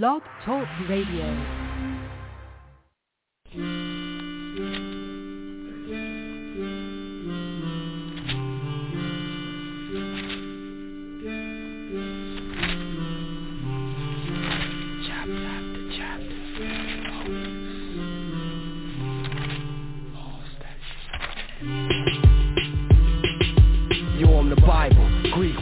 Blog Talk Radio.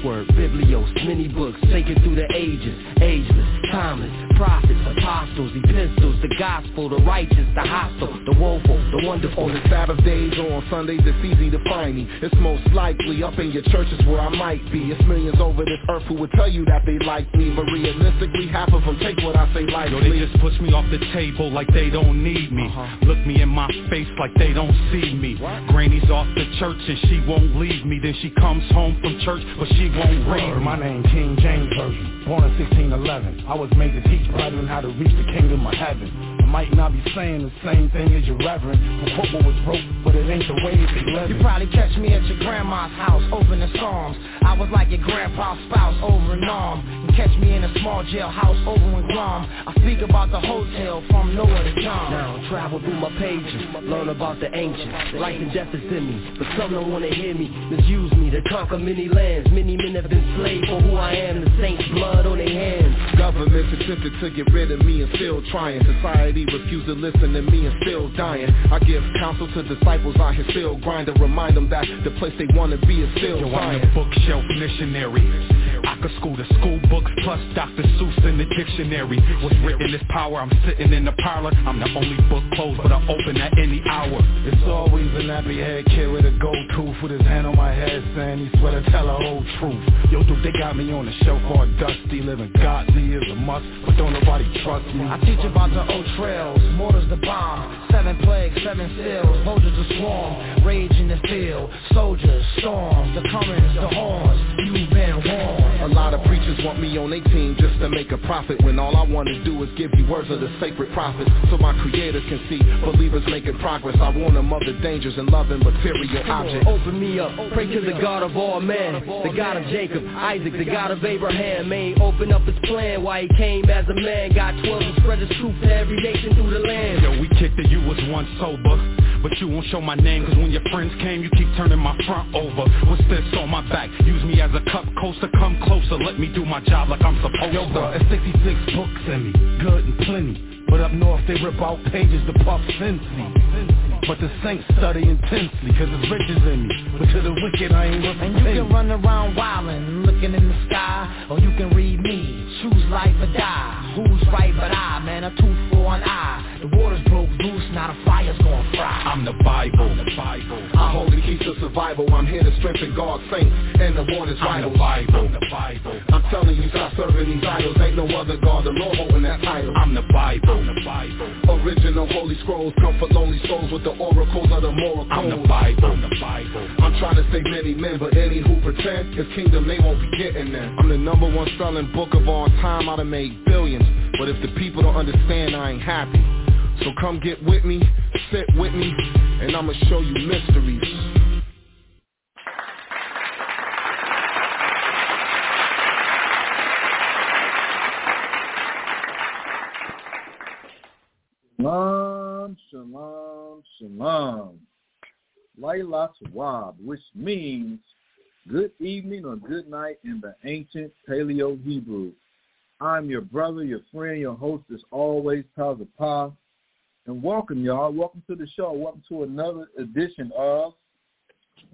Word, biblios, many books, taken through the ages, ageless, timeless, prophets, apostles, epistles, the gospel, the righteous, the hostile, the woeful, the wonderful. On the Sabbath days or on Sundays, it's easy to find me. It's most likely up in your churches where I might be. It's millions over this earth who would tell you that they like me, but realistically, half of them take what I say lightly. Yo, they just push me off the table like they don't need me. Uh-huh. Look me in my face like they don't see me. Granny's off the church and she won't leave me. Then she comes home from church, but she won't read. My name King James Version, born in 1611. I was made to teach brethren how to reach the kingdom of heaven. I might not be saying the same thing as your reverend, but quote what was wrote, but it ain't the way they live. You probably catch me at your grandma's house, opening psalms. I was like your grandpa's spouse, over and on. You catch me in a small jailhouse, over in Guam. I speak about the hotel from nowhere to John. Now travel through my pages, learn about the ancients. Life and death is in me, but some don't wanna hear me. Misuse me to conquer many lands. Many men have been slaves for who I am. The saints' blood on their hands. Governments attempted to get rid of me and still trying. Society refused to listen to me and still dying. I give counsel to disciples out here still grinding. Remind them that the place they wanna be is still Yo, I'm the bookshelf missionary. I could school the school books plus Dr. Seuss in the dictionary. What's written is power. I'm sitting in the parlor. I'm the only book closed, but I open at any hour. It's always a nappy head kid with a gold tooth with his hand on my head saying he swear to tell the whole truth. Yo, dude, they got me on a show called Dusty, living godly is a must, but don't nobody trust me. I teach about the old trails, mortars the bomb, seven plagues, seven seals, soldiers to swarm, rage in the field, soldiers, storms, the currents, the horns, you've been warned. A lot of preachers want me on their team just to make a profit When all I want to do is give you words of the sacred prophets So my creators can see believers making progress. I warn them of the dangers in loving material objects. Open me up, pray to the God of all men The God of Jacob, Isaac, the God of Abraham. May open up his plan why he came as a man. Got twelve and spread his truth to every nation through the land. Yo, we kicked it, you was once sober. But you won't show my name, cause when your friends came, you keep turning my front over. What's this on my back? Use me as a cup coaster, come closer, let me do my job like I'm supposed Yo, bro, to. it's 66 books in me, good and plenty. But up north they rip out pages to puff Cincy. But the saints study intensely, cause it's riches in me. But to the wicked I ain't worth a And you can run around wildin', looking in the sky Or you can read me, choose life or die Who's right but I, man, a tooth for an eye The waters broke loose, now the fire's gonna fry I'm the Bible. the Bible. I hold the keys to survival I'm here to strengthen God's saints and the warners I'm the Bible. the Bible. I'm telling you stop serving these idols Ain't no other God the Lord holding that title I'm the Bible. the Bible. Original holy scrolls come for lonely souls with the oracles of the moral I'm the Bible. the Bible. I'm trying to save many men, but any who pretend His kingdom they won't be getting there. I'm the number one selling book of all time. I done made billions, but if the people don't understand, I ain't happy. So come get with me, sit with me, and I'ma show you mysteries. Shalom, shalom, shalom. Layla Tawab, which means good evening or good night in the ancient Paleo Hebrew. I'm your brother, your friend, your host as always, Tazapa. And welcome, y'all. Welcome to the show. Welcome to another edition of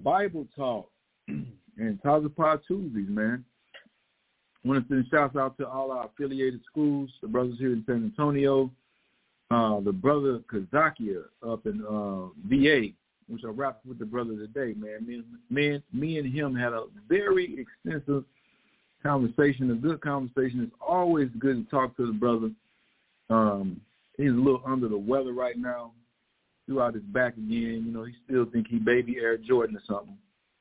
Bible Talk and Tazapa Tuesdays, man. I want to send shouts out to all our affiliated schools, the brothers here in San Antonio, uh, the brother Kazakia up in uh, VA, which I rapped with the brother today, man. Me, me, me and him had a very extensive conversation, a good conversation. It's always good to talk to the brother. Um, he's a little under the weather right now. Threw out his back again. You know, he still think he baby Air Jordan or something.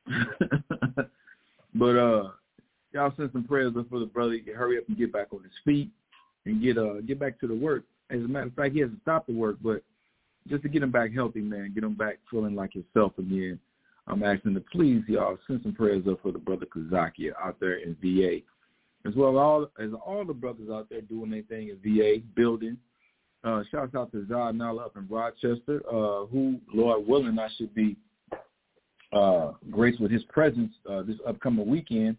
but uh, y'all send some prayers up for the brother. He can hurry up and get back on his feet and get uh get back to the work. As a matter of fact, he hasn't stopped the work, but just to get him back healthy, man, get him back feeling like himself again. I'm asking to please y'all send some prayers up for the brother Kazakia out there in VA. as well as all as all the brothers out there doing their thing in VA building. Uh, shouts out to Zod Nala up in Rochester, uh, who, Lord willing, I should be uh, graced with his presence uh, this upcoming weekend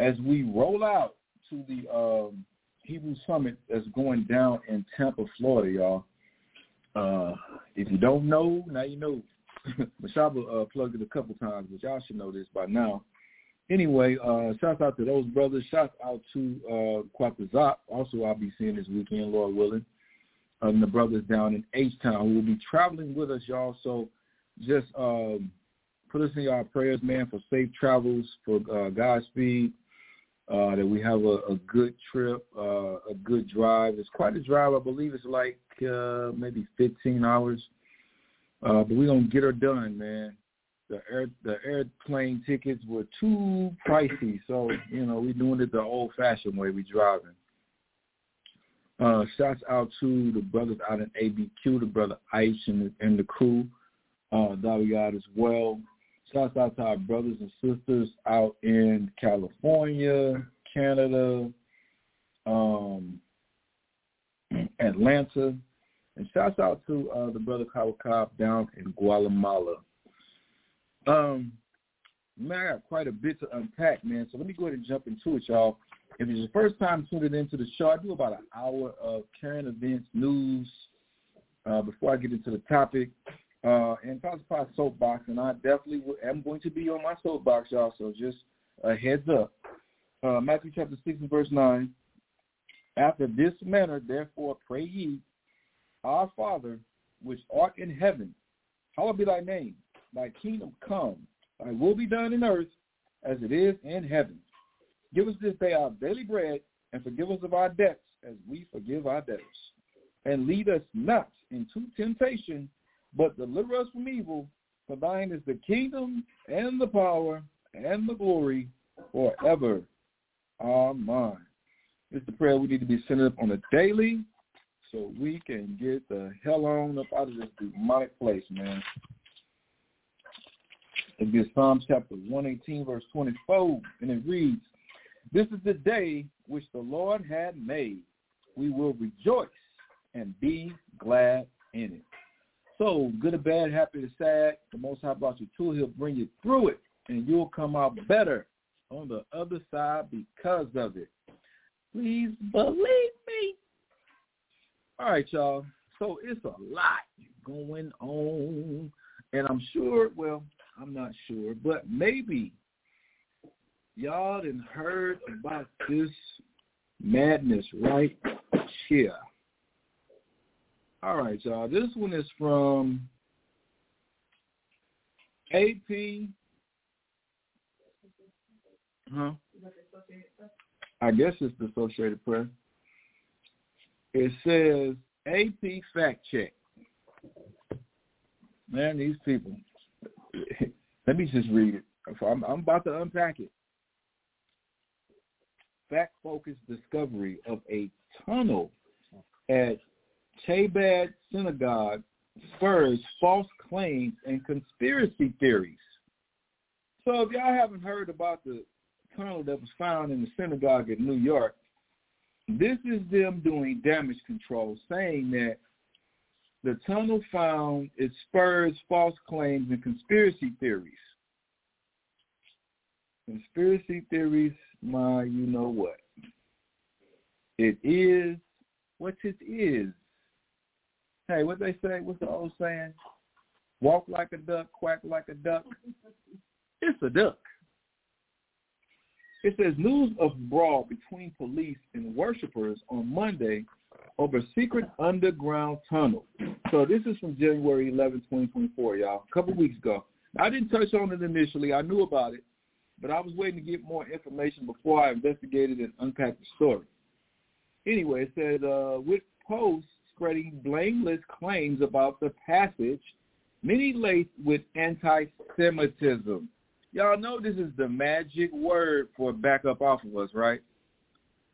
as we roll out to the um, Hebrew Summit that's going down in Tampa, Florida, y'all. Uh, if you don't know, now you know. Mashaba uh, plugged it a couple times, but y'all should know this by now. Anyway, uh, shouts out to those brothers. Shouts out to uh. Also, I'll be seeing this weekend, Lord willing. And the brothers down in H-Town who will be traveling with us, y'all. So just um, put us in your prayers, man, for safe travels, for uh, Godspeed, uh, that we have a, a good trip, uh, a good drive. It's quite a drive. I believe it's like uh, maybe 15 hours. Uh, but we're going to get her done, man. The air the airplane tickets were too pricey, so you know we're doing it the old-fashioned way. We driving. Uh, shouts out to the brothers out in ABQ, the brother Ice and the, and the crew, uh, that as well. Shouts out to our brothers and sisters out in California, Canada, um, Atlanta, and shouts out to uh, the brother Kawakab down in Guatemala. Um, man, I got quite a bit to unpack, man. So let me go ahead and jump into it, y'all. If it's your first time tuning into the show, I do about an hour of current events, news, uh, before I get into the topic uh, and talks about soapbox, and I definitely am going to be on my soapbox, y'all. So just a heads up. Uh, Matthew chapter six and verse nine. After this manner, therefore, pray ye, Our Father, which art in heaven, hallowed be thy name. Thy kingdom come. Thy will be done in earth as it is in heaven. Give us this day our daily bread, and forgive us of our debts as we forgive our debtors. And lead us not into temptation, but deliver us from evil. For thine is the kingdom and the power and the glory forever. Amen. It's the prayer we need to be sending up on a daily so we can get the hell on up out of this demonic place, man. It is Psalms chapter 118, verse 24, and it reads, This is the day which the Lord had made. We will rejoice and be glad in it. So, good or bad, happy or sad, the Most High brought you to He'll bring you through it, and you'll come out better on the other side because of it. Please believe me. All right, y'all. So it's a lot going on, and I'm sure, well, I'm not sure, but maybe y'all didn't heard about this madness right here. All right, y'all. This one is from AP. Huh? I guess it's the Associated Press. It says AP fact check. Man, these people. Let me just read it. I'm, I'm about to unpack it. Fact-focused discovery of a tunnel at Chabad Synagogue spurs false claims and conspiracy theories. So if y'all haven't heard about the tunnel that was found in the synagogue in New York, this is them doing damage control, saying that the tunnel found it spurs false claims and conspiracy theories. Conspiracy theories, my you know what. It is what it is. Hey, what they say? What's the old saying? Walk like a duck, quack like a duck. It's a duck. It says news of brawl between police and worshipers on Monday over secret underground tunnel. So this is from January 11, 2024, y'all, a couple weeks ago. I didn't touch on it initially. I knew about it, but I was waiting to get more information before I investigated and unpacked the story. Anyway, it said uh, with posts spreading blameless claims about the passage, many laced with anti-Semitism. Y'all know this is the magic word for back up off of us, right?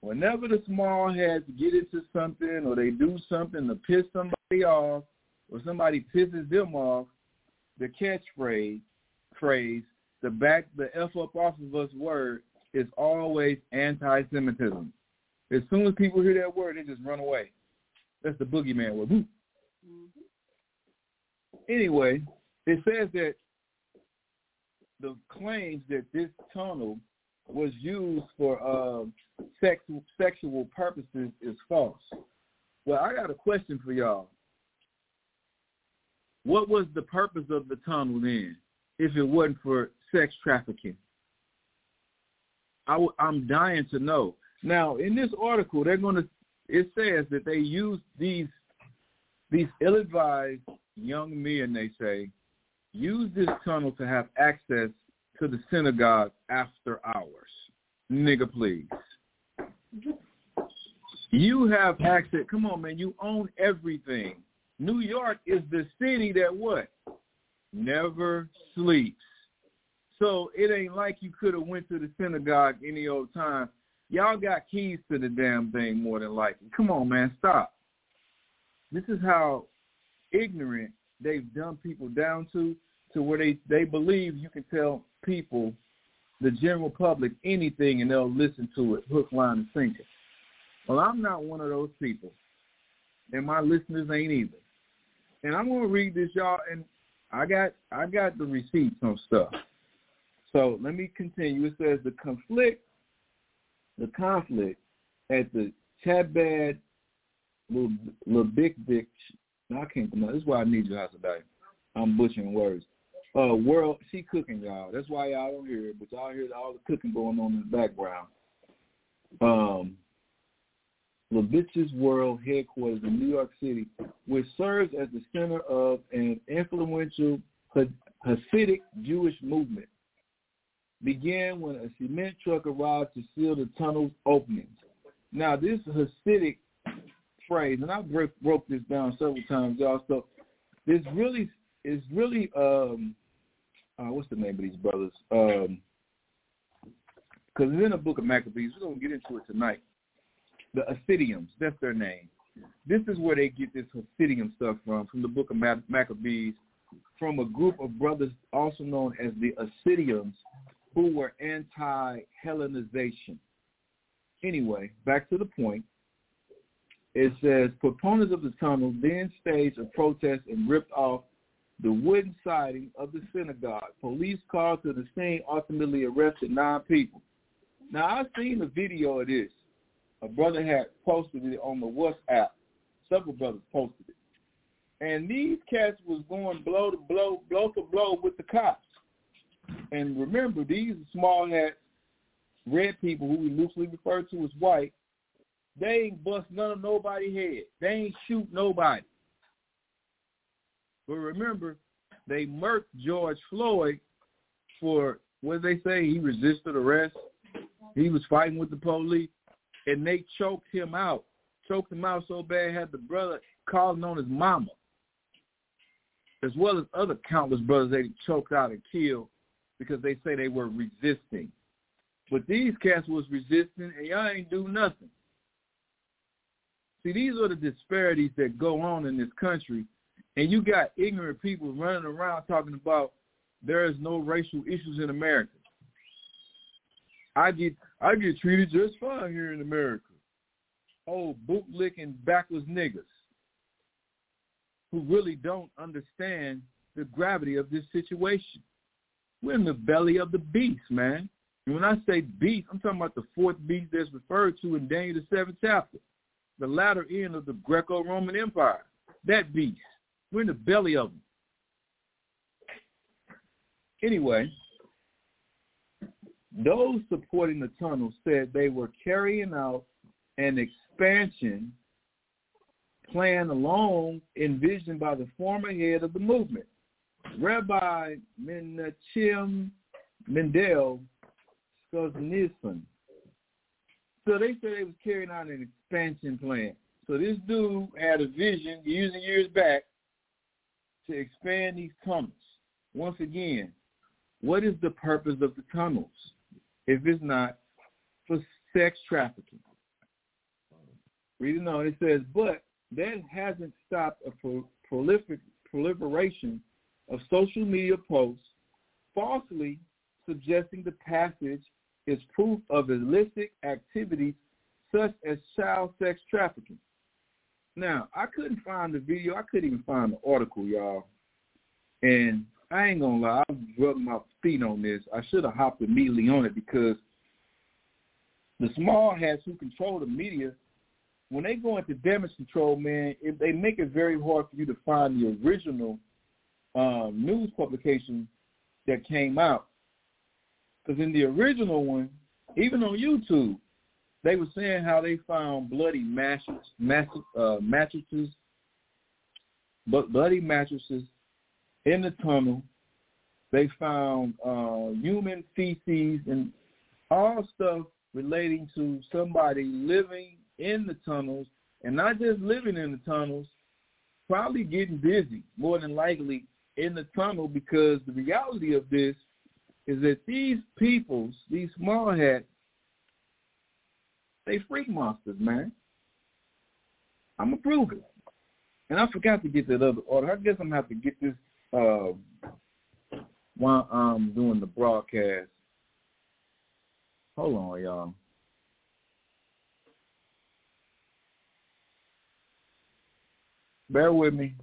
Whenever the small heads get into something or they do something to piss somebody off or somebody pisses them off, the catchphrase, phrase, the back the F up off of us word is always anti-Semitism. As soon as people hear that word, they just run away. That's the boogeyman word. Mm-hmm. Anyway, it says that the claims that this tunnel was used for uh, sex, sexual purposes is false. Well, I got a question for y'all. What was the purpose of the tunnel then, if it wasn't for sex trafficking? i w- I'm dying to know. Now, in this article, they're going to. It says that they use these these ill-advised young men. They say use this tunnel to have access to the synagogue after hours. Nigga, please. You have access. Come on, man. You own everything. New York is the city that what? Never sleeps. So it ain't like you could have went to the synagogue any old time. Y'all got keys to the damn thing more than likely. Come on, man, stop. This is how ignorant they've done people down to, to where they, they believe you can tell people, the general public, anything and they'll listen to it, hook, line, and sinker. Well, I'm not one of those people, and my listeners ain't either. And I'm gonna read this, y'all, and I got I got the receipts on stuff. So let me continue. It says the conflict, the conflict at the Chabad Lubitch. I can't pronounce. This is why I need you, today. I'm butchering words. Uh, world, she cooking, y'all. That's why y'all don't hear it, but y'all hear all the cooking going on in the background. Um, Lubitch's World headquarters in New York City, which serves as the center of an influential Hasidic Jewish movement began when a cement truck arrived to seal the tunnel's openings. Now, this Hasidic phrase, and I broke, broke this down several times, y'all. So this really is really um, uh, what's the name of these brothers? Because um, it's in the book of Maccabees. We're gonna get into it tonight. The Hasidians, that's their name. This is where they get this Hasidian stuff from, from the book of Maccabees, from a group of brothers also known as the Hasidians, who were anti-Hellenization. Anyway, back to the point. It says, proponents of the tunnel then staged a protest and ripped off the wooden siding of the synagogue. Police called to the scene ultimately arrested nine people. Now, I've seen a video of this. A brother had posted it on the WhatsApp. Several brothers posted it. And these cats was going blow to blow, blow to blow with the cops. And remember, these small hats, red people who we loosely refer to as white, they ain't bust none of nobody's head. They ain't shoot nobody. But remember, they murked George Floyd for what they say he resisted arrest. He was fighting with the police, and they choked him out. Choked him out so bad, had the brother calling on his mama, as well as other countless brothers they choked out and killed because they say they were resisting. But these cats was resisting, and y'all ain't do nothing. See, these are the disparities that go on in this country, and you got ignorant people running around talking about there is no racial issues in America. I get I get treated just fine here in America. Oh, bootlicking backwards niggas who really don't understand the gravity of this situation. We're in the belly of the beast, man. And when I say beast, I'm talking about the fourth beast that's referred to in Daniel the seventh chapter, the latter end of the Greco-Roman Empire. That beast. We're in the belly of them. Anyway, those supporting the tunnel said they were carrying out an expansion plan alone envisioned by the former head of the movement, Rabbi Menachem Mendel Solzhenitsyn. So they said they was carrying out an expansion plan. So this dude had a vision years and years back to expand these tunnels. Once again, what is the purpose of the tunnels if it's not for sex trafficking? Reading on, it says, but that hasn't stopped a prolific, proliferation of social media posts falsely suggesting the passage is proof of illicit activities such as child sex trafficking. Now, I couldn't find the video. I couldn't even find the article, y'all. And I ain't gonna lie, I rubbed my feet on this. I should have hopped immediately on it because the small hats who control the media, when they go into damage control, man, if they make it very hard for you to find the original um, news publication that came out. Because in the original one, even on YouTube, they were saying how they found bloody mattresses, uh, mattresses, but bloody mattresses in the tunnel. They found uh, human feces and all stuff relating to somebody living in the tunnels and not just living in the tunnels, probably getting busy more than likely in the tunnel because the reality of this is that these peoples, these small hats, they freak monsters, man. I'm a it. And I forgot to get that other order. I guess I'm gonna have to get this uh, while I'm doing the broadcast. Hold on, y'all. Bear with me.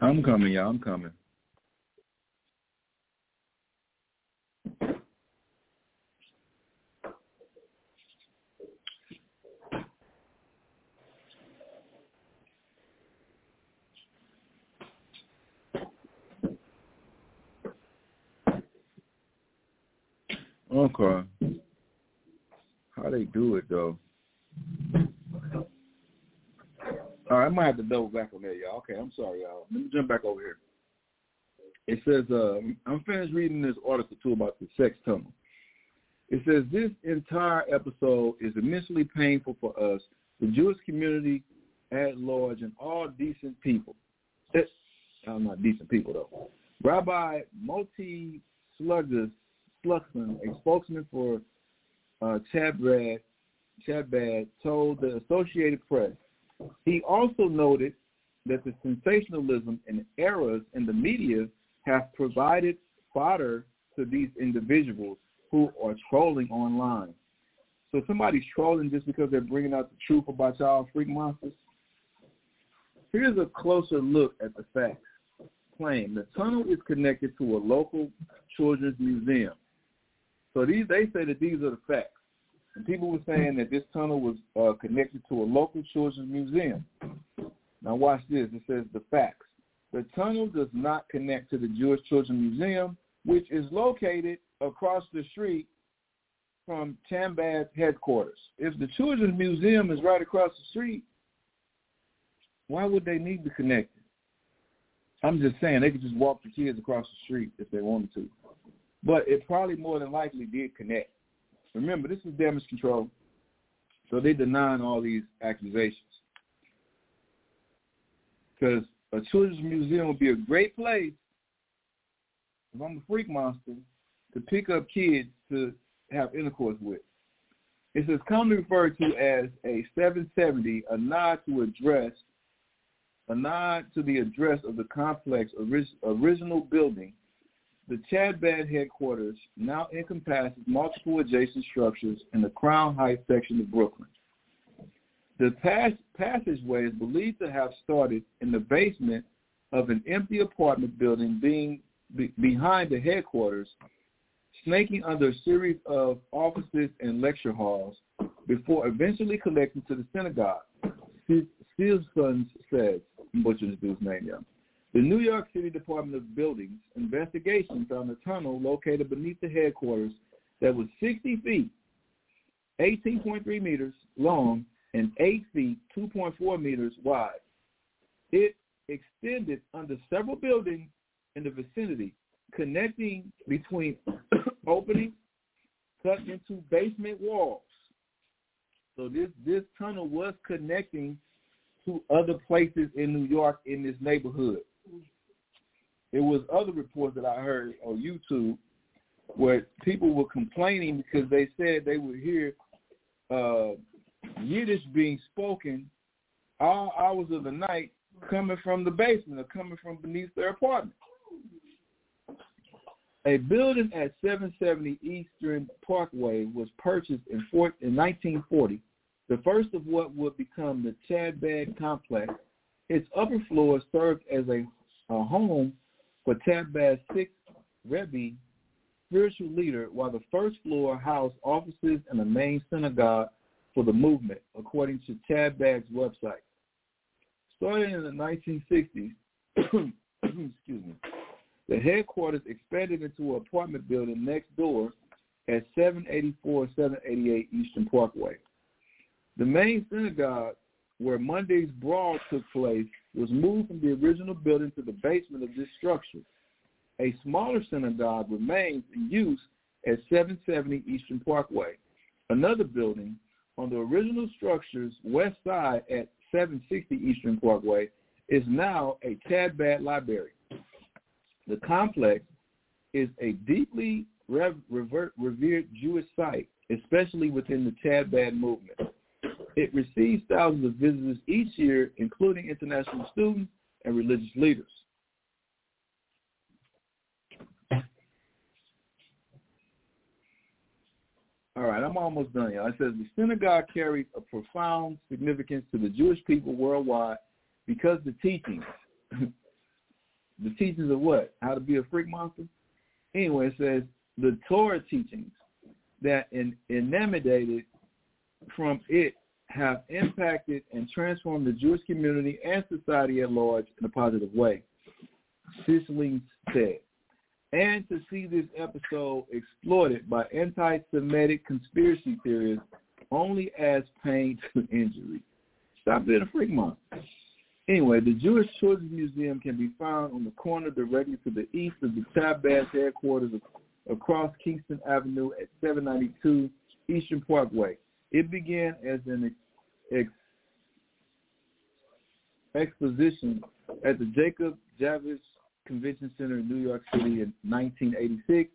I'm coming, y'all. I'm coming. Okay. How they do it though? All right, I might have to double back on that, y'all. Okay, I'm sorry, y'all. Let me jump back over here. It says, uh, I'm finished reading this article too about the sex tunnel. It says this entire episode is immensely painful for us, the Jewish community at large, and all decent people. It's, I'm not decent people though. Rabbi Moti Slugus, Sluxon, a spokesman for uh, Chabad, Chabad, told the Associated Press he also noted that the sensationalism and errors in the media have provided fodder to these individuals who are trolling online. So somebody's trolling just because they're bringing out the truth about y'all freak monsters. Here's a closer look at the facts. Claim the tunnel is connected to a local children's museum. So these they say that these are the facts. People were saying that this tunnel was uh, connected to a local children's museum. Now watch this. It says the facts. The tunnel does not connect to the Jewish Children's Museum, which is located across the street from Chabad's headquarters. If the Children's Museum is right across the street, why would they need to connect it? I'm just saying they could just walk the kids across the street if they wanted to. But it probably more than likely did connect. Remember, this is damage control. So they denying all these accusations. Because a children's museum would be a great place, if I'm a freak monster, to pick up kids to have intercourse with. It says commonly referred to as a 770, a nod to address, a nod to the address of the complex original building the Chabad headquarters now encompasses multiple adjacent structures in the Crown Heights section of Brooklyn. The pass- passageway is believed to have started in the basement of an empty apartment building being be- behind the headquarters, snaking under a series of offices and lecture halls before eventually connecting to the synagogue. Sealson says, butcher this dude's name, yeah. The New York City Department of Buildings investigation found a tunnel located beneath the headquarters that was 60 feet, 18.3 meters long, and 8 feet, 2.4 meters wide. It extended under several buildings in the vicinity, connecting between openings cut into basement walls. So this this tunnel was connecting to other places in New York in this neighborhood. It was other reports that I heard on YouTube where people were complaining because they said they would hear uh, Yiddish being spoken all hours of the night coming from the basement or coming from beneath their apartment. A building at 770 Eastern Parkway was purchased in, in 1940, the first of what would become the Chabad Complex. Its upper floor served as a, a home for Bag's sixth Rebbe spiritual leader, while the first floor housed offices and the main synagogue for the movement, according to Chad website. Starting in the 1960s, excuse me, the headquarters expanded into an apartment building next door at 784-788 Eastern Parkway. The main synagogue, where Monday's brawl took place, was moved from the original building to the basement of this structure. A smaller synagogue remains in use at 770 Eastern Parkway. Another building on the original structure's west side at 760 Eastern Parkway is now a Chabad library. The complex is a deeply rev- revered Jewish site, especially within the Chabad movement. It receives thousands of visitors each year, including international students and religious leaders. All right, I'm almost done, y'all. It says the synagogue carries a profound significance to the Jewish people worldwide because the teachings, the teachings of what? How to be a freak monster? Anyway, it says the Torah teachings that in, from it have impacted and transformed the Jewish community and society at large in a positive way. Cicely said and to see this episode exploited by anti-Semitic conspiracy theorists only adds pain to injury. Stop being a freak monster. Anyway, the Jewish Children's Museum can be found on the corner directly to the east of the Chad headquarters across Kingston Avenue at 792 Eastern Parkway. It began as an ex- exposition at the Jacob Javits Convention Center in New York City in 1986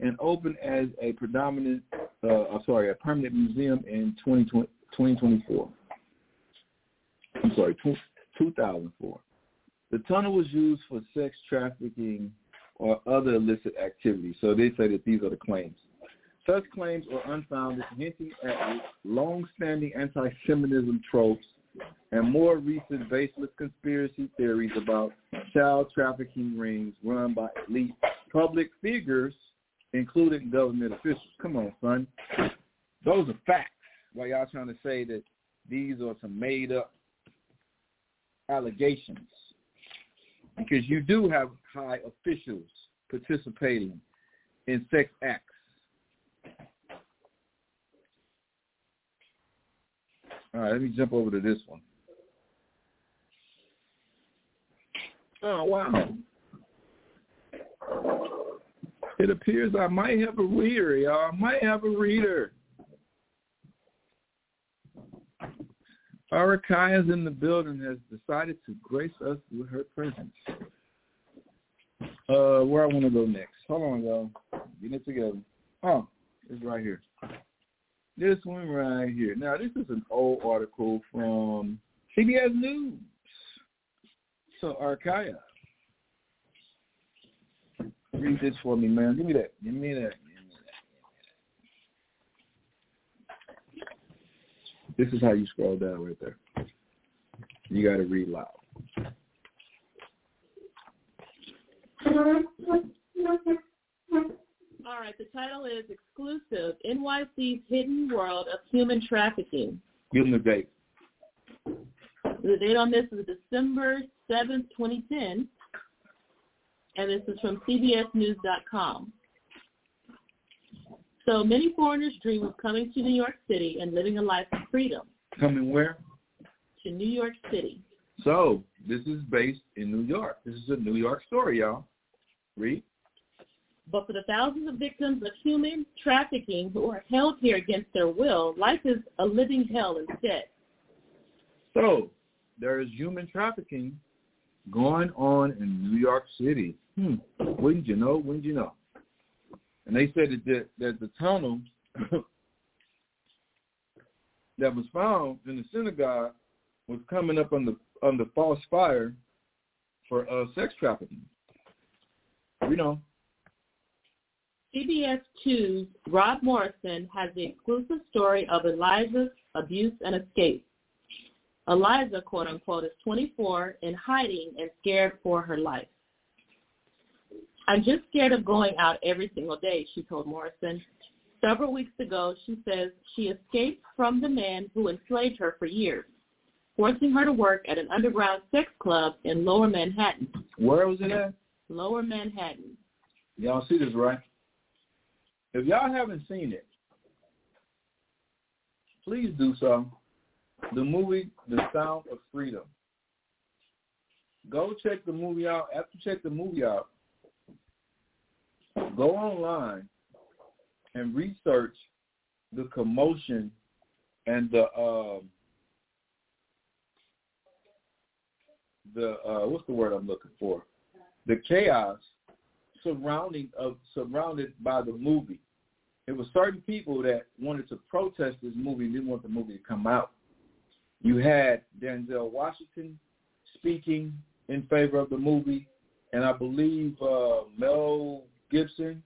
and opened as a predominant, uh, sorry, a permanent museum in 2024. I'm sorry, 2004. The tunnel was used for sex trafficking or other illicit activities. So they say that these are the claims. Such claims are unfounded, hinting at long-standing anti-Semitism tropes and more recent baseless conspiracy theories about child trafficking rings run by elite public figures, including government officials. Come on, son. Those are facts. Why y'all trying to say that these are some made up allegations? Because you do have high officials participating in sex acts. All right, let me jump over to this one. Oh, wow. It appears I might have a reader, y'all. I might have a reader. Arakaya's in the building has decided to grace us with her presence. Uh, where I want to go next. Hold on, y'all. Get it together. Oh, it's right here. This one right here. Now, this is an old article from CBS News. So, Arkaya, read this for me, man. Give me that. Give me that. Give me that. This is how you scroll down right there. You got to read loud. All right, the title is Exclusive NYC's Hidden World of Human Trafficking. Give them the date. The date on this is December 7th, 2010, and this is from CBSNews.com. So many foreigners dream of coming to New York City and living a life of freedom. Coming where? To New York City. So this is based in New York. This is a New York story, y'all. Read. But for the thousands of victims of human trafficking who are held here against their will, life is a living hell instead. So there is human trafficking going on in New York City. Hmm. Wouldn't you know? Wouldn't you know? And they said that the, that the tunnel that was found in the synagogue was coming up under under false fire for uh, sex trafficking. You know. CBS 2's Rob Morrison has the exclusive story of Eliza's abuse and escape. Eliza, quote unquote, is 24 and hiding and scared for her life. I'm just scared of going out every single day, she told Morrison. Several weeks ago, she says she escaped from the man who enslaved her for years, forcing her to work at an underground sex club in Lower Manhattan. Where was it at? Lower Manhattan. Y'all see this, right? If y'all haven't seen it, please do so. The movie The Sound of Freedom. Go check the movie out. After check the movie out, go online and research the commotion and the um, the uh, what's the word I'm looking for? The chaos surrounding of surrounded by the movie. It was certain people that wanted to protest this movie and didn't want the movie to come out. You had Denzel Washington speaking in favor of the movie, and I believe uh, Mel Gibson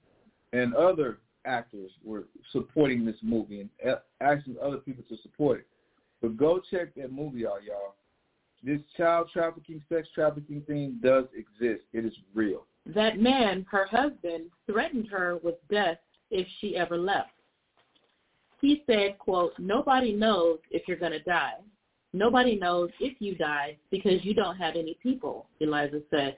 and other actors were supporting this movie and asking other people to support it. But go check that movie out, y'all. This child trafficking, sex trafficking thing does exist. It is real. That man, her husband, threatened her with death if she ever left. He said, quote, nobody knows if you're going to die. Nobody knows if you die because you don't have any people, Eliza said.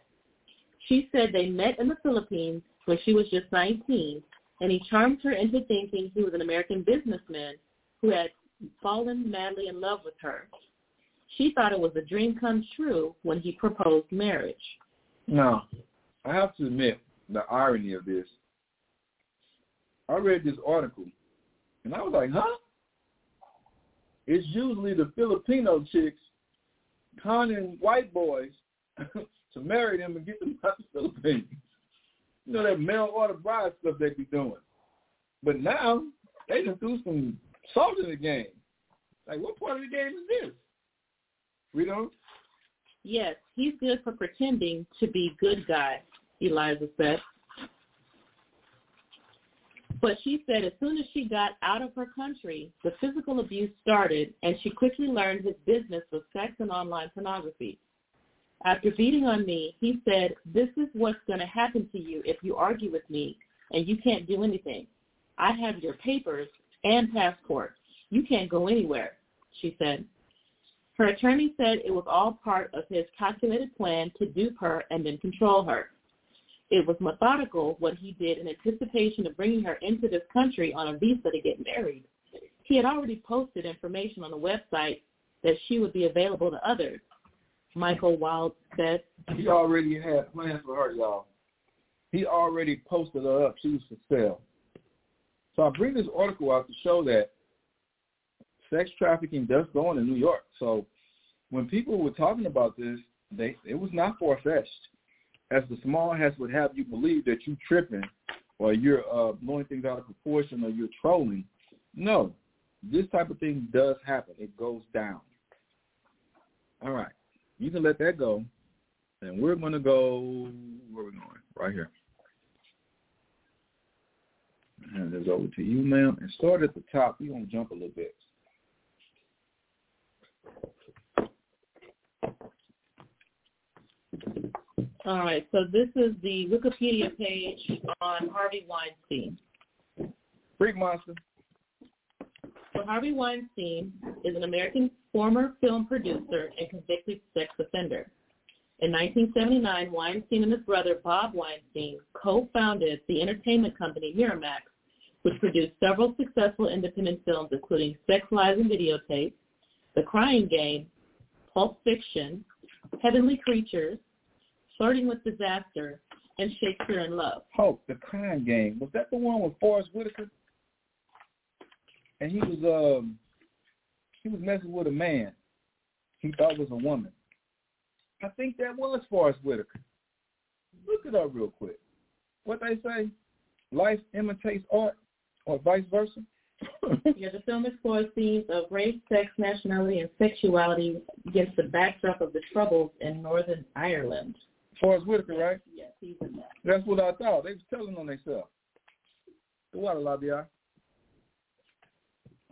She said they met in the Philippines when she was just 19, and he charmed her into thinking he was an American businessman who had fallen madly in love with her. She thought it was a dream come true when he proposed marriage. Now, I have to admit the irony of this. I read this article, and I was like, huh? It's usually the Filipino chicks conning white boys to marry them and get them out of the Philippines. You know, that mail order bride stuff they be doing. But now, they just do some salt in the game. Like, what part of the game is this? We don't? Yes, he's good for pretending to be good guy, Eliza said. But she said as soon as she got out of her country, the physical abuse started, and she quickly learned his business was sex and online pornography. After beating on me, he said, this is what's going to happen to you if you argue with me and you can't do anything. I have your papers and passport. You can't go anywhere, she said. Her attorney said it was all part of his calculated plan to dupe her and then control her. It was methodical what he did in anticipation of bringing her into this country on a visa to get married. He had already posted information on the website that she would be available to others. Michael Wild said. He already had plans for her, y'all. He already posted her up. She was for sale. So I bring this article out to show that sex trafficking does go on in New York. So when people were talking about this, they it was not far fetched. As the small hats would have you believe that you tripping or you're uh, blowing things out of proportion or you're trolling. No, this type of thing does happen. It goes down. All right you can let that go. And we're going to go, where are we going? Right here. And this over to you, ma'am. And start at the top. We're going to jump a little bit. All right, so this is the Wikipedia page on Harvey Weinstein. Freak monster. So Harvey Weinstein is an American former film producer and convicted sex offender. In 1979, Weinstein and his brother Bob Weinstein co-founded the entertainment company Miramax, which produced several successful independent films including Sex, Lies, and Videotape, The Crying Game, Pulp Fiction, Heavenly Creatures, Flirting with Disaster, and Shakespeare in Love. Hulk, the Crying Game. Was that the one with Forest Whitaker? And he was um he was messing with a man he thought was a woman. I think that was Forest Whitaker. Look it up real quick. What they say? Life imitates art, or vice versa. yeah, the film explores themes of race, sex, nationality, and sexuality against the backdrop of the troubles in Northern Ireland. Forest Whitaker, right? Yes, he's in that. That's what I thought. They was telling on themselves. The water lobby, All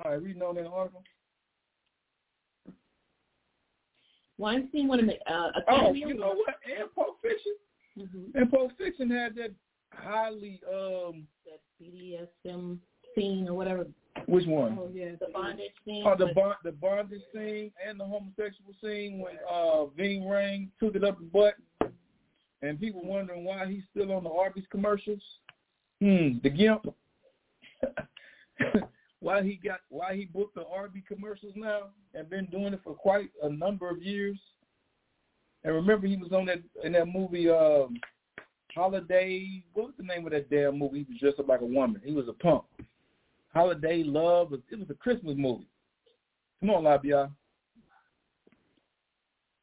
right, reading on in the article. Weinstein wanted to uh, Oh, you know what? And Pulp Fiction. Mm-hmm. And Pulp Fiction had that highly um that BDSM scene or whatever. Which one? Oh yeah, the bondage scene. Oh, the bond, the bondage scene and the homosexual scene when uh Ving Rhames took it up the butt, and people wondering why he's still on the Arby's commercials. Hmm, the gimp. why he got why he booked the Arby commercials now and been doing it for quite a number of years. And remember, he was on that in that movie um, Holiday. What was the name of that damn movie? He was dressed up like a woman. He was a punk. Holiday Love. It was a Christmas movie. Come on, Labia.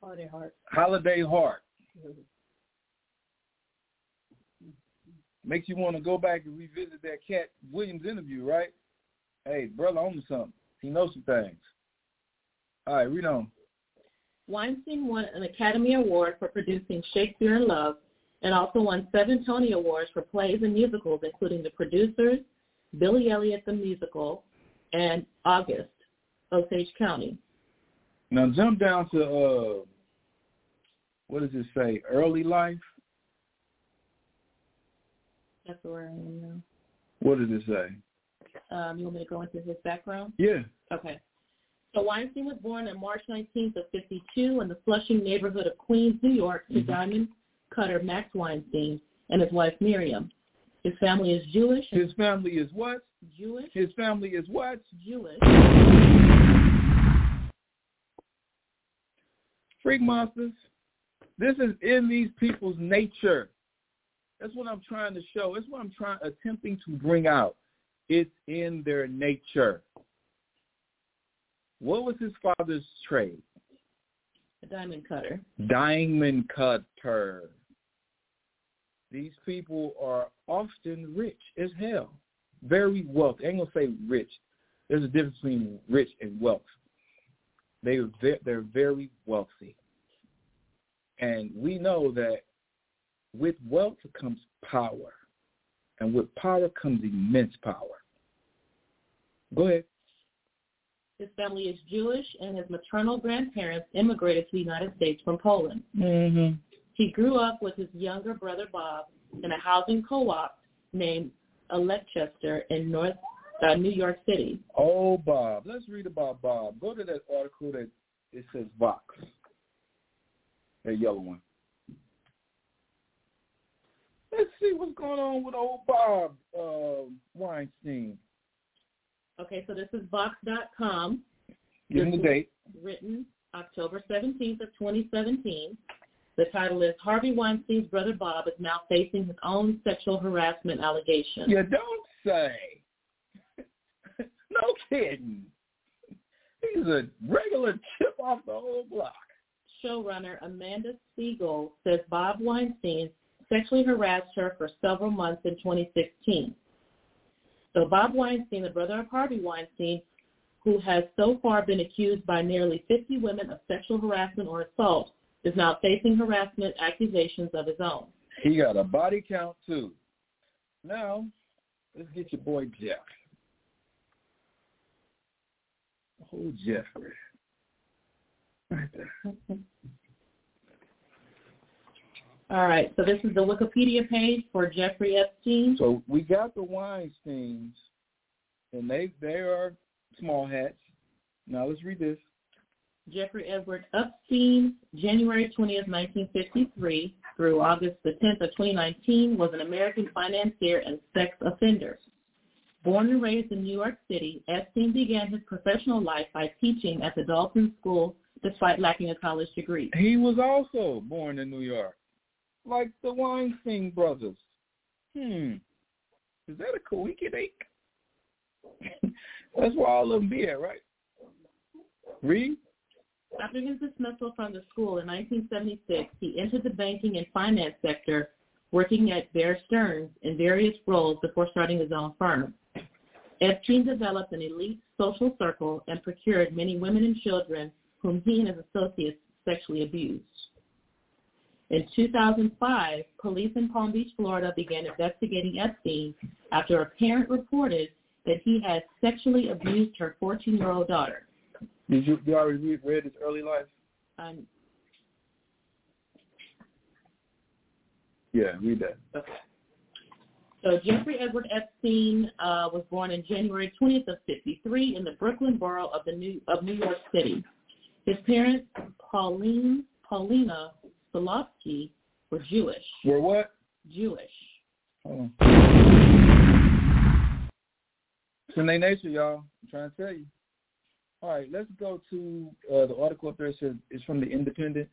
Holiday Heart. Holiday Heart. Makes you want to go back and revisit that Katt Williams interview, right? Hey, brother, on to something. He knows some things. All right, read on. Weinstein won an Academy Award for producing Shakespeare in Love and also won seven Tony Awards for plays and musicals, including The Producers, Billy Elliot the Musical, and August, Osage County. Now jump down to, uh, what does it say, early life? That's where I am now. What did it say? Um, you want me to go into his background? Yeah. Okay. So Weinstein was born on March 19th of 52 in the Flushing neighborhood of Queens, New York, to mm-hmm. Diamond Cutter Max Weinstein and his wife Miriam. His family is Jewish. His family is what? Jewish. His family is what? Jewish. Freak monsters. This is in these people's nature. That's what I'm trying to show. That's what I'm trying attempting to bring out. It's in their nature. What was his father's trade? A diamond cutter. Diamond cutter. These people are often rich as hell. Very wealthy. I ain't gonna say rich. There's a difference between rich and wealth. They they're very wealthy, and we know that with wealth comes power, and with power comes immense power. Go ahead. His family is Jewish, and his maternal grandparents immigrated to the United States from Poland. Mm-hmm. He grew up with his younger brother Bob in a housing co-op named Electchester in North uh, New York City. Oh, Bob. Let's read about Bob. Go to that article that it says Vox, that yellow one. Let's see what's going on with old Bob uh, Weinstein. Okay, so this is Vox.com. Give me the date. Written October 17th of 2017. The title is Harvey Weinstein's brother Bob is now facing his own sexual harassment allegations. You don't say. no kidding. He's a regular chip off the whole block. Showrunner Amanda Segel says Bob Weinstein sexually harassed her for several months in 2016. So Bob Weinstein, the brother of Harvey Weinstein, who has so far been accused by nearly 50 women of sexual harassment or assault, is now facing harassment accusations of his own. He got a body count too. Now, let's get your boy Jeff. Oh, Jeffrey. Right there. All right, so this is the Wikipedia page for Jeffrey Epstein. So we got the Weinsteins, and they they are small hats. Now let's read this. Jeffrey Edward Epstein, January 20th, 1953 through August the 10th of 2019, was an American financier and sex offender. Born and raised in New York City, Epstein began his professional life by teaching at the Dalton School despite lacking a college degree. He was also born in New York. Like the Weinstein brothers. Hmm. Is that a coincidence? That's where all of them be at, right? Read. After his dismissal from the school in 1976, he entered the banking and finance sector, working at Bear Stearns in various roles before starting his own firm. Epstein developed an elite social circle and procured many women and children whom he and his associates sexually abused. In 2005, police in Palm Beach, Florida began investigating Epstein after a parent reported that he had sexually abused her 14-year-old daughter. Did you, you already read, his early life? Um, yeah, read that. Okay. So Jeffrey Edward Epstein uh, was born on January 20th of 53 in the Brooklyn borough of the New of New York City. His parents, Pauline Paulina Stolofsky, were Jewish. Were what? Jewish. Oh. It's in their nature, y'all. I'm trying to tell you. All right, let's go to uh, the article up there. Says it's from the Independent.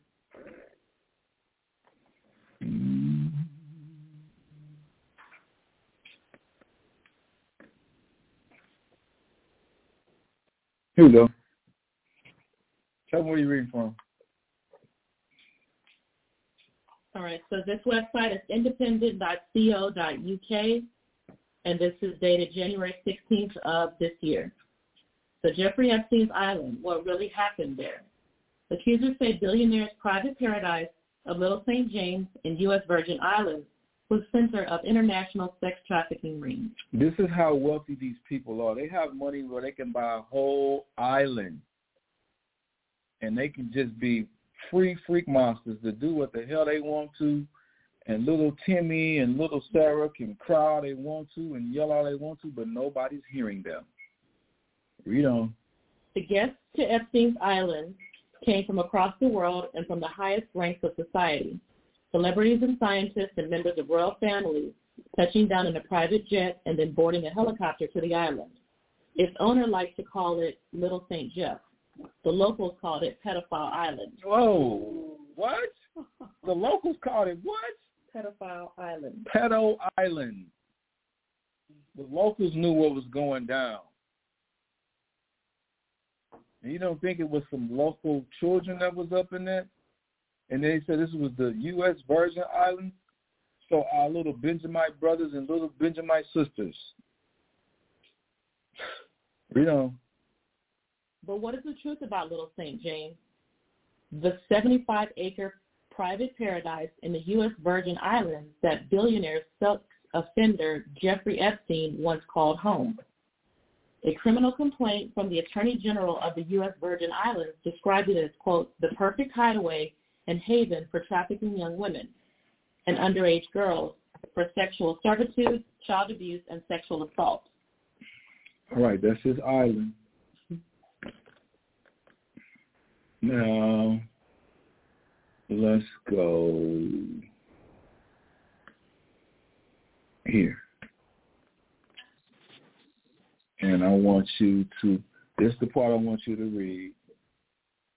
Here we go. Tell me where you're reading from. All right, so this website is independent.co.uk, and this is dated January 16th of this year. So Jeffrey Epstein's Island, what really happened there? Accusers say billionaire's private paradise of Little St. James in U.S. Virgin Islands was center of international sex trafficking rings. This is how wealthy these people are. They have money where they can buy a whole island. And they can just be free freak monsters to do what the hell they want to. And little Timmy and little Sarah can cry all they want to and yell all they want to, but nobody's hearing them. Read on. The guests to Epstein's Island came from across the world and from the highest ranks of society celebrities and scientists and members of royal families touching down in a private jet and then boarding a helicopter to the island. Its owner likes to call it Little St. Jeff. The locals called it Pedophile Island. Whoa, what? The locals called it what? Pedophile Island. Pedo Island. The locals knew what was going down. And you don't think it was some local children that was up in that? and they said this was the U.S. Virgin Islands. So our little Benjamite brothers and little Benjamite sisters. You know. But what is the truth about Little St. James? The 75-acre private paradise in the U.S. Virgin Islands that billionaire sex offender Jeffrey Epstein once called home. A criminal complaint from the Attorney General of the U.S. Virgin Islands described it as, quote, the perfect hideaway and haven for trafficking young women and underage girls for sexual servitude, child abuse, and sexual assault. All right, that's his island. Now, let's go here. And I want you to, this is the part I want you to read.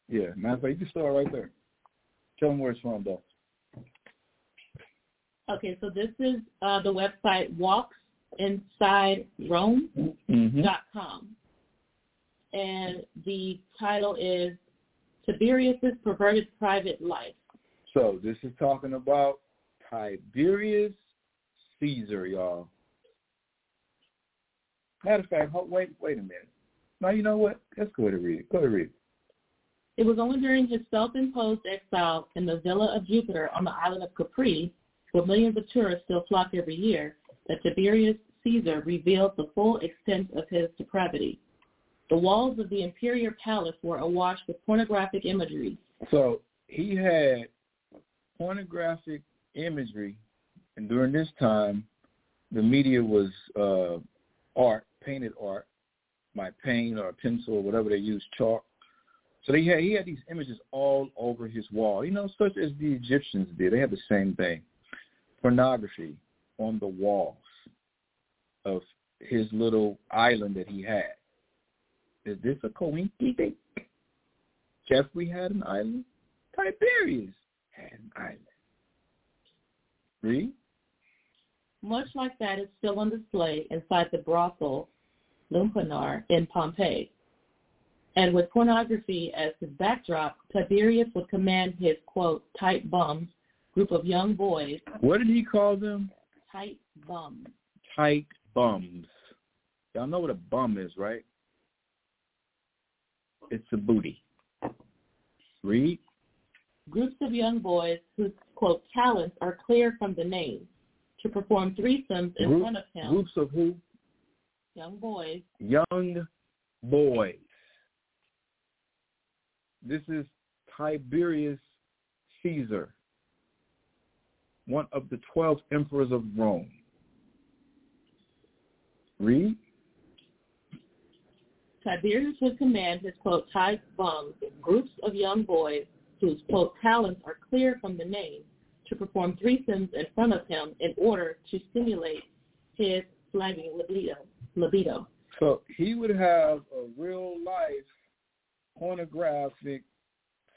Yeah, matter of fact, you can start right there. Tell them where it's from, though. Okay, so this is uh, the website walksinsiderome.com. Mm-hmm. And the title is Tiberius's Perverted Private Life. So this is talking about Tiberius Caesar, y'all. Matter of fact, wait, wait a minute. Now you know what? Let's go ahead and read it. Go ahead and read it. It was only during his self-imposed exile in the Villa of Jupiter on the island of Capri, where millions of tourists still flock every year, that Tiberius Caesar revealed the full extent of his depravity. The walls of the imperial palace were awash with pornographic imagery. So he had pornographic imagery, and during this time, the media was uh, art, painted art, by paint or pencil or whatever they used, chalk. So he had he had these images all over his wall, you know, such as the Egyptians did. They had the same thing, pornography on the walls of his little island that he had. Is this a coincidence? Jeffrey had an island. Tiberius had an island. Read. Much like that is still on display inside the brothel Lupanar in Pompeii. And with pornography as his backdrop, Tiberius would command his, quote, tight bums, group of young boys. What did he call them? Tight bums. Tight bums. Y'all know what a bum is, right? It's a booty. Read. Groups of young boys whose, quote, talents are clear from the name to perform threesomes in Group, front of him. Groups of who? Young boys. Young boys. This is Tiberius Caesar, one of the 12 emperors of Rome. Read. Tiberius would command his, quote, tight bums, groups of young boys whose, quote, talents are clear from the name, to perform threesomes in front of him in order to stimulate his flagging libido. libido. So he would have a real life pornographic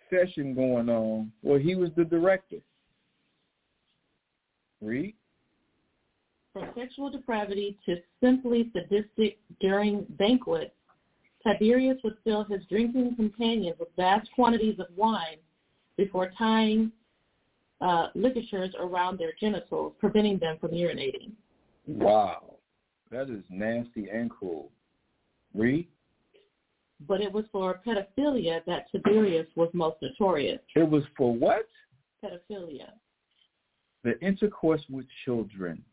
session going on where he was the director. Read. From sexual depravity to simply sadistic during banquets, Tiberius would fill his drinking companions with vast quantities of wine before tying uh, ligatures around their genitals, preventing them from urinating. Wow. That is nasty and cruel. Read. But it was for pedophilia that Tiberius was most notorious. It was for what? Pedophilia. The intercourse with children.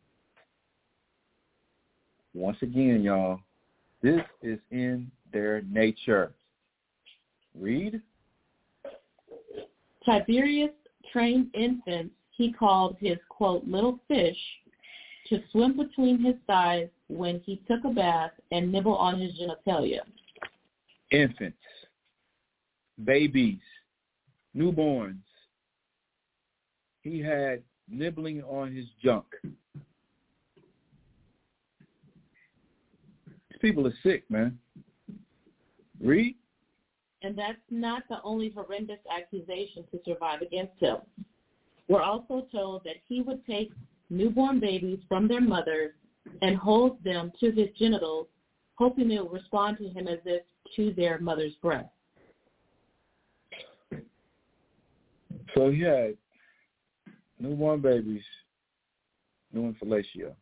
Once again, y'all, this is in their nature. Read. Tiberius trained infants he called his, quote, little fish to swim between his thighs when he took a bath and nibble on his genitalia. Infants, babies, newborns. He had nibbling on his junk. These people are sick, man. Read. And that's not the only horrendous accusation to survive against him. We're also told that he would take newborn babies from their mothers and hold them to his genitals, hoping they will respond to him as if to their mother's breast. So he had newborn babies doing fellatio.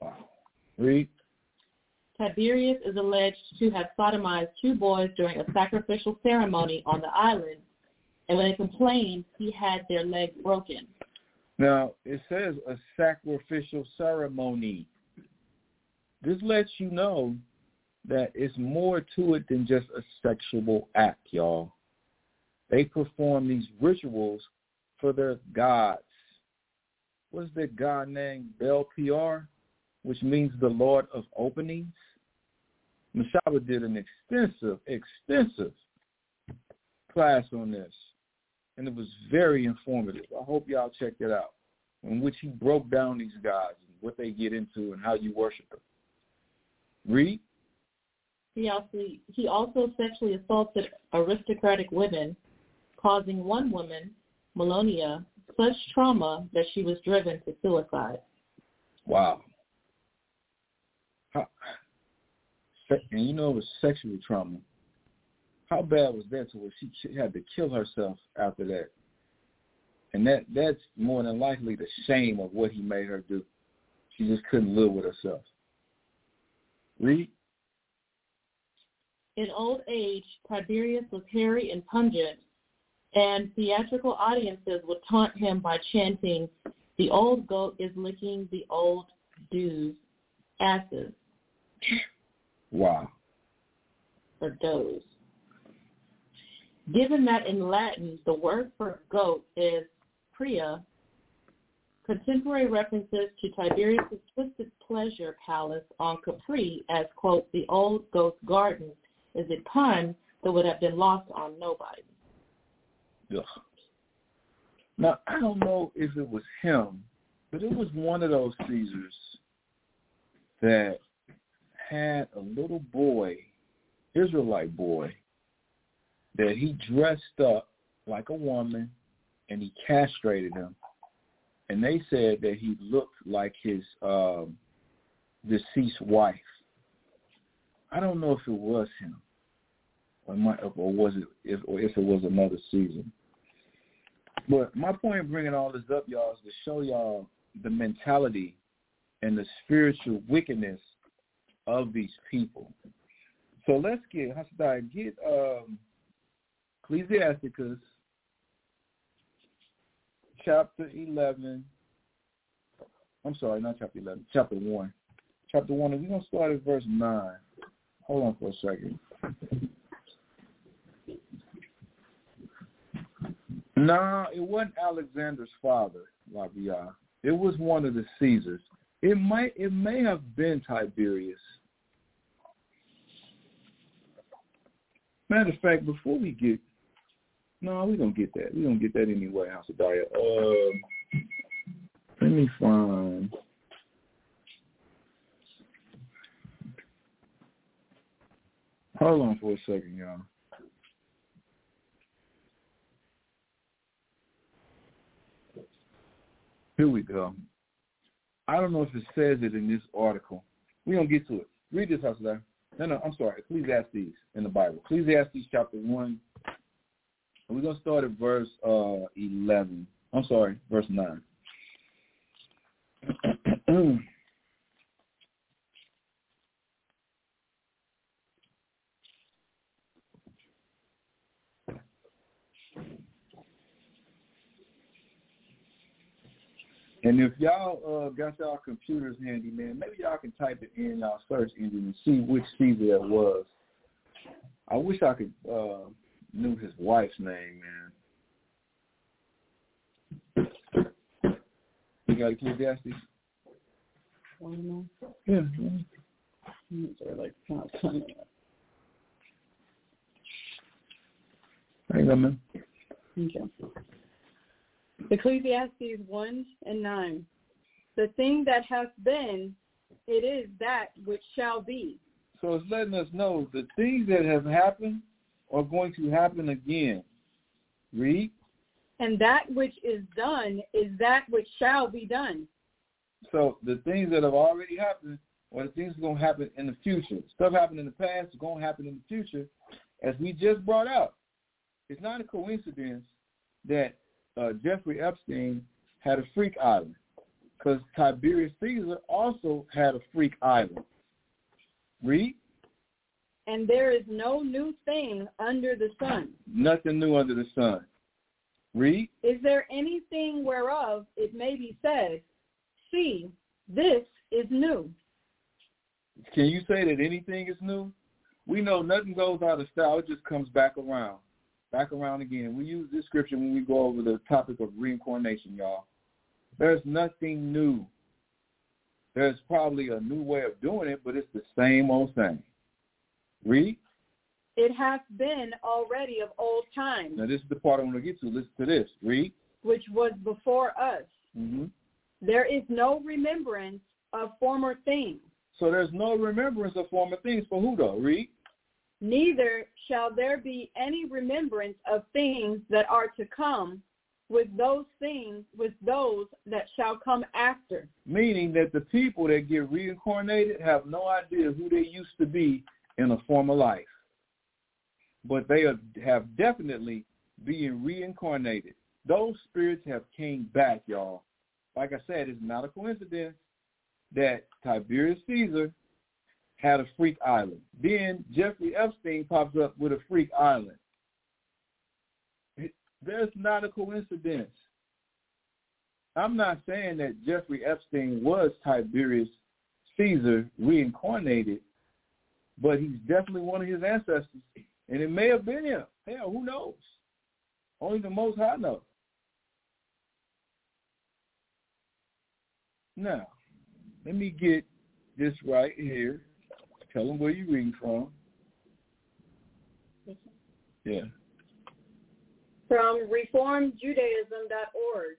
Wow. Read. Tiberius is alleged to have sodomized two boys during a sacrificial ceremony on the island, and when they complained, he had their legs broken. Now, it says a sacrificial ceremony. This lets you know that it's more to it than just a sexual act, y'all. They perform these rituals for their gods. What's that god named Baal Peor, which means the Lord of Openings? Mashaba did an extensive, extensive class on this, and it was very informative. I hope y'all checked it out, in which he broke down these gods and what they get into and how you worship them. Read. He also he also sexually assaulted aristocratic women, causing one woman, Mallonia, such trauma that she was driven to suicide. Wow. How, and you know it was sexual trauma. How bad was that to where she had to kill herself after that? And that that's more than likely the shame of what he made her do. She just couldn't live with herself. Read. In old age, Tiberius was hairy and pungent, and theatrical audiences would taunt him by chanting, the old goat is licking the old dude's asses. Wow. For does. Given that in Latin the word for goat is pria, contemporary references to Tiberius' twisted pleasure palace on Capri as, quote, the old goat's garden is a pun that would have been lost on nobody. Ugh. Now, I don't know if it was him, but it was one of those Caesars that had a little boy, Israelite boy, that he dressed up like a woman and he castrated him and they said that he looked like his um, deceased wife. I don't know if it was him, or, my, or was it if or if it was another season. But my point in bringing all this up, y'all, is to show y'all the mentality and the spiritual wickedness of these people. So let's get Hasadai, get um, Ecclesiasticus chapter eleven. I'm sorry, not chapter eleven, chapter one. Chapter one, we're gonna start at verse nine. Hold on for a second. nah, it wasn't Alexander's father, Rabia. It was one of the Caesars. It might it may have been Tiberius. Matter of fact, before we get no, we don't get that. We don't get that anyway, House of. Um, let me find Hold on for a second, y'all. Here we go. I don't know if it says it in this article. We're going to get to it. Read this, there. No, no, I'm sorry. Ecclesiastes in the Bible. Ecclesiastes chapter 1. We're going to start at verse uh, 11. I'm sorry, verse 9. And if y'all uh, got y'all computers handy, man, maybe y'all can type it in y'all search engine and see which Caesar that was. I wish I could uh, knew his wife's name, man. You got Ecclesiastes? One Yeah. They're like not coming up. Hang on, man. Okay. Ecclesiastes 1 and 9. The thing that has been, it is that which shall be. So it's letting us know the things that have happened are going to happen again. Read. And that which is done is that which shall be done. So the things that have already happened or the things that are going to happen in the future. Stuff happened in the past is going to happen in the future. As we just brought out, it's not a coincidence that uh, Jeffrey Epstein had a freak island because Tiberius Caesar also had a freak island. Read. And there is no new thing under the sun. Nothing new under the sun. Read. Is there anything whereof it may be said, see, this is new? Can you say that anything is new? We know nothing goes out of style. It just comes back around. Back around again. We use this scripture when we go over the topic of reincarnation, y'all. There's nothing new. There's probably a new way of doing it, but it's the same old thing. Read. It hath been already of old times, Now this is the part I want to get to. Listen to this. Read. which was before us. hmm There is no remembrance of former things, So there's no remembrance of former things for who though? Read. Neither shall there be any remembrance of things that are to come with those things with those that shall come after. Meaning that the people that get reincarnated have no idea who they used to be in a former life. But they are, have definitely being reincarnated. Those spirits have came back, y'all. Like I said, it's not a coincidence that Tiberius Caesar had a freak island. Then Jeffrey Epstein pops up with a freak island. That's not a coincidence. I'm not saying that Jeffrey Epstein was Tiberius Caesar reincarnated, but he's definitely one of his ancestors. And it may have been him. Hell, who knows? Only the Most High knows. Now, let me get this right here. Tell them where you're from. Yeah. From reformedjudaism.org.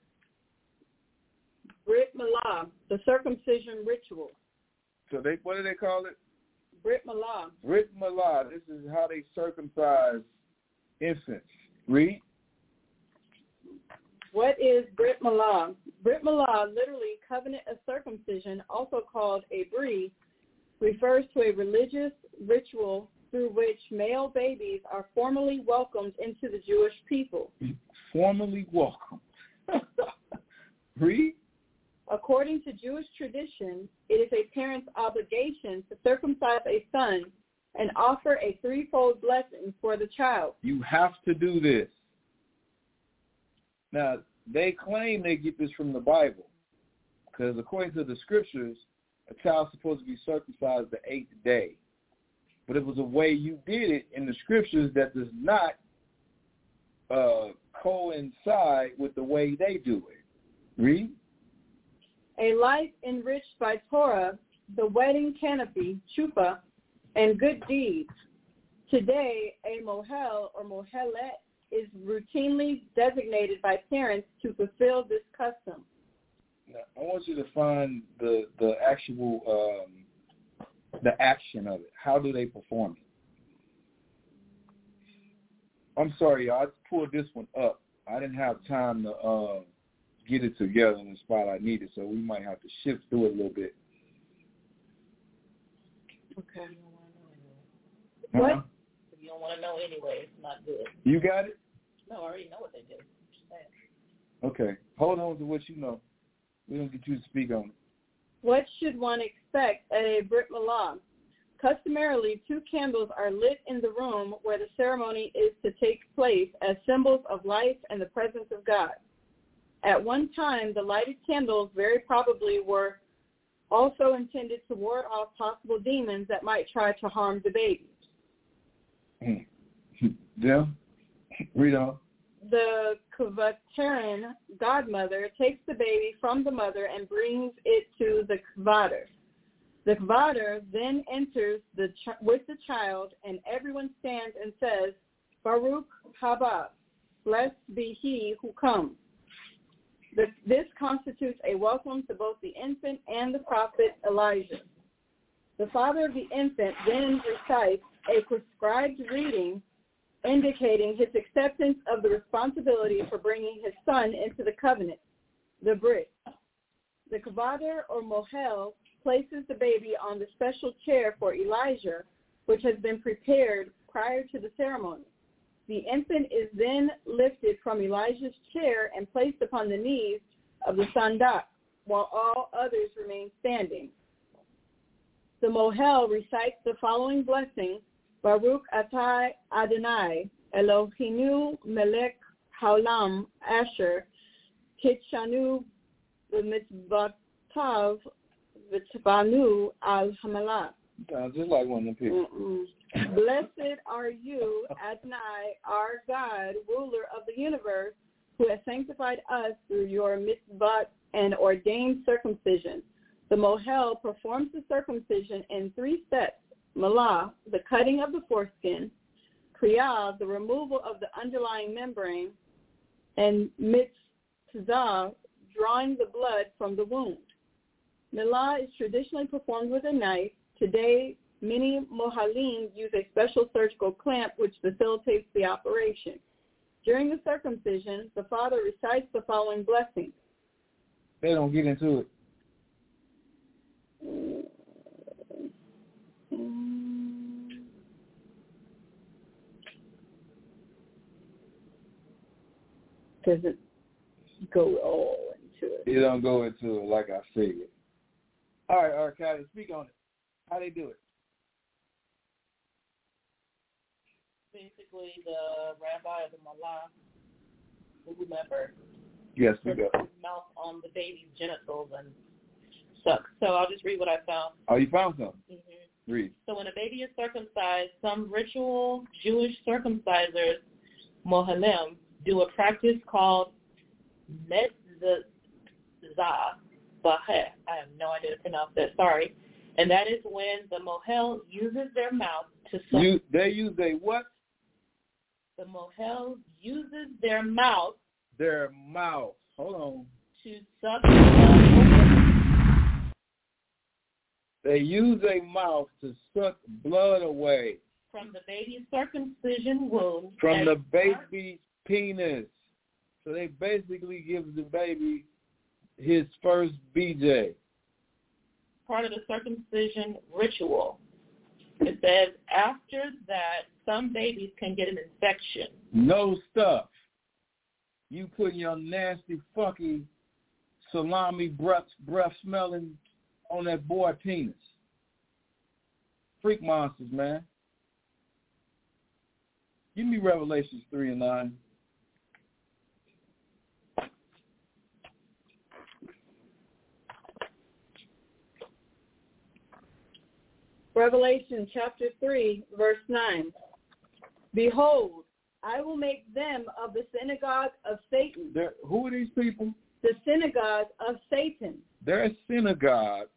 Brit Milah, the circumcision ritual. So they what do they call it? Brit Milah. Brit Milah. This is how they circumcise infants. Read. What is Brit Milah? Brit Milah, literally covenant of circumcision, also called a bri, refers to a religious ritual through which male babies are formally welcomed into the Jewish people. Formally welcomed. Read. According to Jewish tradition, it is a parent's obligation to circumcise a son and offer a threefold blessing for the child. You have to do this. Now, they claim they get this from the Bible because according to the scriptures, a child's supposed to be circumcised the eighth day. But it was a way you did it in the scriptures that does not uh, coincide with the way they do it. Read. A life enriched by Torah, the wedding canopy, chuppah, and good deeds. Today, a mohel or mohelet is routinely designated by parents to fulfill this custom. I want you to find the the actual um, the action of it. How do they perform it? I'm sorry, y'all. I pulled this one up. I didn't have time to uh, get it together in the spot I needed, so we might have to shift through it a little bit. Okay. Uh-huh. What? If you don't want to know anyway, it's not good. You got it? No, I already know what they do. Okay. Hold on to what you know. We don't get you to speak on it. What should one expect at a Brit Milah? Customarily, two candles are lit in the room where the ceremony is to take place as symbols of life and the presence of God. At one time, the lighted candles very probably were also intended to ward off possible demons that might try to harm the baby. Jim, read on. The Kvaterin godmother takes the baby from the mother and brings it to the Kvater. The Kvater then enters the ch- with the child, and everyone stands and says, Baruch haba, blessed be he who comes. The, this constitutes a welcome to both the infant and the prophet Elijah. The father of the infant then recites a prescribed reading indicating his acceptance of the responsibility for bringing his son into the covenant, the Brit. The Kvater or Mohel places the baby on the special chair for Elijah, which has been prepared prior to the ceremony. The infant is then lifted from Elijah's chair and placed upon the knees of the sandak, while all others remain standing. The Mohel recites the following blessing, Baruch Atah Adonai, Eloheinu Melech Haolam Asher, Kitshanu B'mitzvotav V'tzvanu Al Hamalah. Sounds just like one of the people. Mm-mm. Blessed are you, Adonai, our God, ruler of the universe, who has sanctified us through your mitzvot and ordained circumcision. The Mohel performs the circumcision in three steps. Malah, the cutting of the foreskin, Kriyah, the removal of the underlying membrane, and Mitzvah, drawing the blood from the wound. Milah is traditionally performed with a knife. Today, many Mohalim use a special surgical clamp which facilitates the operation. During the circumcision, the father recites the following blessing. They don't get into it. Doesn't go all into it. They don't go into it like I figured. All right, all right, Kylie, speak on it. How they do it? Basically, the rabbi of the Malah, whomever, Yes, we puts go. mouth on the baby's genitals and sucks. So I'll just read what I found. Oh, you found something? hmm Read. So when a baby is circumcised, some ritual Jewish circumcisers, Mohalim, do a practice called Metzah Baheh. I have no idea to pronounce that. Sorry. And that is when the Mohel uses their mouth to suck. You, they use a what? the Mohel uses their mouth Their mouth. Hold on. to suck blood They use a mouth to suck blood away from the baby's circumcision wound. from the baby's penis. So they basically give the baby his first BJ. Part of the circumcision ritual. It says after that, some babies can get an infection. No stuff. You putting your nasty, funky, salami breath, breath smelling on that boy penis. Freak monsters, man. Give me Revelations 3 and 9. Revelation chapter 3, verse 9. Behold, I will make them of the synagogue of Satan. They're, who are these people? The synagogue of Satan. Their synagogue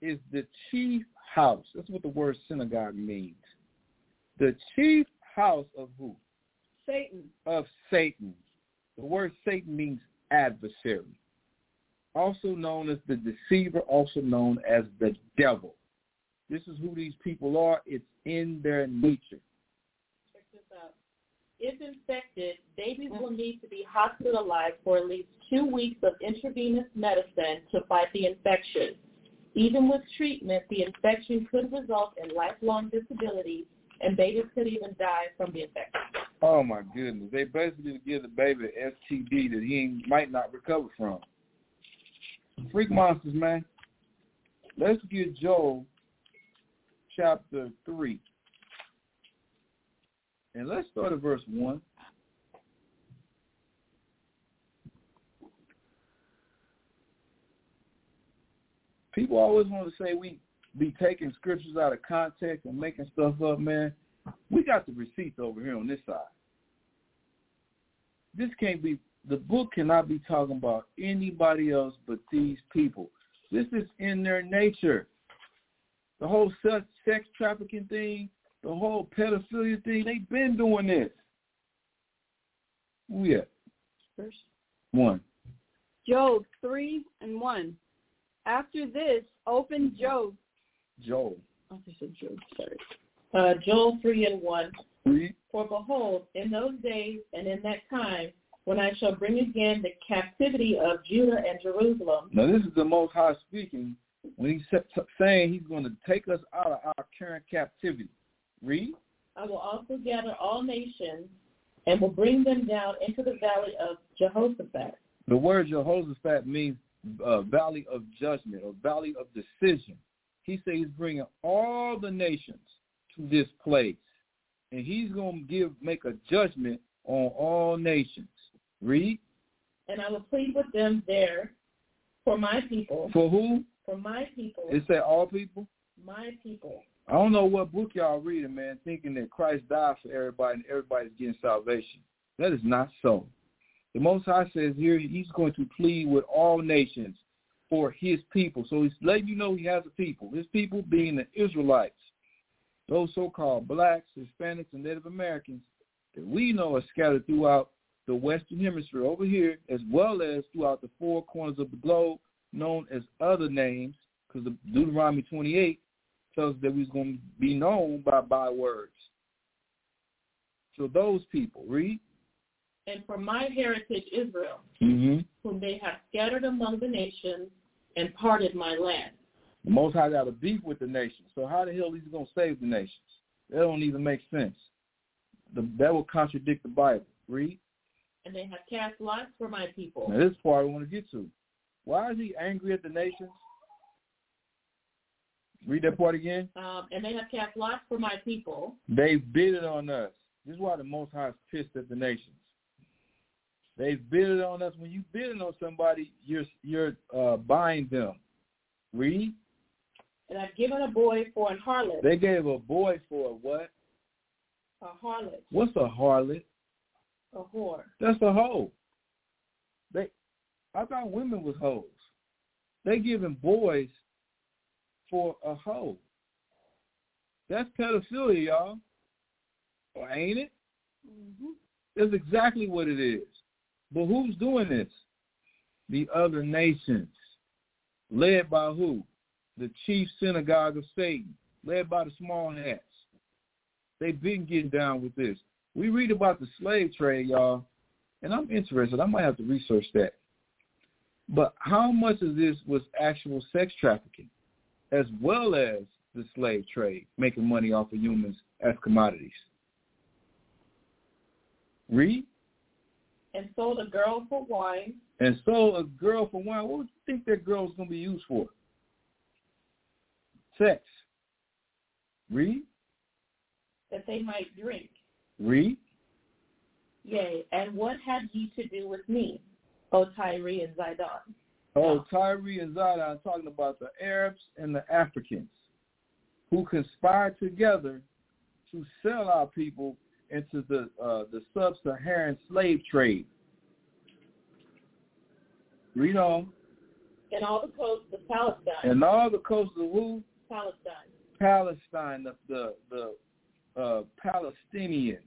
is the chief house. That's what the word synagogue means. The chief house of who? Satan. Of Satan. The word Satan means adversary. Also known as the deceiver, also known as the devil. This is who these people are. It's in their nature. Check this out. If infected, babies mm-hmm. will need to be hospitalized for at least two weeks of intravenous medicine to fight the infection. Even with treatment, the infection could result in lifelong disability, and babies could even die from the infection. Oh my goodness! They basically give the baby an STD that he might not recover from. Freak monsters, man. Let's get Joel chapter 3. And let's start at verse 1. People always want to say we be taking scriptures out of context and making stuff up, man. We got the receipts over here on this side. This can't be, the book cannot be talking about anybody else but these people. This is in their nature. The whole sex, sex trafficking thing, the whole pedophilia thing, they've been doing this. Who yet? Verse One. Job 3 and 1. After this, open Job. Joel. Oh, I said Job, sorry. Uh, Joel 3 and 1. Read. For behold, in those days and in that time, when I shall bring again the captivity of Judah and Jerusalem, Now this is the Most High speaking when he's saying he's going to take us out of our current captivity. Read. I will also gather all nations and will bring them down into the valley of Jehoshaphat. The word Jehoshaphat means uh, valley of judgment or valley of decision. He says he's bringing all the nations to this place, and he's going to give make a judgment on all nations. Read And I will plead with them there for my people, for who? For my people, It said all people. my people. I don't know what book y'all reading, man, thinking that Christ died for everybody and everybody's getting salvation. That is not so. The Most High says here he's going to plead with all nations for his people. So he's letting you know he has a people. His people being the Israelites, those so-called blacks, Hispanics, and Native Americans that we know are scattered throughout the Western Hemisphere over here, as well as throughout the four corners of the globe, known as other names, because the Deuteronomy 28 tells us that we're going to be known by bywords. So those people, read. And for my heritage Israel, Mm-hmm. whom they have scattered among the nations and parted my land. The Most High got a beef with the nations. So how the hell is he going to save the nations? That don't even make sense. The, that will contradict the Bible. Read. And they have cast lots for my people. Now this part I want to get to. Why is he angry at the nations? Read that part again. Um, and they have cast lots for my people. They bid it on us. This is why the Most High is pissed at the nations. They bid it on us. When you bidding on somebody, you're you're uh, buying them. Read. And I've given a boy for an harlot. They gave a boy for a what? A harlot. What's a harlot? A whore. That's a hoe. They, I thought women was hoes. They giving boys for a hoe. That's pedophilia, y'all. Or ain't it? Mm-hmm. That's exactly what it is. But who's doing this? The other nations. Led by who? The chief synagogue of Satan. Led by the small hats. They've been getting down with this. We read about the slave trade, y'all. and I'm interested. I might have to research that. But how much of this was actual sex trafficking, as well as the slave trade, making money off of humans as commodities? Read. And sold a girl for wine. And sold a girl for wine. What would you think that girl was going to be used for? Sex. Read. That they might drink. Read. Yea, and what had ye to do with me, O Tyre and Zidon? Oh, Tyre and Zidon, talking about the Arabs and the Africans who conspired together to sell our people into the uh, the sub-Saharan slave trade. Read on. And all the coasts of Palestine. And all the coasts of who? Palestine. Palestine, the the, the uh, Palestinians,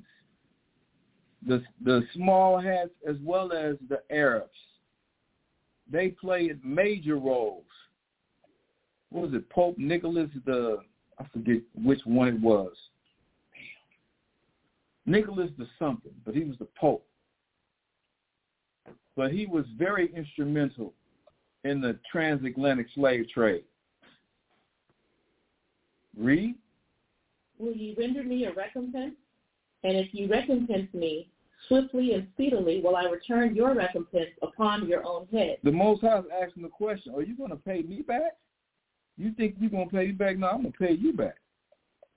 the the small hats as well as the Arabs. They played major roles. What was it? Pope Nicholas the I forget which one it was. Damn. Nicholas the something, but he was the Pope. But he was very instrumental in the transatlantic slave trade. Read. Will ye render me a recompense? And if you recompense me, swiftly and speedily will I return your recompense upon your own head. The Most High is asking the question, are you going to pay me back? You think you're going to pay me back? No, I'm going to pay you back.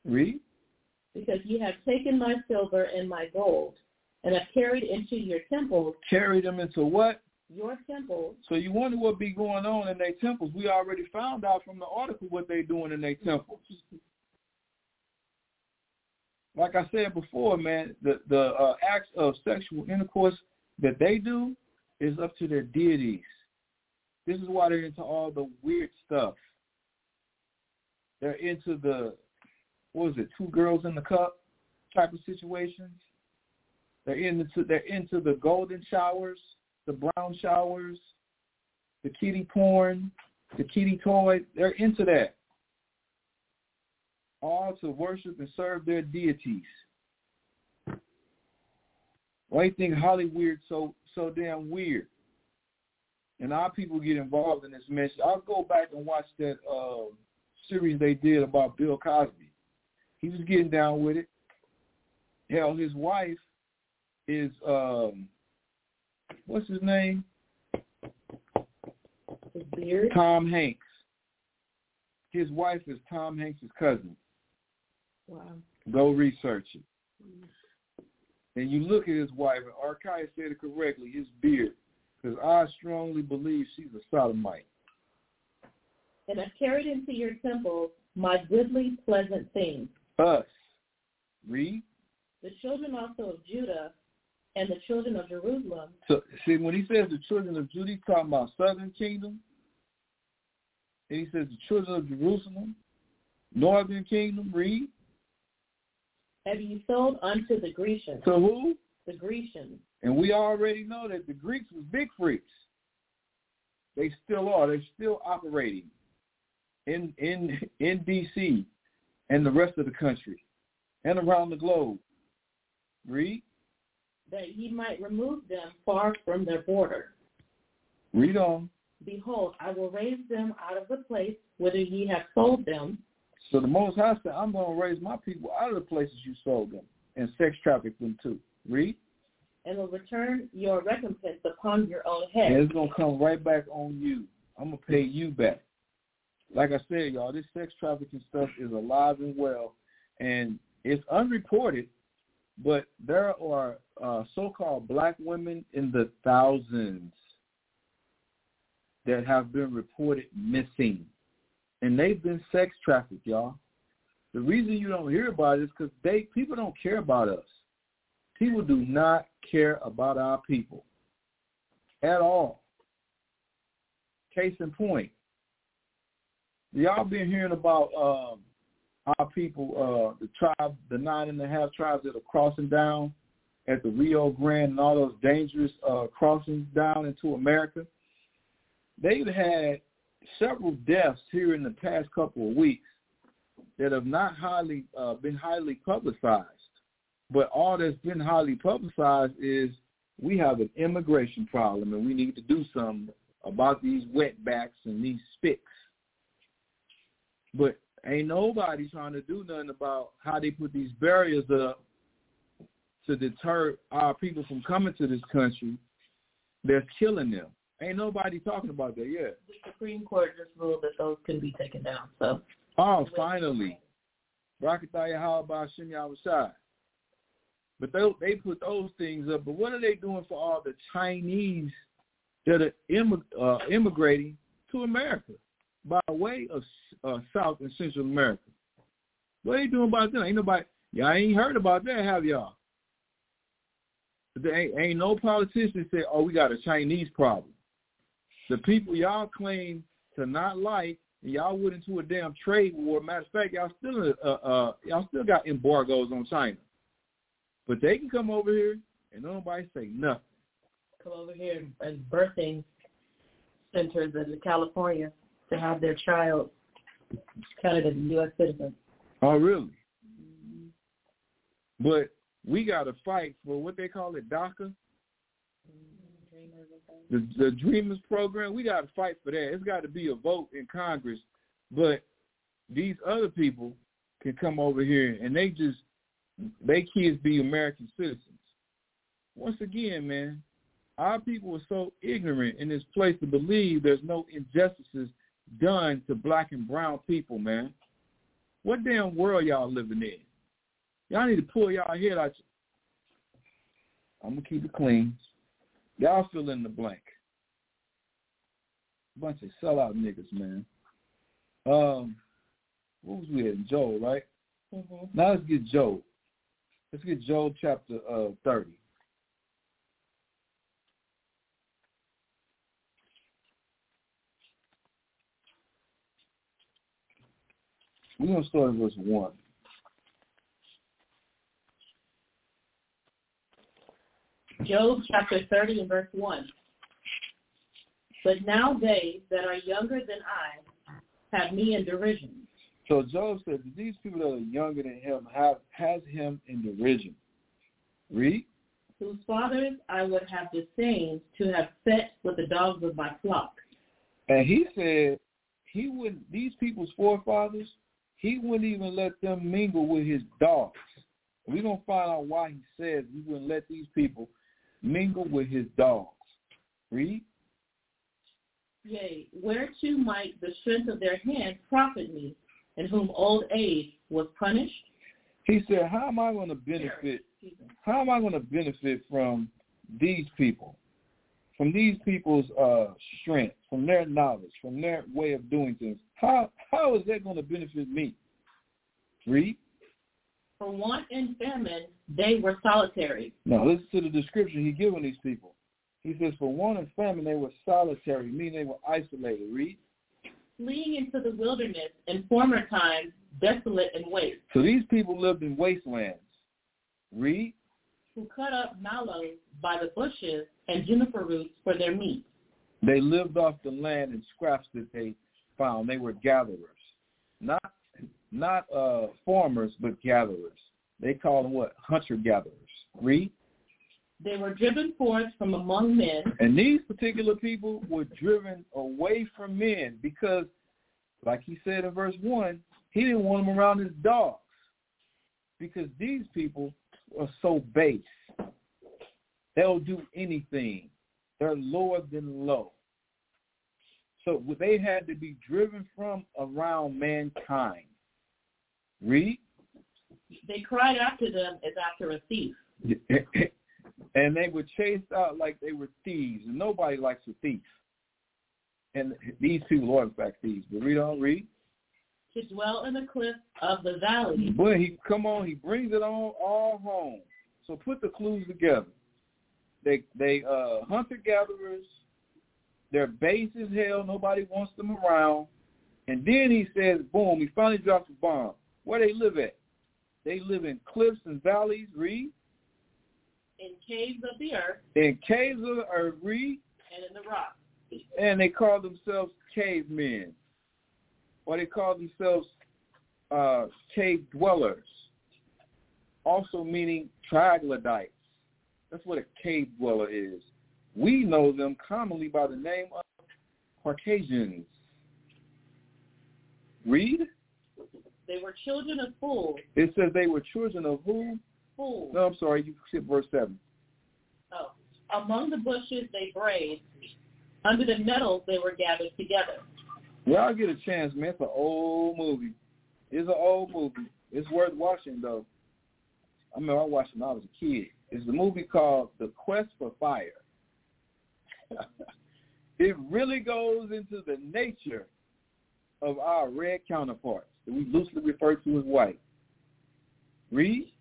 Read because you have taken my silver and my gold, and have carried into your temples. Carried them into what? Your temples. So you wonder what be going on in their temples. We already found out from the article what they're doing in their temples. Like I said before, man, the the uh, acts of sexual intercourse that they do is up to their deities. This is why they're into all the weird stuff. They're into the what was it, two girls in the cup type of situations. They're into they're into the golden showers, the brown showers, the kitty porn, the kitty toy. They're into that. All to worship and serve their deities. Why do you think Hollywood so so damn weird? And our people get involved in this mess. I'll go back and watch that uh, series they did about Bill Cosby. He was getting down with it. Hell, his wife is um, what's his name? His. Tom Hanks. His wife is Tom Hanks' cousin. Wow. Go research it. Mm-hmm. And you look at his wife, and Archias said it correctly, his beard, because I strongly believe she's a sodomite. And I've carried into your temple my goodly, pleasant things, us. Read. The children also of Judah and the children of Jerusalem. So see, when he says the children of Judah, he's talking about southern kingdom. And he says the children of Jerusalem, northern kingdom. Read. Have you sold unto the Grecians? To who? The Grecians. And we already know that the Greeks was big freaks. They still are. They're still operating in in in DC and the rest of the country and around the globe. Read. That he might remove them far from their border. Read on. Behold, I will raise them out of the place whither ye have sold them. So the Most High said, I'm going to raise my people out of the places you sold them and sex traffic them too. Read. And will return your recompense upon your own head. And it's going to come right back on you. I'm going to pay you back like I said, y'all, this sex trafficking stuff is alive and well, and it's unreported, but there are uh, so-called black women in the thousands that have been reported missing, and they've been sex trafficked, y'all. The reason you don't hear about it is because they people don't care about us. People do not care about our people at all. Case in point, y'all been hearing about um, our people, uh, the tribe, the nine and a half tribes that are crossing down at the Rio Grande and all those dangerous uh, crossings down into America. They've had several deaths here in the past couple of weeks that have not highly uh, been highly publicized. But all that's been highly publicized is we have an immigration problem, and we need to do something about these wetbacks and these spicks. But ain't nobody trying to do nothing about how they put these barriers up to deter our people from coming to this country They're killing them. Ain't nobody talking about that yet. The Supreme Court just ruled that those can be taken down. So. Oh, finally. Rakataya Halaba Shem Yahweh But they they put those things up. But what are they doing for all the Chinese that are immig- uh, immigrating to America by way of uh, South and Central America? What are they doing about that? Ain't nobody. Y'all ain't heard about that, have y'all? There ain't, ain't no politician say, "Oh, we got a Chinese problem." The people y'all claim to not like, y'all went into a damn trade war. Matter of fact, y'all still uh, uh y'all still got embargoes on China, but they can come over here and nobody say nothing. Come over here and birthing centers in California to have their child counted as a U.S. citizen. Oh, really? Mm-hmm. But we got to fight for what they call it, DACA. The, the Dreamers program, we got to fight for that. It's got to be a vote in Congress. But these other people can come over here and they just, they kids be American citizens. Once again, man, our people are so ignorant in this place to believe there's no injustices done to black and brown people, man. What damn world y'all living in? Y'all need to pull y'all head out. I'm gonna keep it clean. Y'all fill in the blank. Bunch of sellout niggas, man. Um, what was we at? Joel, right? Mm-hmm. Now let's get Joel. Let's get Joel chapter uh, 30. We're going to start at verse 1. Job chapter 30 and verse 1. But now they that are younger than I have me in derision. So Job said, that these people that are younger than him have has him in derision. Read. Whose fathers I would have disdained to have set with the dogs of my flock. And he said he wouldn't these people's forefathers, he wouldn't even let them mingle with his dogs. We're gonna find out why he says he wouldn't let these people mingle with his dogs. Read. Yea, whereto might the strength of their hand profit me, in whom old age was punished? He said, how am I going to benefit? How am I going to benefit from these people? From these people's uh, strength, from their knowledge, from their way of doing things. How how is that going to benefit me? Read. For want and famine, they were solitary. Now listen to the description he's giving these people. He says, for want and famine, they were solitary, meaning they were isolated. Read. Fleeing into the wilderness in former times, desolate and waste. So these people lived in wastelands. Read. Who cut up mallows by the bushes and juniper roots for their meat. They lived off the land and scraps that they found. They were gatherers. Not not uh, farmers, but gatherers. They call them what? Hunter-gatherers. Read. They were driven forth from among men. And these particular people were driven away from men because, like he said in verse 1, he didn't want them around his dogs because these people are so base. They'll do anything. They're lower than low. So they had to be driven from around mankind. Read. They cried after them as after a thief. and they were chased out like they were thieves. And nobody likes a thief. And these people are in fact thieves. But read on, read. To dwell in the cliff of the valley. Boy, he come on, he brings it on all home. So put the clues together. They they uh hunter gatherers, their base is hell, nobody wants them around. And then he says, boom, he finally drops a bomb. Where they live at? They live in cliffs and valleys, read. In caves of the earth. In caves of the earth, read. And in the rock. And they call themselves cavemen. Or they call themselves uh, cave dwellers. Also meaning troglodytes. That's what a cave dweller is. We know them commonly by the name of Caucasians. Read. They were children of fools. It says they were children of who? Fools. No, I'm sorry. You skipped verse 7. Oh. Among the bushes they brayed. Under the nettles they were gathered together. Y'all get a chance, man. It's an old movie. It's an old movie. It's worth watching, though. I remember I watched it when I was a kid. It's a movie called The Quest for Fire. it really goes into the nature of our red counterparts that we loosely refer to as white. Read.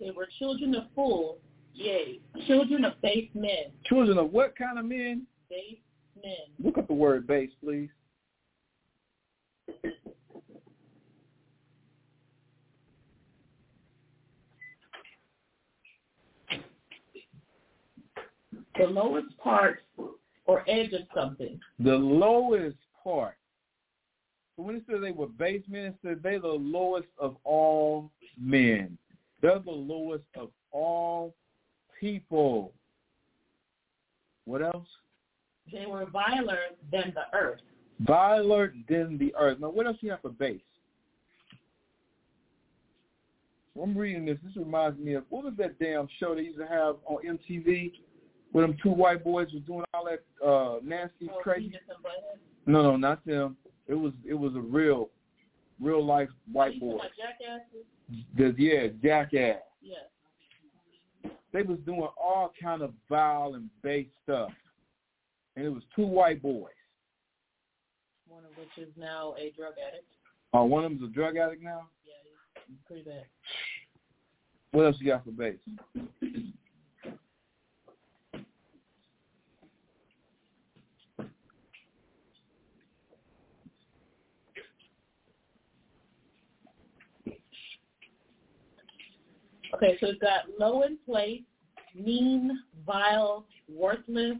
They were children of fools, yea, children of base men. Children of what kind of men? Base men. Look up the word base, please. The lowest part or edge of something. The lowest part. So when it says they were base men, it says they're the lowest of all men. They're the lowest of all people. What else? They were viler than the earth. Viler than the earth. Now, what else do you have for base? I'm reading this. This reminds me of what was that damn show they used to have on MTV where them two white boys was doing all that uh nasty Oh, crazy. No, no, not them. It was it was a real, real life white boy. jackasses? Yeah, jackass. Yes. They was doing all kind of vile and base stuff, and it was two white boys. One of which is now a drug addict. Uh, one of them's a drug addict now. Yeah, he's pretty bad. What else you got for base? Okay, so we've got low in place, mean, vile, worthless,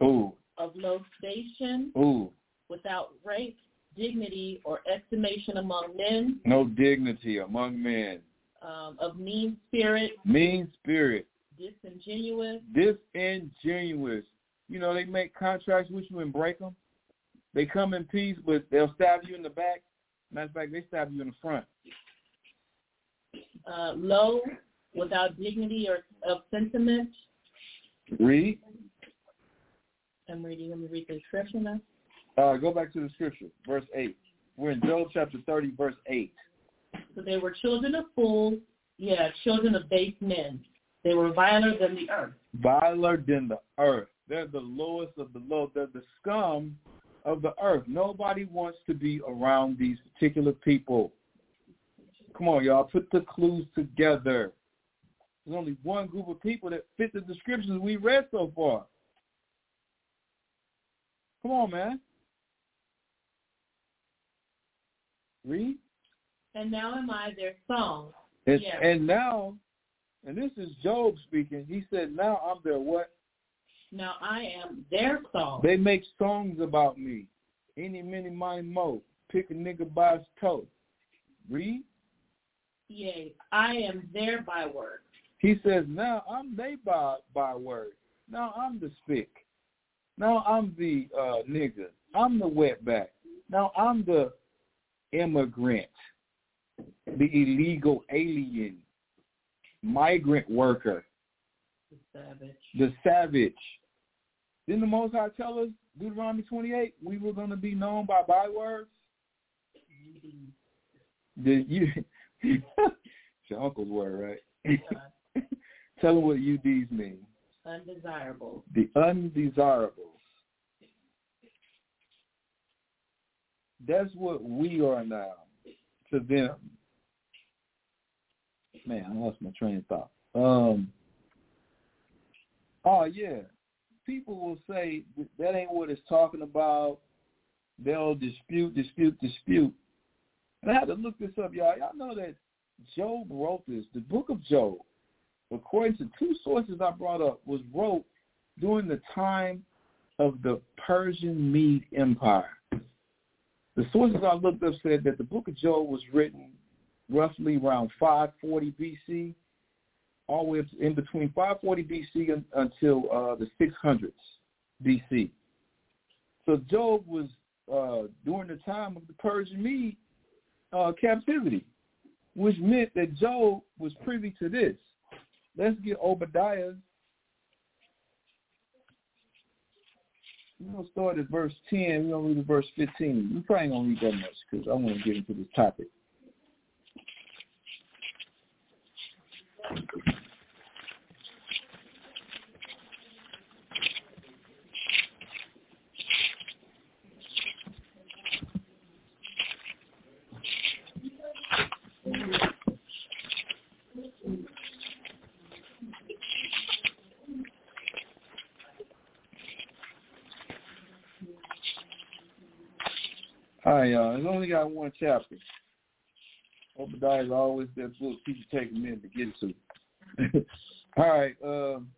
Ooh, of low station, ooh, without rank, dignity, or estimation among men, no dignity among men, um, of mean spirit, mean spirit, disingenuous, disingenuous. You know, they make contracts with you and break them. They come in peace, but they'll stab you in the back. Matter of fact, they stab you in the front. uh, low, without dignity or of sentiment. Read. I'm reading. Let me read the description now. Uh, go back to the scripture, verse 8. We're in Job chapter 30, verse 8. So they were children of fools, yeah, children of base men. They were viler than the earth. Viler than the earth. They're the lowest of the low. They're the scum of the earth. Nobody wants to be around these particular people. Come on, y'all. Put the clues together. There's only one group of people that fit the descriptions we read so far. Come on, man. Read. And now am I their song. And, Yeah. and now, and this is Job speaking. He said, now I'm their what? Now I am their song. They make songs about me. Any, many, miny, mo. Pick a nigga by his toe. Read. Yea, I am their byword. He says, now I'm they by by word. Now I'm the spick. Now I'm the uh, nigga. I'm the wetback. Now I'm the immigrant, the illegal alien, migrant worker, The savage. the savage. Didn't the Most High tell us, Deuteronomy 28, we were going to be known by bywords? Did you? your uncle's word, right? Tell them what UDs mean. undesirable. The undesirables. That's what we are now to them. Man, I lost my train of thought. Um. Oh yeah, people will say that ain't what it's talking about. They'll dispute, dispute, dispute. And I had to look this up, y'all. Y'all know that Job wrote this. The book of Job, according to two sources I brought up, was wrote during the time of the Persian Mede Empire. The sources I looked up said that the book of Job was written roughly around 540 BC, all the way up in between 540 BC until uh, the 600s BC. So Job was uh, during the time of the Persian Mede uh, captivity, which meant that Job was privy to this. Let's get Obadiah. We're going to start at verse 10. We're going to read verse 15. We probably going to read that much because I want to get into this topic. Y'all. It's only got one chapter. Obadiah is always that book people take a minute to get to. All right, um,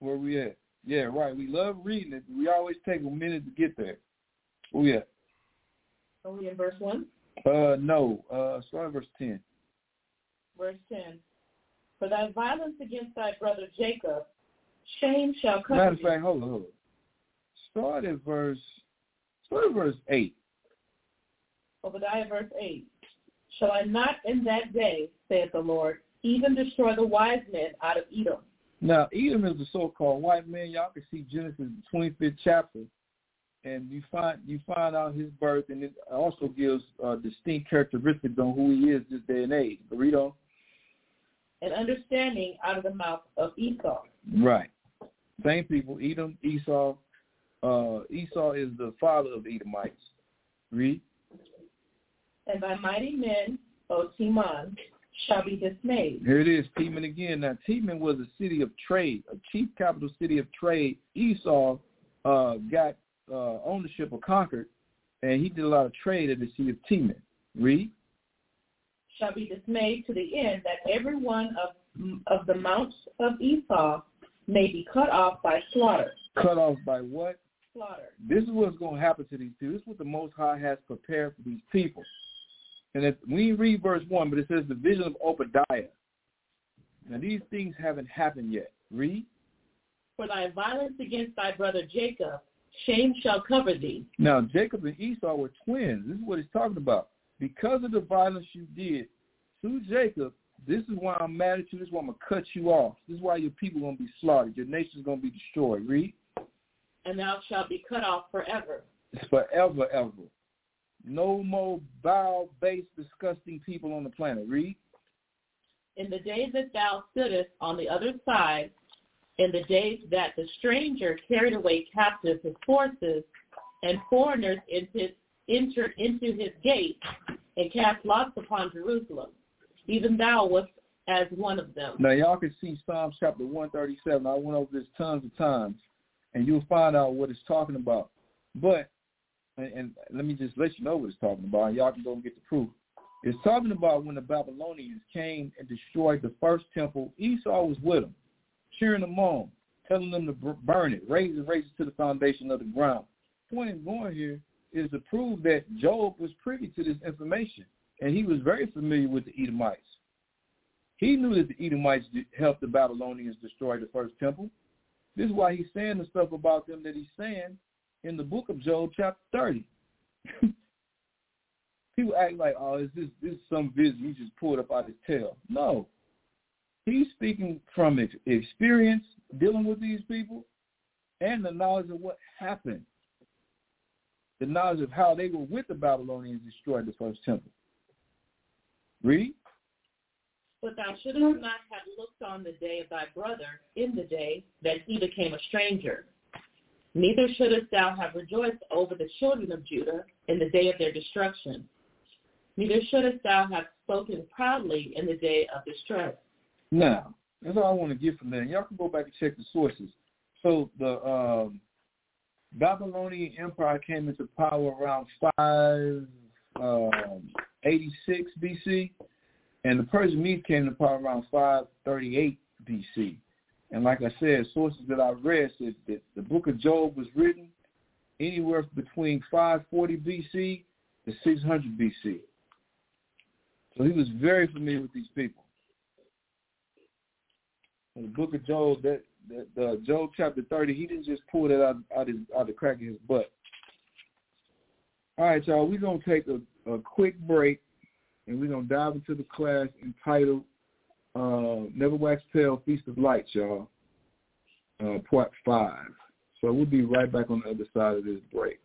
where we at? Yeah, right. We love reading it. We always take a minute to get there. Where we at? Are we in verse 1? Uh, no. Uh, start verse 10. Verse 10. For thy violence against thy brother Jacob, shame shall come. Matter of fact, hold on, hold on. Start at verse, start at verse 8. Obadiah verse 8. Shall I not in that day, saith the Lord, even destroy the wise men out of Edom? Now, Edom is the so-called white man. Y'all can see Genesis 25th chapter, and you find you find out his birth, and it also gives uh, distinct characteristics on who he is this day and age. Read on. And understanding out of the mouth of Esau. Right. Same people, Edom, Esau. Uh, Esau is the father of Edomites. Read and thy mighty men, O Teman, shall be dismayed. Here it is, Teman again. Now, Teman was a city of trade, a chief capital city of trade. Esau uh, got uh, ownership or conquered, and he did a lot of trade at the city of Teman. Read. Shall be dismayed to the end that every one of of the mounts of Esau may be cut off by slaughter. Cut off by what? Slaughter. This is what's going to happen to these people. This is what the Most High has prepared for these people. And if, we read verse 1, but it says the vision of Obadiah. Now, these things haven't happened yet. Read. For thy violence against thy brother Jacob, shame shall cover thee. Now, Jacob and Esau were twins. This is what he's talking about. Because of the violence you did to Jacob, this is why I'm mad at you. This is why I'm going to cut you off. This is why your people are going to be slaughtered. Your nation is going to be destroyed. Read. And thou shalt be cut off forever. Forever, ever. No more bow-based, disgusting people on the planet. Read. In the days that thou stoodest on the other side, in the days that the stranger carried away captive his forces, and foreigners entered, entered into his gates, and cast lots upon Jerusalem, even thou wast as one of them. Now y'all can see Psalms chapter 137. I went over this tons of times, and you'll find out what it's talking about. But and, let me just let you know what it's talking about, y'all can go and get the proof. It's talking about when the Babylonians came and destroyed the first temple. Esau was with them, cheering them on, telling them to burn it, raze it, raze it to the foundation of the ground. Point in going here is to prove that Job was privy to this information, and he was very familiar with the Edomites. He knew that the Edomites helped the Babylonians destroy the first temple. This is why he's saying the stuff about them that he's saying in the book of Job, chapter 30. People act like, oh, is this this is some vision he just pulled up out his tail. No. He's speaking from experience dealing with these people and the knowledge of what happened. The knowledge of how they were with the Babylonians destroyed the first temple. Read. But thou shouldst not have looked on the day of thy brother in the day that he became a stranger Neither shouldest thou have rejoiced over the children of Judah in the day of their destruction. Neither shouldest thou have spoken proudly in the day of distress. Now, that's all I want to get from that. Y'all can go back and check the sources. So the um, Babylonian Empire came into power around 586 um, BC, and the Persian Mede came into power around 538 BC. And like I said, sources that I've read said that the book of Job was written anywhere between 540 BC to 600 BC. So he was very familiar with these people. In the book of Job, that, that Job chapter 30, he didn't just pull that out, out, his, out the crack of his butt. All right, y'all, we're going to take a, a quick break, and we're going to dive into the class entitled uh, Never Wax Pale, Feast of Lights, y'all, uh, part five. So we'll be right back on the other side of this break.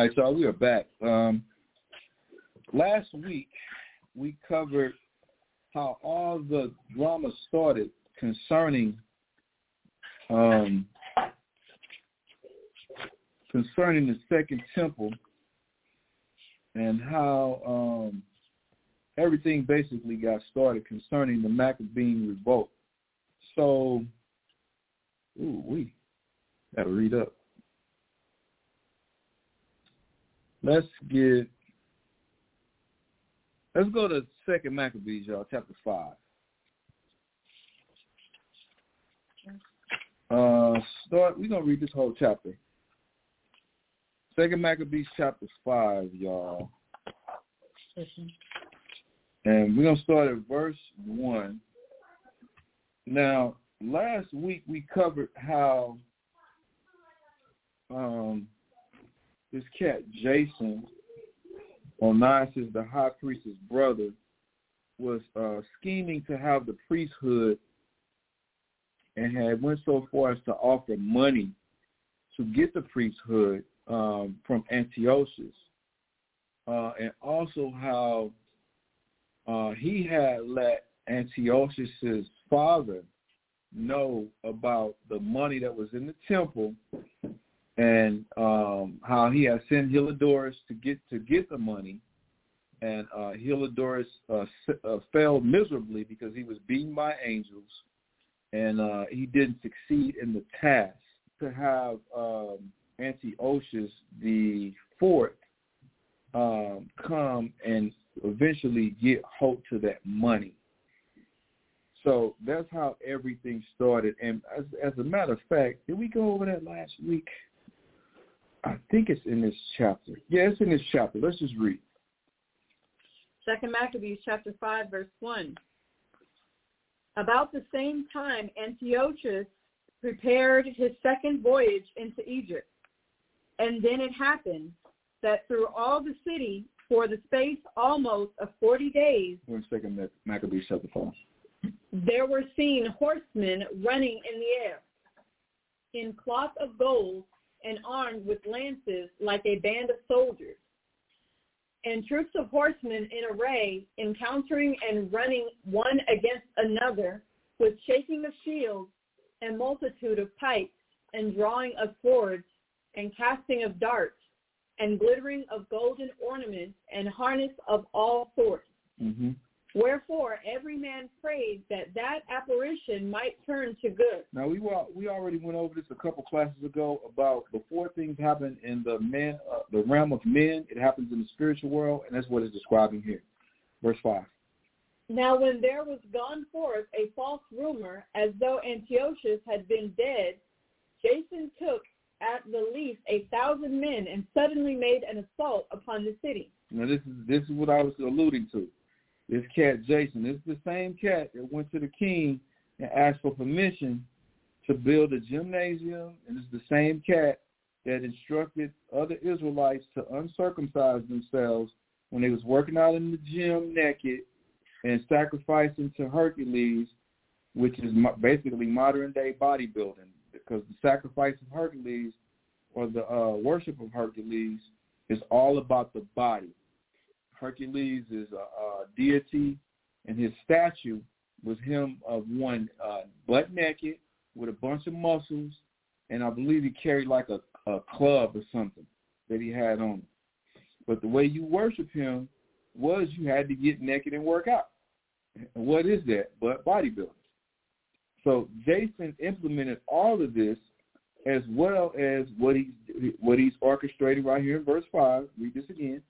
All right, so we are back. Um, last week, we covered how all the drama started concerning um, concerning the Second Temple and how um, everything basically got started concerning the Maccabean revolt. So, ooh, we got to read up. Let's get let's go to Second Maccabees, y'all, chapter five. Uh, start. We're gonna read this whole chapter. Second Maccabees, chapter five, y'all. And we're gonna start at verse one. Now, last week we covered how um, this cat Jason, Onias, is the high priest's brother, was uh, scheming to have the priesthood and had went so far as to offer money to get the priesthood um, from Antiochus, uh, and also how uh, he had let Antiochus's father know about the money that was in the temple and um, how he had sent Heliodorus to get to get the money, and uh, Heliodorus uh, uh, failed miserably because he was beaten by angels, and uh, he didn't succeed in the task to have um, Antiochus the fourth um, come and eventually get hold to that money. So that's how everything started. And as, as a matter of fact, did we go over that last week? I think it's in this chapter. Yeah, it's in this chapter. Let's just read. Second Maccabees chapter 5, verse 1. About the same time, Antiochus prepared his second voyage into Egypt. And then it happened that through all the city, for the space almost of 40 days, One second, Maccabees chapter 5. there were seen horsemen running in the air, in cloth of gold and armed with lances like a band of soldiers. And troops of horsemen in array, encountering and running one against another, with shaking of shields and multitude of pikes and drawing of swords and casting of darts and glittering of golden ornaments and harness of all sorts. Mm-hmm. Wherefore every man prayed that that apparition might turn to good. Now we were, we already went over this a couple classes ago about before things happen in the men uh, the realm of men, it happens in the spiritual world, and that's what it's describing here. Verse five. Now when there was gone forth a false rumor as though Antiochus had been dead, Jason took at the least a thousand men and suddenly made an assault upon the city. Now this is this is what I was alluding to. This cat Jason, this is the same cat that went to the king and asked for permission to build a gymnasium, and it's the same cat that instructed other Israelites to uncircumcise themselves when they was working out in the gym naked and sacrificing to Hercules, which is basically modern day bodybuilding, because the sacrifice of Hercules or the uh, worship of Hercules is all about the body. Hercules is a, a deity, and his statue was him of one uh, butt naked with a bunch of muscles, and I believe he carried like a, a club or something that he had on. But the way you worship him was you had to get naked and work out. And what is that but bodybuilding? So Jason implemented all of this as well as what he's what he's orchestrating right here in verse five. Read this again.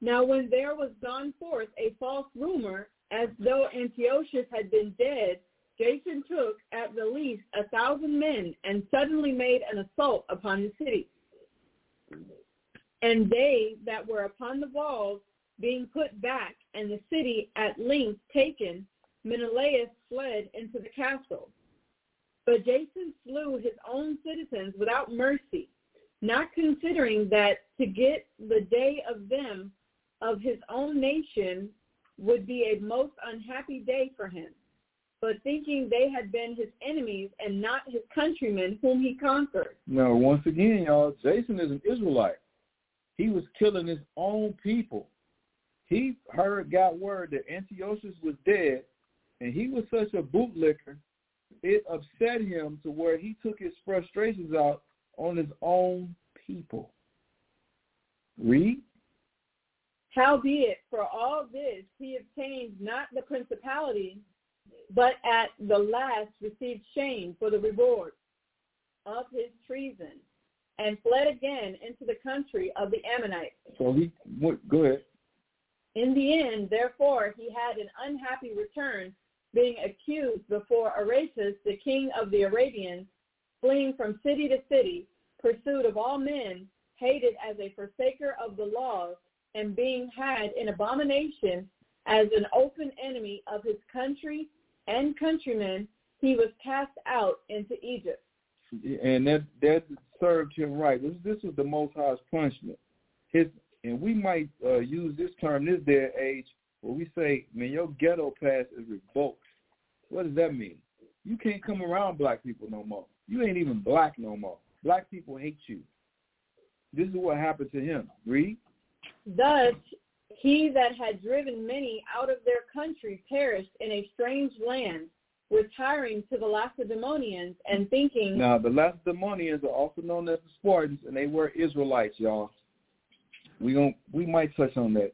Now when there was gone forth a false rumor as though Antiochus had been dead, Jason took at the least a thousand men and suddenly made an assault upon the city. And they that were upon the walls being put back and the city at length taken, Menelaus fled into the castle. But Jason slew his own citizens without mercy, not considering that to get the day of them of his own nation would be a most unhappy day for him, but thinking they had been his enemies and not his countrymen whom he conquered. Now, once again, y'all, Jason is an Israelite. He was killing his own people. He heard, got word that Antiochus was dead, and he was such a bootlicker, it upset him to where he took his frustrations out on his own people. Read. Howbeit, for all this he obtained not the principality, but at the last received shame for the reward of his treason, and fled again into the country of the Ammonites. So he went, go ahead. In the end, therefore, he had an unhappy return, being accused before Aretas, the king of the Arabians, fleeing from city to city, pursued of all men, hated as a forsaker of the laws, and being had in abomination as an open enemy of his country and countrymen, he was cast out into Egypt. And that that served him right. This this was the Most High's punishment. His and we might uh, use this term this day and age where we say, "Man, your ghetto pass is revoked." What does that mean? You can't come around black people no more. You ain't even black no more. Black people hate you. This is what happened to him. Read. Thus, he that had driven many out of their country perished in a strange land, retiring to the Lacedaemonians and thinking, Now, the Lacedaemonians are also known as the Spartans, and they were Israelites, y'all. We gon' we might touch on that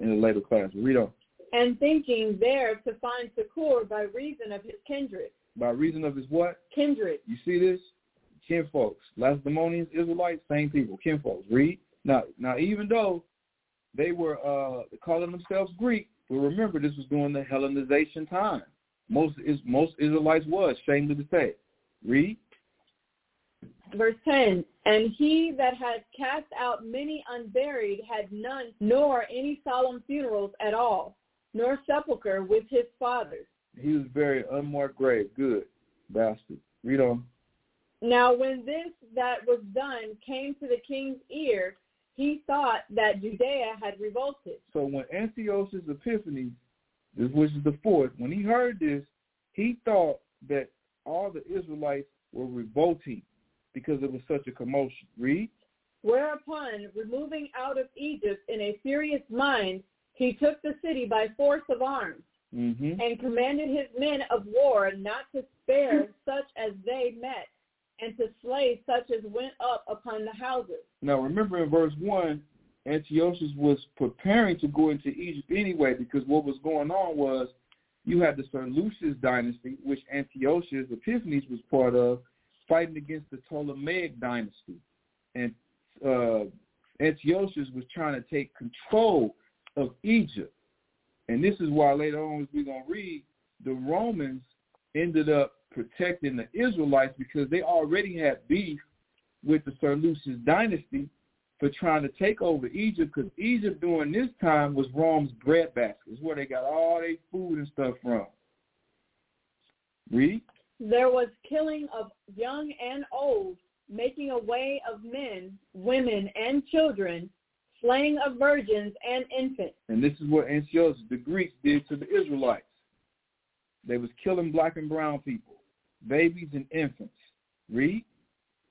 in a later class. Read on. and thinking there to find succor by reason of his kindred. By reason of his what? Kindred. You see this? Kinfolks. Lacedaemonians, Israelites, same people. Kinfolks. Read. Now, now, even though they were uh, calling themselves Greek, but remember this was during the Hellenization time. Most is most Israelites was, shameless to say. Read. Verse 10, And he that had cast out many unburied had none, nor any solemn funerals at all, nor sepulchre with his fathers. He was buried unmarked grave. Good. Bastard. Read on. Now when this that was done came to the king's ear, he thought that Judea had revolted. So when Antiochus Epiphanes, which is the fourth, when he heard this, he thought that all the Israelites were revolting because it was such a commotion. Read. Whereupon, removing out of Egypt in a furious mind, he took the city by force of arms Mm-hmm. and commanded his men of war not to spare such as they met, and to slay such as went up upon the houses. Now remember in verse 1, Antiochus was preparing to go into Egypt anyway because what was going on was you had the Seleucid dynasty, which Antiochus Epiphanes was part of, fighting against the Ptolemaic dynasty. And uh, Antiochus was trying to take control of Egypt. And this is why later on, as we're going to read, the Romans ended up protecting the Israelites because they already had beef with the Seleucid dynasty for trying to take over Egypt because Egypt during this time was Rome's breadbasket. It's where they got all their food and stuff from. Read. There was killing of young and old, making away of men, women, and children, slaying of virgins and infants. And this is what Antiochus, the Greeks, did to the Israelites. They was killing black and brown people, babies and infants. Read.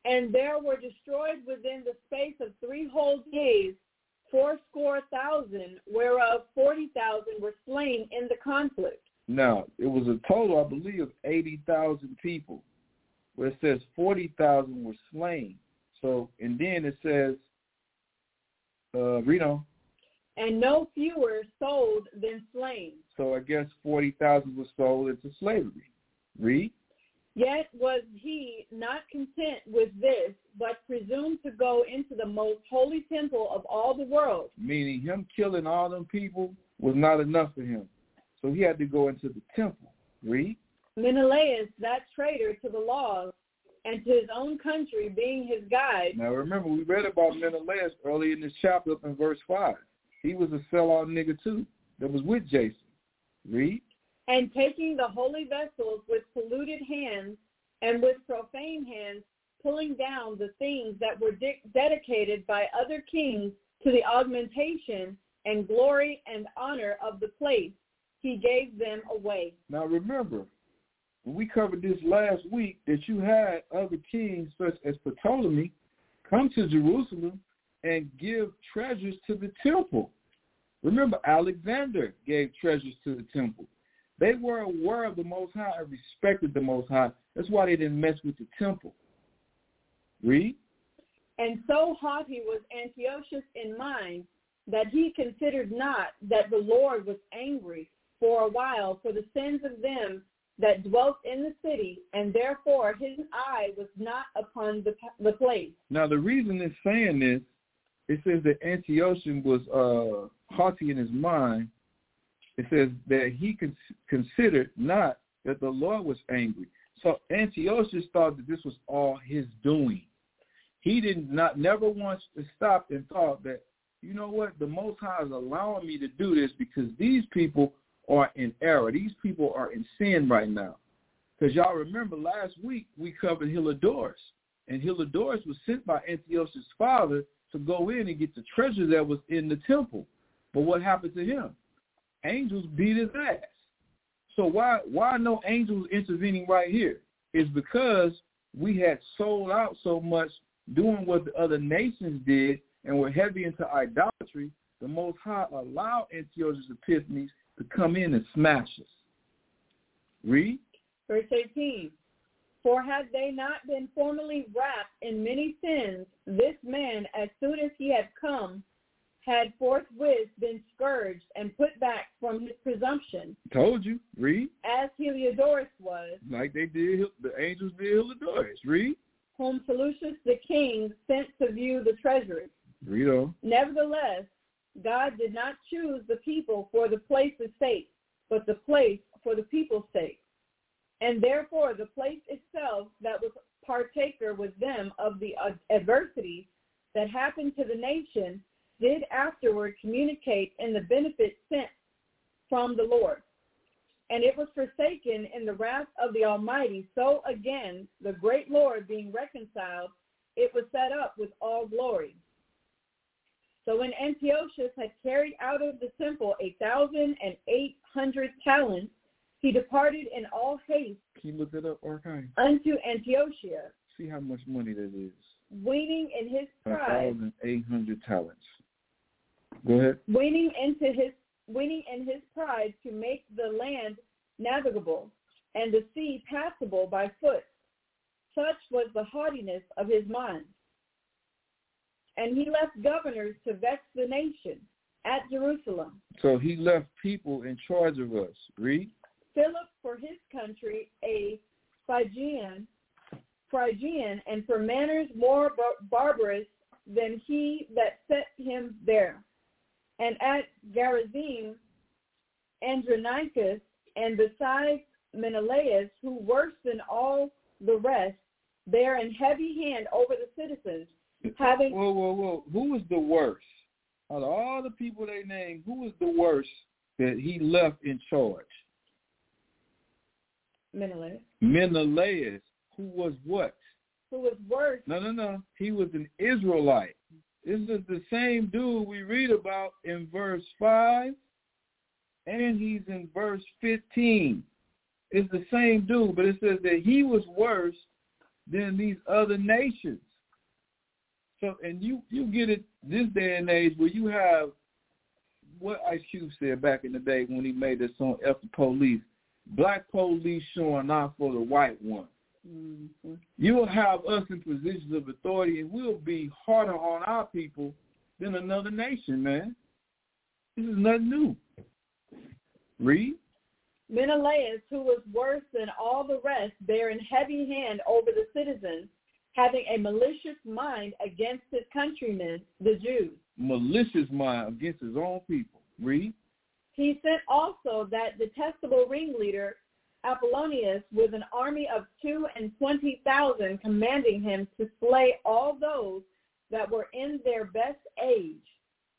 And there were destroyed within the space of three whole days fourscore thousand, whereof forty thousand were slain in the conflict. Now, it was a total, I believe, of 80,000 people, where it says 40,000 were slain. So, and then it says, uh, read on. And no fewer sold than slain. So I guess 40,000 were sold into slavery. Read. Yet was he not content with this, but presumed to go into the most holy temple of all the world. Meaning him killing all them people was not enough for him. So he had to go into the temple. Read. Menelaus, that traitor to the laws, and to his own country being his guide. Now remember, we read about Menelaus early in this chapter up in verse 5. He was a sellout nigga too that was with Jason. Read. And taking the holy vessels with polluted hands and with profane hands, pulling down the things that were de- dedicated by other kings to the augmentation and glory and honor of the place, he gave them away. Now remember, when we covered this last week, that you had other kings such as Ptolemy come to Jerusalem and give treasures to the temple. Remember, Alexander gave treasures to the temple. They were aware of the Most High and respected the Most High. That's why they didn't mess with the temple. Read. And so haughty was Antiochus in mind that he considered not that the Lord was angry for a while for the sins of them that dwelt in the city, and therefore his eye was not upon the, the place. Now the reason it's saying this, it says that Antiochus was uh, haughty in his mind. It says that he con- considered not that the Lord was angry. So Antiochus thought that this was all his doing. He did not never once stopped and thought that, you know what, the Most High is allowing me to do this because these people are in error. These people are in sin right now. Because y'all remember last week we covered Heliodorus. And Heliodorus was sent by Antiochus' father to go in and get the treasure that was in the temple. But what happened to him? Angels beat his ass. So why why no angels intervening right here? It's because we had sold out so much doing what the other nations did and were heavy into idolatry. The Most High allowed Antiochus Epiphanes to come in and smash us. Read. Verse 18. For had they not been formerly wrapped in many sins, this man, as soon as he had come, had forthwith been scourged and put back from his presumption, Told you. Read. as Heliodorus was, Like they did, the angels did Heliodorus. Read. whom Seleucus the king sent to view the treasury. Read on. Nevertheless, God did not choose the people for the place's sake, but the place for the people's sake. And therefore the place itself that was partaker with them of the adversity that happened to the nation, did afterward communicate in the benefit sent from the Lord. And it was forsaken in the wrath of the Almighty. So again, the great Lord being reconciled, it was set up with all glory. So when Antiochus had carried out of the temple a thousand and eight hundred talents, he departed in all haste. Can you look it up, Archive? Unto Antiochia. See how much money that is. Waning in his pride. A thousand eight hundred talents. Go ahead. Waning into his winning in his pride to make the land navigable and the sea passable by foot. Such was the haughtiness of his mind. And he left governors to vex the nation at Jerusalem. So he left people in charge of us. Read. Philip for his country a Phrygian, Phrygian and for manners more bar- barbarous than he that set him there and at Gerizim, Andronicus, and besides Menelaus, who worse than all the rest, bear in heavy hand over the citizens, having whoa, whoa, whoa. Who was the worst? Out of all the people they named, who was the worst that he left in charge? Menelaus. Menelaus, who was what? Who was worse? No, no, no. He was an Israelite. This is the same dude we read about in verse 5, and he's in verse 15. It's the same dude, but it says that he was worse than these other nations. So, and you you get it this day and age where you have what Ice Cube said back in the day when he made this song "F the Police," black police showing off for the white one. Mm-hmm. You will have us in positions of authority, and we'll be harder on our people than another nation, man. This is nothing new. Read. Menelaus, who was worse than all the rest, bearing heavy hand over the citizens, having a malicious mind against his countrymen, the Jews. Malicious mind against his own people. Read. He sent also that detestable ringleader Apollonius with an army of two and twenty thousand, commanding him to slay all those that were in their best age,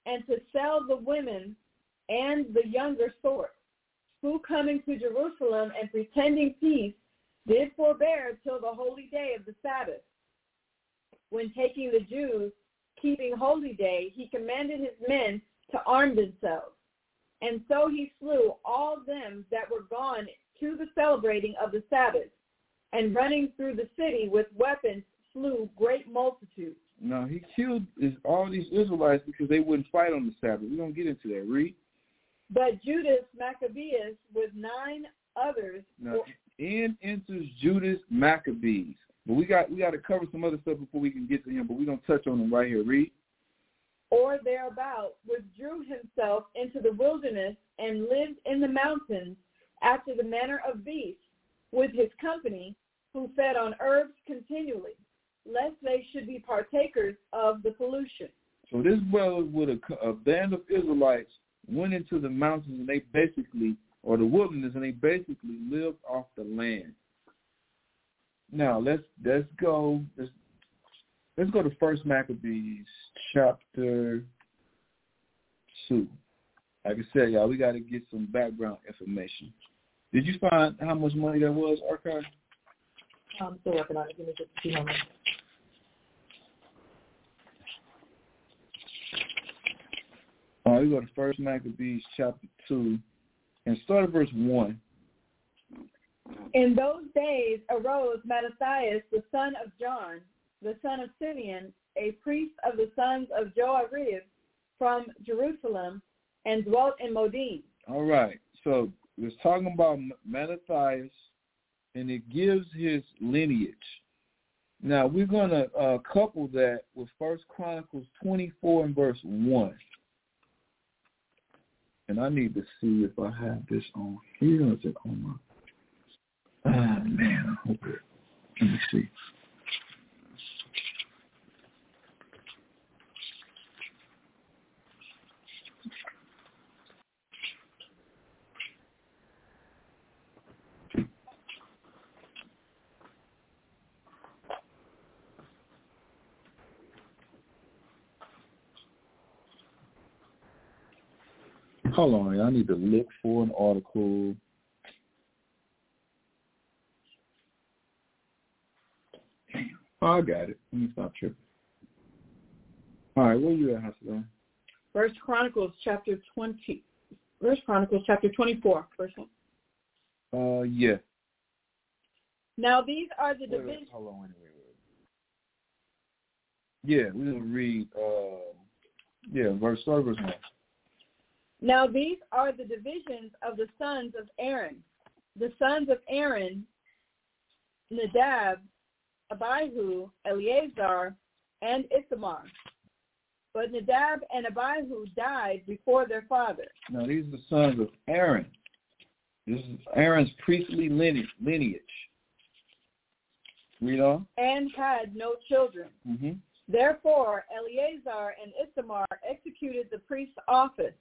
and to sell the women and the younger sort, who coming to Jerusalem and pretending peace, did forbear till the holy day of the Sabbath. When taking the Jews, keeping holy day, he commanded his men to arm themselves. And so he slew all them that were gone to the celebrating of the Sabbath, and running through the city with weapons slew great multitudes. No, he killed all these Israelites because they wouldn't fight on the Sabbath. We don't get into that. Read. But Judas Maccabeus with nine others. Now, in enters Judas Maccabees. But we got we got to cover some other stuff before we can get to him. But we're gonna touch on him right here. Read. Or thereabout withdrew himself into the wilderness and lived in the mountains after the manner of beasts with his company, who fed on herbs continually, lest they should be partakers of the pollution. So this brother with a, a band of Israelites went into the mountains and they basically, or the wilderness, and they basically lived off the land. Now let's let's go let's let's go to First Maccabees chapter two. Like I said, y'all, we got to get some background information. Did you find how much money that was, Archive? I'm still working on it. Give me just a few moments. All right, we go to First Maccabees chapter two, and start at verse one. In those days arose Mattathias, the son of John, the son of Simeon, a priest of the sons of Joarib, from Jerusalem, and dwelt in Modin. All right, so it's talking about Mattathias, and it gives his lineage. Now we're going to uh, couple that with First Chronicles 24 and verse 1. And I need to see if I have this on here is it on my... Oh, man, I hope it... Let me see. Hold on, I need to look for an article. Oh, I got it. Let me stop tripping. All right, where you at, Hassan? First Chronicles chapter twenty. First Chronicles chapter twenty-four. First one. Uh, yeah. Now these are the divisions. hold on, wait, wait, wait. Yeah, we're gonna read. Uh, yeah, verse start verse one. Now these are the divisions of the sons of Aaron. The sons of Aaron, Nadab, Abihu, Eleazar, and Ithamar. But Nadab and Abihu died before their father. Now these are the sons of Aaron. This is Aaron's priestly lineage. lineage. Read on. and had no children. Mm-hmm. Therefore, Eleazar and Ithamar executed the priest's office,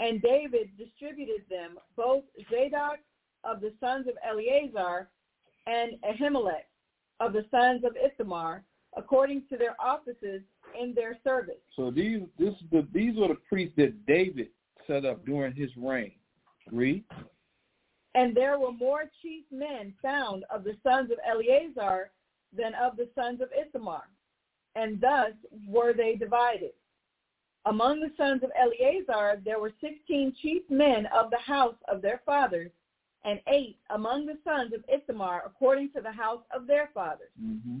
and David distributed them, both Zadok of the sons of Eleazar and Ahimelech of the sons of Ithamar, according to their offices in their service. So these this the these were the priests that David set up during his reign. Read. And there were more chief men found of the sons of Eleazar than of the sons of Ithamar, and thus were they divided. Among the sons of Eleazar there were sixteen chief men of the house of their fathers, and eight among the sons of Ithamar according to the house of their fathers. Mm-hmm.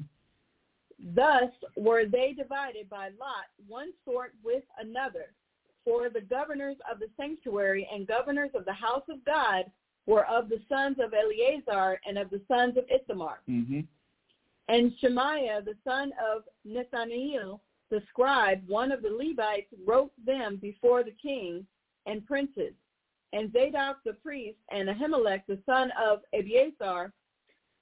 Thus were they divided by lot, one sort with another. For the governors of the sanctuary and governors of the house of God were of the sons of Eleazar and of the sons of Ithamar. Mm-hmm. And Shemaiah, the son of Nethaniel, the scribe, one of the Levites, wrote them before the king and princes. And Zadok the priest and Ahimelech, the son of Abiathar,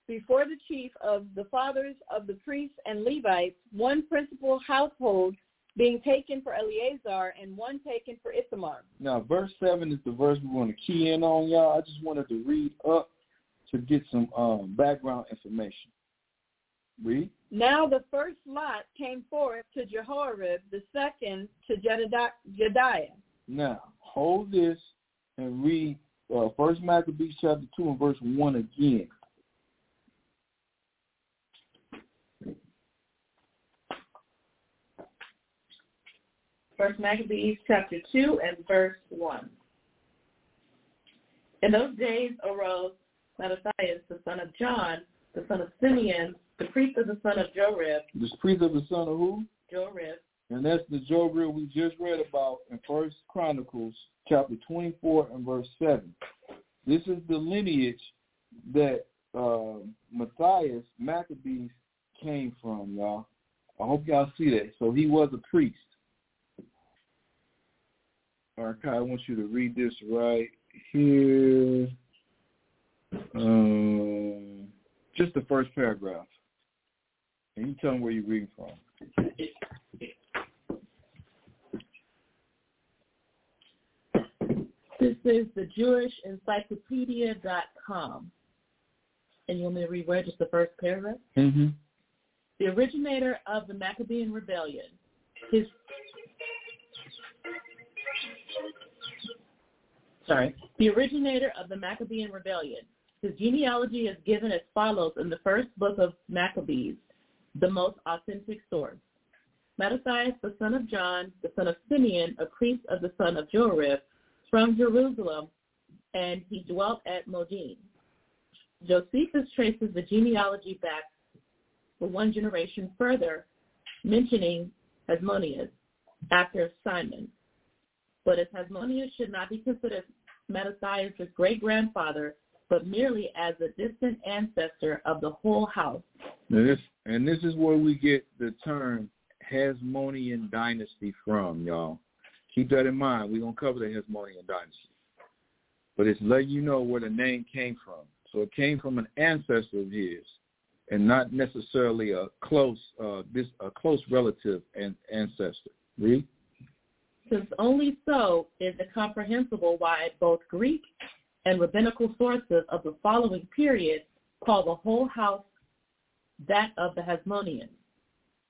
before the chief of the fathers of the priests and Levites, one principal household being taken for Eleazar and one taken for Ithamar. Now, verse 7 is the verse we want to key in on, y'all. I just wanted to read up to get some um, background information. Read. Now the first lot came forth to Jehoiarib, the second to Jedida- Jediah. Now, hold this and read uh, First Maccabees chapter 2 and verse 1 again. First Maccabees chapter 2 and verse 1. In those days arose Mattathias, the son of John, the son of Simeon, the priest of the son of Jorib, The priest of the son of who? Jorib, And that's the Job we just read about in First Chronicles chapter 24 and verse 7. This is the lineage that uh, Matthias Maccabees came from, y'all. I hope y'all see that. So he was a priest. All right, Kai, I want you to read this right here. Um, just the first paragraph. And you tell them where you're reading from. This is the Jewish Encyclopedia.com. And you want me to read where? Just the first paragraph? Mm-hmm. The originator of the Maccabean Rebellion. His sorry, the originator of the Maccabean Rebellion. His genealogy is given as follows in the first book of Maccabees, the most authentic source. Mattathias, the son of John, the son of Simeon, a priest of the son of Jorib, from Jerusalem, and he dwelt at Modin. Josephus traces the genealogy back for one generation further, mentioning Hasmoneus after Simon. But as Hasmoneus should not be considered Mattathias' great-grandfather, but merely as a distant ancestor of the whole house. Now this, and this is where we get the term Hasmonean dynasty from, y'all. Keep that in mind. We're going to cover the Hasmonean dynasty. But it's letting you know where the name came from. So it came from an ancestor of his and not necessarily a close uh, this a close relative and ancestor. Read. Since only so is it comprehensible why both Greek and rabbinical sources of the following period call the whole house that of the Hasmoneans.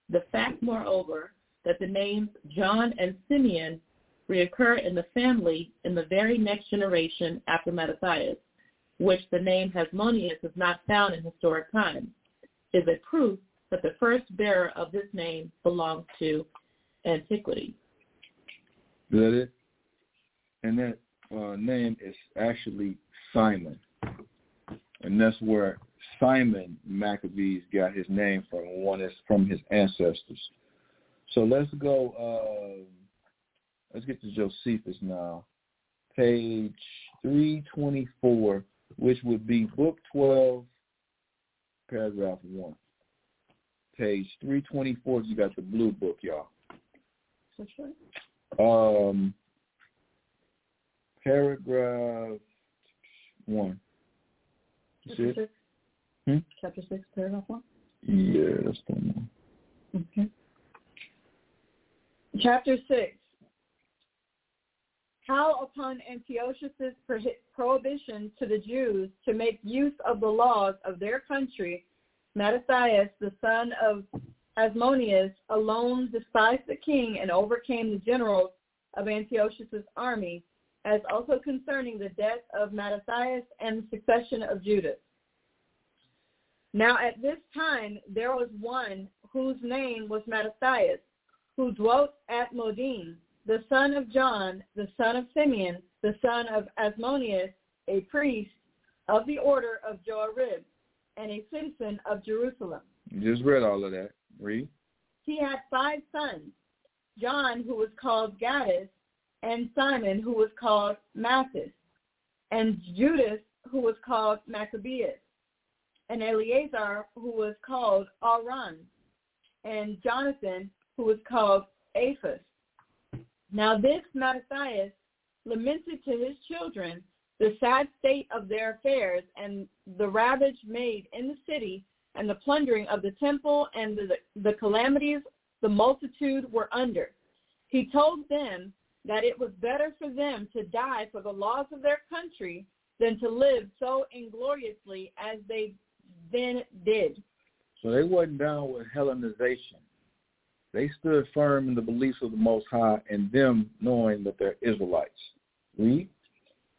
The fact, moreover, that the names John and Simeon reoccur in the family in the very next generation after Mattathias, which the name Hasmoneus is not found in historic times, is a proof that the first bearer of this name belongs to antiquity. Is that it? And that uh, name is actually Simon. And that's where Simon Maccabees got his name from, one is from his ancestors. So let's go, uh, let's get to Josephus now. Page 324, which would be book 12, paragraph 1. Page 324, you got the blue book, y'all. Um, paragraph 1. Chapter six. Hmm? Chapter six, paragraph one. Yeah, that's the one. Okay. Chapter six. How upon Antiochus's prohibition to the Jews to make use of the laws of their country, Mattathias, the son of Asmoneus, alone despised the king and overcame the generals of Antiochus's army, as also concerning the death of Mattathias and the succession of Judas. Now at this time there was one whose name was Mattathias, who dwelt at Modin, the son of John, the son of Simeon, the son of Asmoneus, a priest of the order of Joarib, and a citizen of Jerusalem. You just read all of that. Read. He had five sons, John, who was called Gaddis, and Simon, who was called Matthias, and Judas, who was called Maccabeus, and Eleazar, who was called Aran, and Jonathan, who was called Apphus. Now this Mattathias lamented to his children the sad state of their affairs and the ravage made in the city and the plundering of the temple and the, the calamities the multitude were under. He told them that it was better for them to die for the laws of their country than to live so ingloriously as they then did. So they wasn't down with Hellenization. They stood firm in the beliefs of the Most High and them knowing that they're Israelites. Read.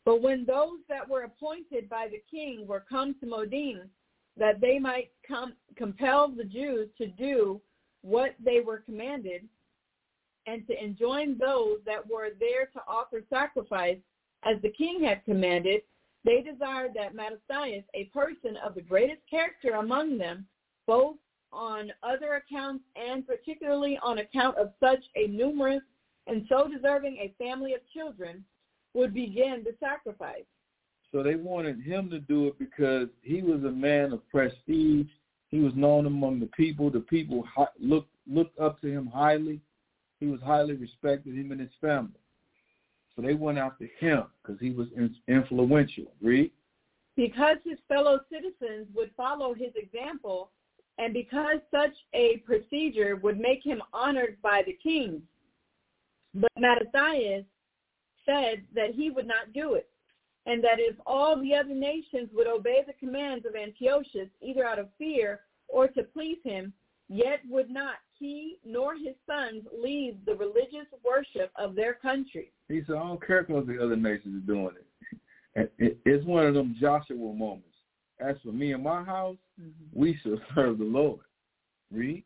But when those that were appointed by the king were come to Modin, that they might com- compel the Jews to do what they were commanded, and to enjoin those that were there to offer sacrifice, as the king had commanded, they desired that Mattathias, a person of the greatest character among them, both on other accounts and particularly on account of such a numerous and so deserving a family of children, would begin the sacrifice. So they wanted him to do it because he was a man of prestige. He was known among the people. The people looked looked up to him highly. He was highly respected, him and his family. So they went after him because he was influential. Read. Because his fellow citizens would follow his example, and because such a procedure would make him honored by the king. But Mattathias said that he would not do it, and that if all the other nations would obey the commands of Antiochus, either out of fear or to please him, yet would not he nor his sons leave the religious worship of their country. He said, I don't care because the other nations are doing it. It's one of them Joshua moments. As for me and my house, mm-hmm. we shall serve the Lord. Read.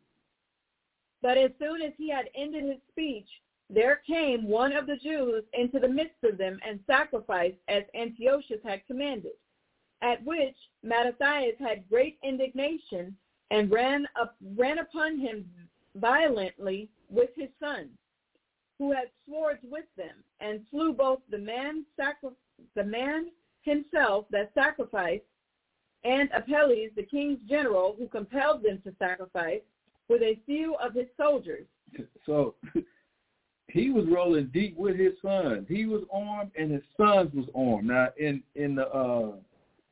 But as soon as he had ended his speech, there came one of the Jews into the midst of them and sacrificed as Antiochus had commanded, at which Mattathias had great indignation and ran up ran upon him violently with his sons, who had swords with them, and slew both the man sacri- the man himself that sacrificed, and Apelles, the king's general, who compelled them to sacrifice, with a few of his soldiers. So he was rolling deep with his sons. He was armed, and his sons was armed. Now, in in the uh,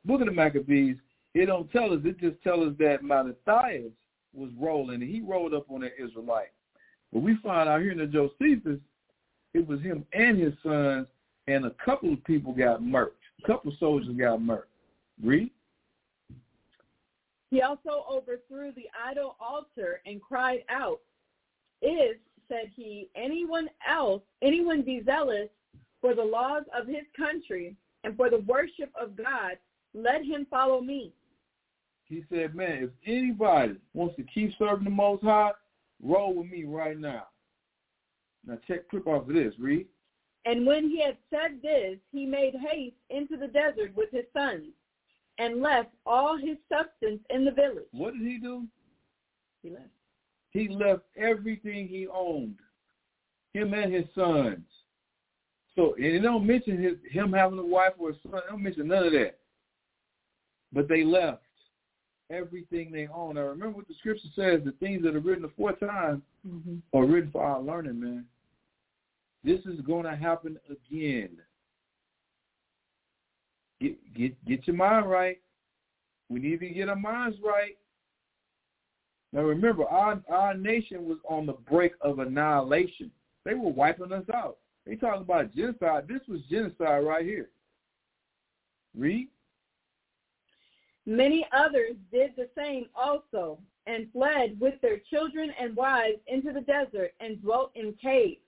book of the Maccabees, it don't tell us. It just tells us that Mattathias was rolling, and he rolled up on that Israelite. But we find out here in the Josephus, it was him and his sons, and a couple of people got murked. A couple of soldiers got murked. Read. He also overthrew the idol altar and cried out, Is said he, anyone else, anyone be zealous for the laws of his country and for the worship of God, let him follow me. He said, man, if anybody wants to keep serving the Most High, roll with me right now. Now check clip off of this, read. And when he had said this, he made haste into the desert with his sons and left all his substance in the village. What did he do? He left. He left everything he owned, him and his sons. So and it don't mention his, him having a wife or a son. It don't mention none of that. But they left everything they own. Now remember what the scripture says: the things that are written aforetime mm-hmm. are written for our learning, man. This is going to happen again. Get get get your mind right. We need to get our minds right. Now remember, our our nation was on the brink of annihilation. They were wiping us out. They talking about genocide. This was genocide right here. Read. Many others did the same also, and fled with their children and wives into the desert and dwelt in caves.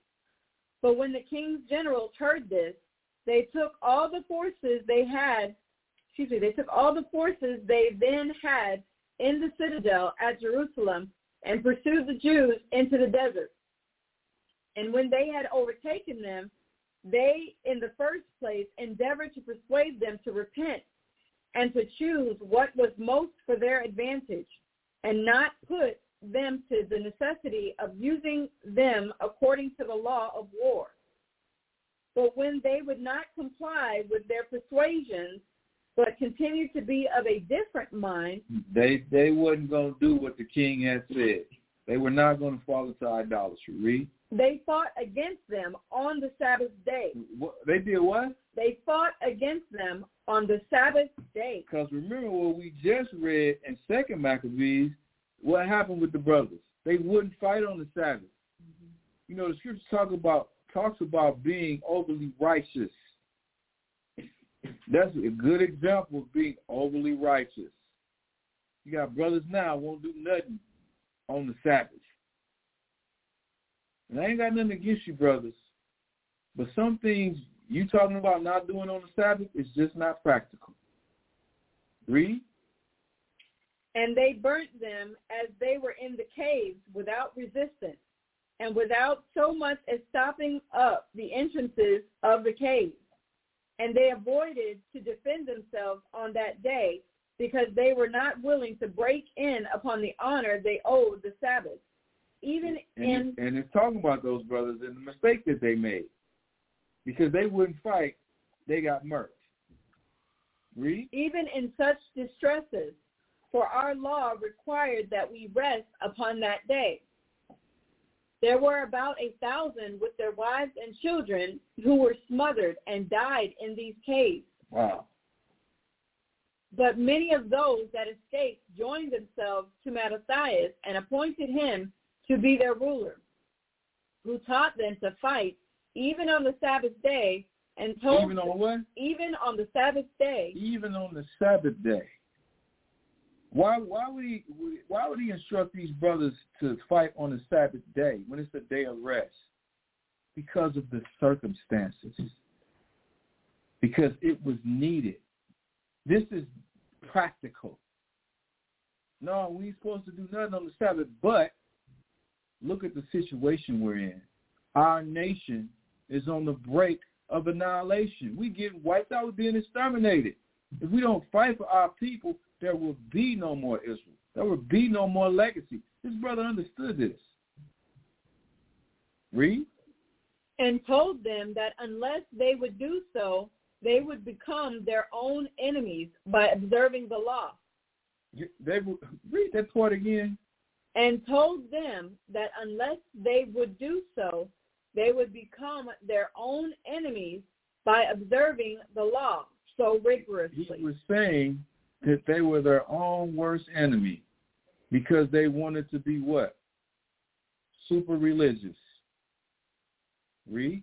But when the king's generals heard this, they took all the forces they had, excuse me, they took all the forces they then had in the citadel at Jerusalem and pursued the Jews into the desert. And when they had overtaken them, they in the first place endeavored to persuade them to repent and to choose what was most for their advantage and not put them to the necessity of using them according to the law of war. But when they would not comply with their persuasions, but continued to be of a different mind, they they wasn't going to do what the king had said. They were not going to fall into idolatry. Read. They fought against them on the Sabbath day. What, they did what? They fought against them on the Sabbath day. Because remember what we just read in Second Maccabees, what happened with the brothers? They wouldn't fight on the Sabbath. Mm-hmm. You know, the scriptures talk about talks about being overly righteous. That's a good example of being overly righteous. You got brothers now won't do nothing on the Sabbath. And I ain't got nothing against you, brothers. But some things you talking about not doing on the Sabbath is just not practical. Read. And they burnt them as they were in the caves without resistance and without so much as stopping up the entrances of the caves. And they avoided to defend themselves on that day because they were not willing to break in upon the honor they owed the Sabbath. Even and in and it's talking about those brothers and the mistake that they made. Because they wouldn't fight, they got murked. Read. Even in such distresses, for our law required that we rest upon that day. There were about a thousand with their wives and children who were smothered and died in these caves. Wow. But many of those that escaped joined themselves to Mattathias and appointed him to be their ruler, who taught them to fight even on the Sabbath day and told even on what? Even on the Sabbath day. Even on the Sabbath day. Why why would he why would he instruct these brothers to fight on the Sabbath day when it's a day of rest? Because of the circumstances. Because it was needed. This is practical. No, we ain't supposed to do nothing on the Sabbath, but look at the situation we're in. Our nation is on the brink of annihilation. We get wiped out, we're being exterminated. If we don't fight for our people, there will be no more Israel. There will be no more legacy. His brother understood this. Read. And told them that unless they would do so, they would become their own enemies by observing the law. They would, read that part again. And told them that unless they would do so, they would become their own enemies by observing the law so rigorously. He was saying that they were their own worst enemy because they wanted to be what? Super religious. Read.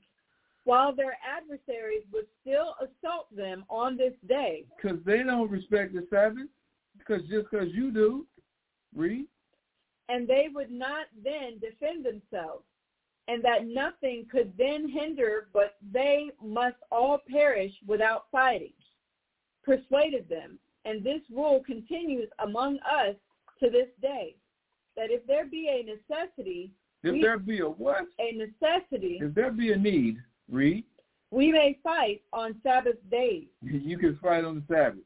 While their adversaries would still assault them on this day. Because they don't respect the Sabbath. Because just because you do. Read. And they would not then defend themselves and that nothing could then hinder, but they must all perish without fighting. Persuaded them, and this rule continues among us to this day, that if there be a necessity, If there be a what? a necessity, If there be a need, read. we may fight on Sabbath days. You can fight on the Sabbath.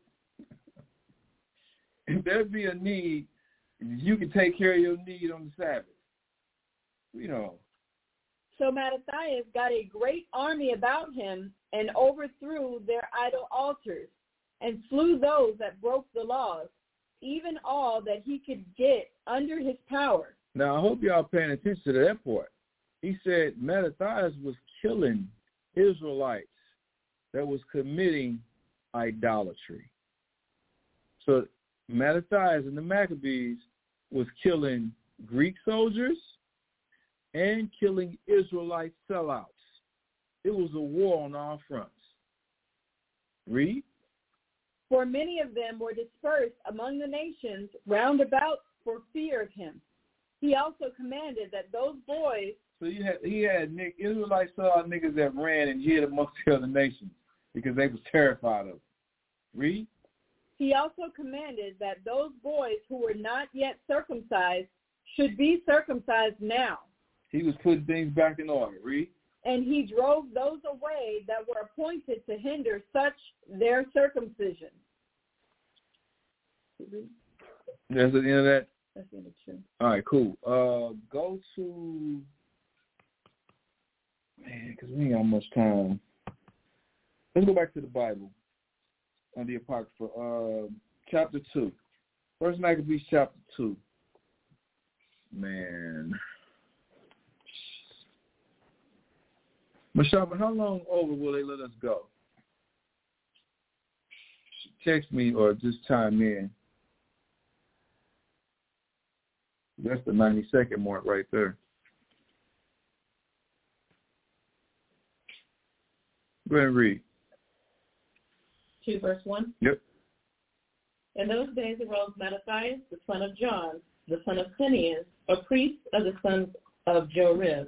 If there be a need, you can take care of your need on the Sabbath. You know, So Mattathias got a great army about him and overthrew their idol altars and slew those that broke the laws, even all that he could get under his power. Now I hope y'all paying attention to that part. He said Mattathias was killing Israelites that was committing idolatry. So Mattathias and the Maccabees was killing Greek soldiers and killing Israelite sellouts. It was a war on all fronts. Read. For many of them were dispersed among the nations round about for fear of him. He also commanded that those boys So you had he had Nick Israelites saw niggas that ran and hid amongst the other nations because they was terrified of him. Read. he also commanded that those boys who were not yet circumcised should be circumcised now. He was putting things back in order. Read. And he drove those away that were appointed to hinder such their circumcision. That's the end of that. That's the end of two. All right, cool. Uh, go to man, because we ain't got much time. Let's go back to the Bible on the Apocrypha, uh, chapter two. First Maccabees, chapter two. Man, Mashaba, how long over will they let us go? Text me or just chime in. That's the 90 second mark right there. Go ahead and read. 2 verse 1. Yep. In those days arose Mattathias, the son of John, the son of Phineas, a priest of the sons of Jorib,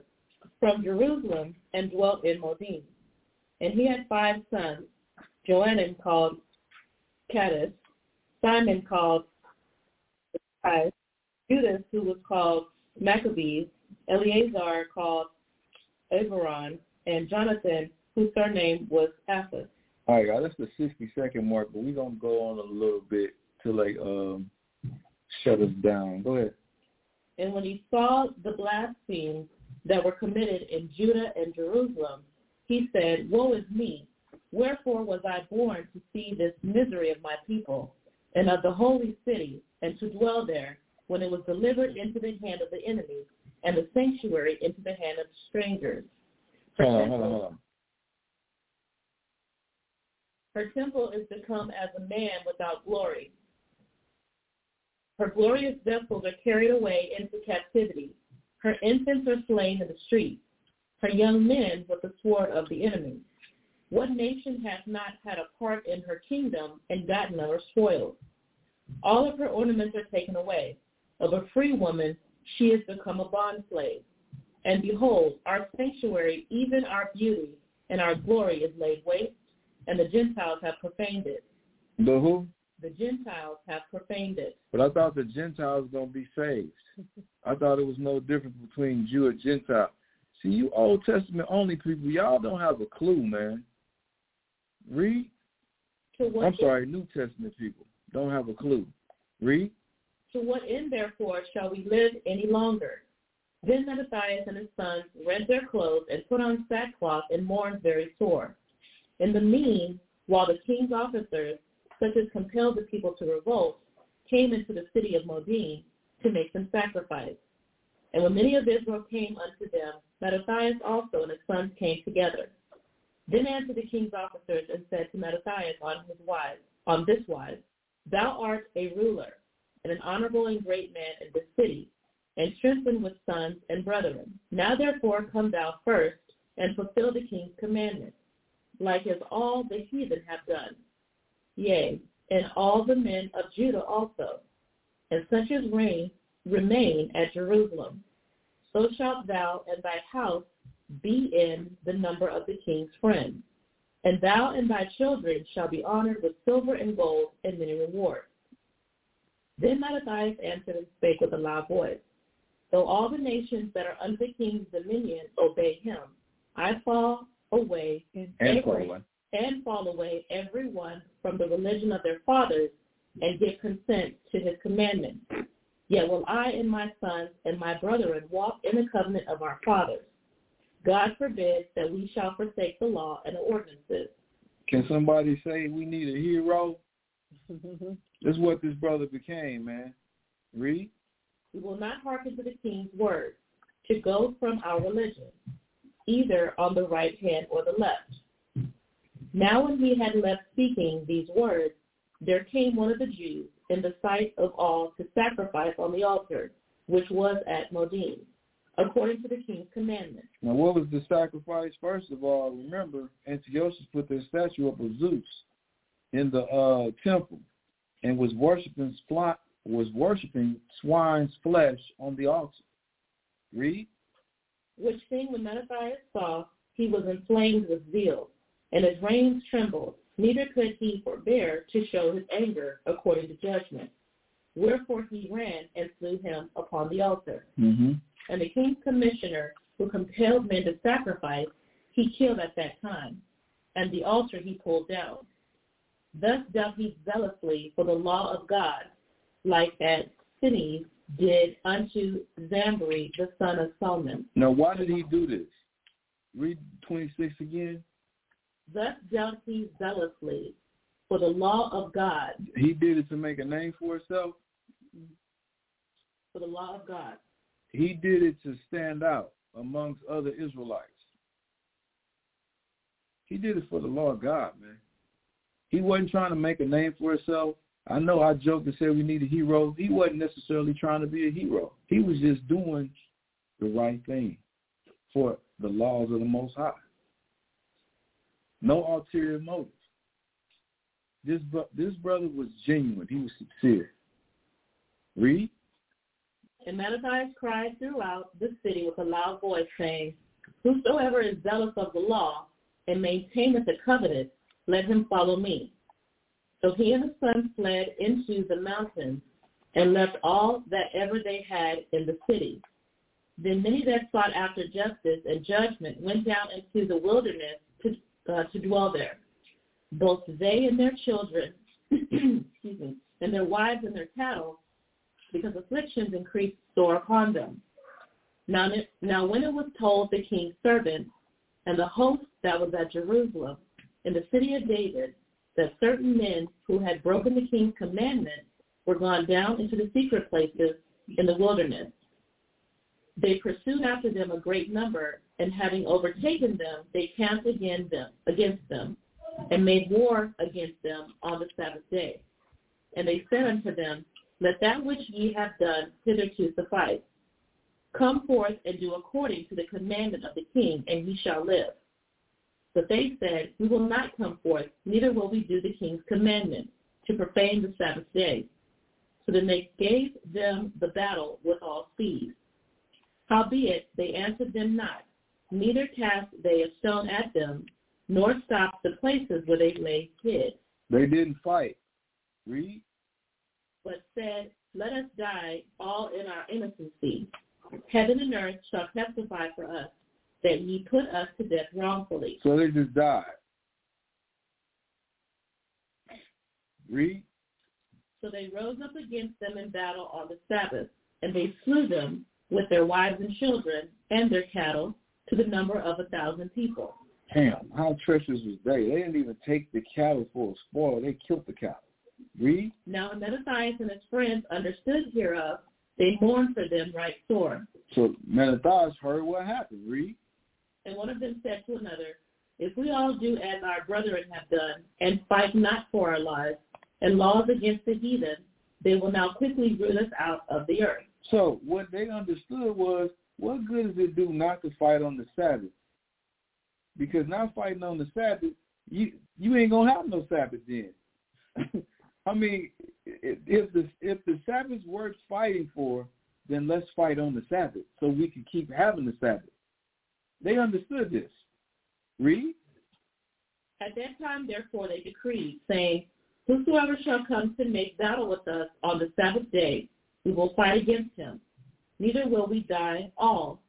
from Jerusalem, and dwelt in Modin. And he had five sons, Joannan called Caddis, Simon called Christ, Judas, who was called Maccabees, Eleazar called Avaran, and Jonathan, whose surname was Apphus. All right, y'all. That's the 60 second mark, but we're going to go on a little bit to, like, um, shut us down. Go ahead. And when he saw the blasphemies that were committed in Judah and Jerusalem, he said, Woe is me! Wherefore was I born to see this misery of my people and of the holy city, and to dwell there, when it was delivered into the hand of the enemy, and the sanctuary into the hand of strangers. Her Hold on, temple- hold on, hold on. Her temple is become as a man without glory. Her glorious vessels are carried away into captivity. Her infants are slain in the streets. Her young men with the sword of the enemy. What nation hath not had a part in her kingdom and gotten her spoils? All of her ornaments are taken away. Of a free woman she is become a bondslave. And behold, our sanctuary, even our beauty and our glory is laid waste, and the Gentiles have profaned it. The who? The Gentiles have profaned it. But I thought the Gentiles was going to be saved. I thought it was no difference between Jew and Gentile. See, you Old Testament only people, y'all don't have a clue, man. Read. To what I'm sorry, New Testament people don't have a clue. Read. To what end, therefore, shall we live any longer? Then Mattathias and his sons rent their clothes and put on sackcloth and mourned very sore. In the mean, while the king's officers, such as compelled the people to revolt, came into the city of Modin to make them sacrifice. And when many of Israel came unto them, Mattathias also and his sons came together. Then answered the king's officers and said to Mattathias on his wives, on this wise, Thou art a ruler, and an honorable and great man in this city, and strengthened with sons and brethren. Now therefore come thou first, and fulfill the king's commandment, like as all the heathen have done. Yea, and all the men of Judah also, and such as reign remain at Jerusalem. so shalt thou and thy house be in the number of the king's friends. And thou and thy children shall be honored with silver and gold and many rewards. Then Mattathias answered and spake with a loud voice, Though all the nations that are under the king's dominion obey him, I fall away and every, fall away. And fall away every one from the religion of their fathers and give consent to his commandments. Yet will I and my sons and my brethren walk in the covenant of our fathers. God forbid that we shall forsake the law and the ordinances. Can somebody say we need a hero? this is what this brother became, man. Read. We will not hearken to the king's words to go from our religion, either on the right hand or the left. Now when he had left speaking these words, there came one of the Jews in the sight of all to sacrifice on the altar, which was at Modin, according to the king's commandment. Now, what was the sacrifice? First of all, remember, Antiochus put the statue up of Zeus in the uh, temple and was worshiping was worshiping swine's flesh on the altar. Read. Which thing when Mattathias saw, he was inflamed with zeal, and his reins trembled, neither could he forbear to show his anger according to judgment. Wherefore he ran and slew him upon the altar. Mm-hmm. And the king's commissioner, who compelled men to sacrifice, he killed at that time, and the altar he pulled down. Thus dealt he zealously for the law of God, like as Phinees did unto Zambri, the son of Solomon. Now, why did he do this? Read 26 again. Thus dealt he zealously for the law of God, He did it to make a name for himself. for the law of God. He did it to stand out amongst other Israelites. He did it for the law of God, man. He wasn't trying to make a name for himself. I know I joked and said we need a hero. He wasn't necessarily trying to be a hero. He was just doing the right thing for the laws of the Most High. No ulterior motives. This bro- this brother was genuine. He was sincere. Read. And Mattathias cried throughout the city with a loud voice, saying, Whosoever is zealous of the law and maintaineth the covenant, let him follow me. So he and his son fled into the mountains and left all that ever they had in the city. Then many that sought after justice and judgment went down into the wilderness uh, to dwell there, both they and their children, excuse me, and their wives and their cattle, because afflictions increased sore upon them. Now, now when it was told the king's servants and the host that was at Jerusalem, in the city of David, that certain men who had broken the king's commandment were gone down into the secret places in the wilderness. They pursued after them a great number, and having overtaken them, they camped against them, against them, and made war against them on the Sabbath day. And they said unto them, Let that which ye have done hitherto suffice. Come forth and do according to the commandment of the king, and ye shall live. But they said, We will not come forth, neither will we do the king's commandment, to profane the Sabbath day. So then they gave them the battle with all speed. Howbeit they answered them not, neither cast they a stone at them, nor stopped the places where they lay hid, They didn't fight. Read. but said, Let us die all in our innocency. Heaven and earth shall testify for us that ye put us to death wrongfully. So they just died. Read. So they rose up against them in battle on the Sabbath, and they slew them with their wives and children and their cattle to the number of a thousand people. Damn, how treacherous was they? They didn't even take the cattle for a spoil. They killed the cattle. Read. Now when Mattathias and his friends understood hereof, they mourned for them right sore. So Mattathias heard what happened. Read. And one of them said to another, If we all do as our brethren have done, and fight not for our lives, and laws against the heathen, they will now quickly root us out of the earth. So what they understood was, what good does it do not to fight on the Sabbath? Because not fighting on the Sabbath, you you ain't gonna have no Sabbath then. I mean, if the if the Sabbath's worth fighting for, then let's fight on the Sabbath so we can keep having the Sabbath. They understood this. Read. At that time, therefore, they decreed, saying, Whosoever shall come to make battle with us on the Sabbath day, we will fight against him. Neither will we die all,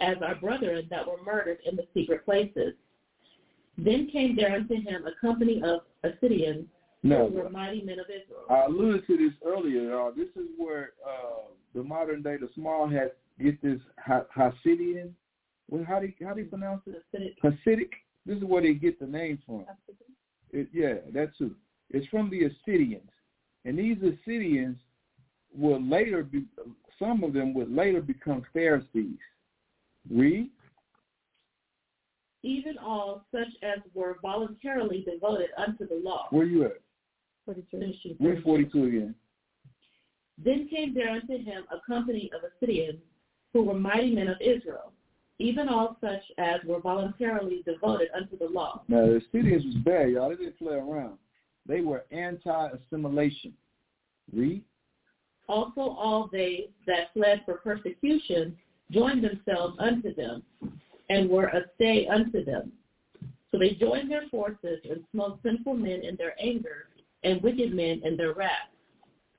as our brethren that were murdered in the secret places. Then came there unto him a company of Assideans, no, who were mighty men of Israel. I alluded to this earlier. Uh, this is where uh, the modern day, the small hat, get this Hasidian. Well, how do you, how do you pronounce it? Hasidic. Hasidic. This is where they get the name from. It, yeah, that's too. It's from the Assideans, and these Assideans will later be. Some of them would later become Pharisees. Read. Even all such as were voluntarily devoted unto the law. Where you at? 42. Read 42 again. Then came there unto him a company of Assideans who were mighty men of Israel, even all such as were voluntarily devoted unto the law. Now the Assideans was bad, y'all. They didn't play around. They were anti-assimilation. Read. Also all they that fled for persecution joined themselves unto them, and were a stay unto them. So they joined their forces and smote sinful men in their anger, and wicked men in their wrath.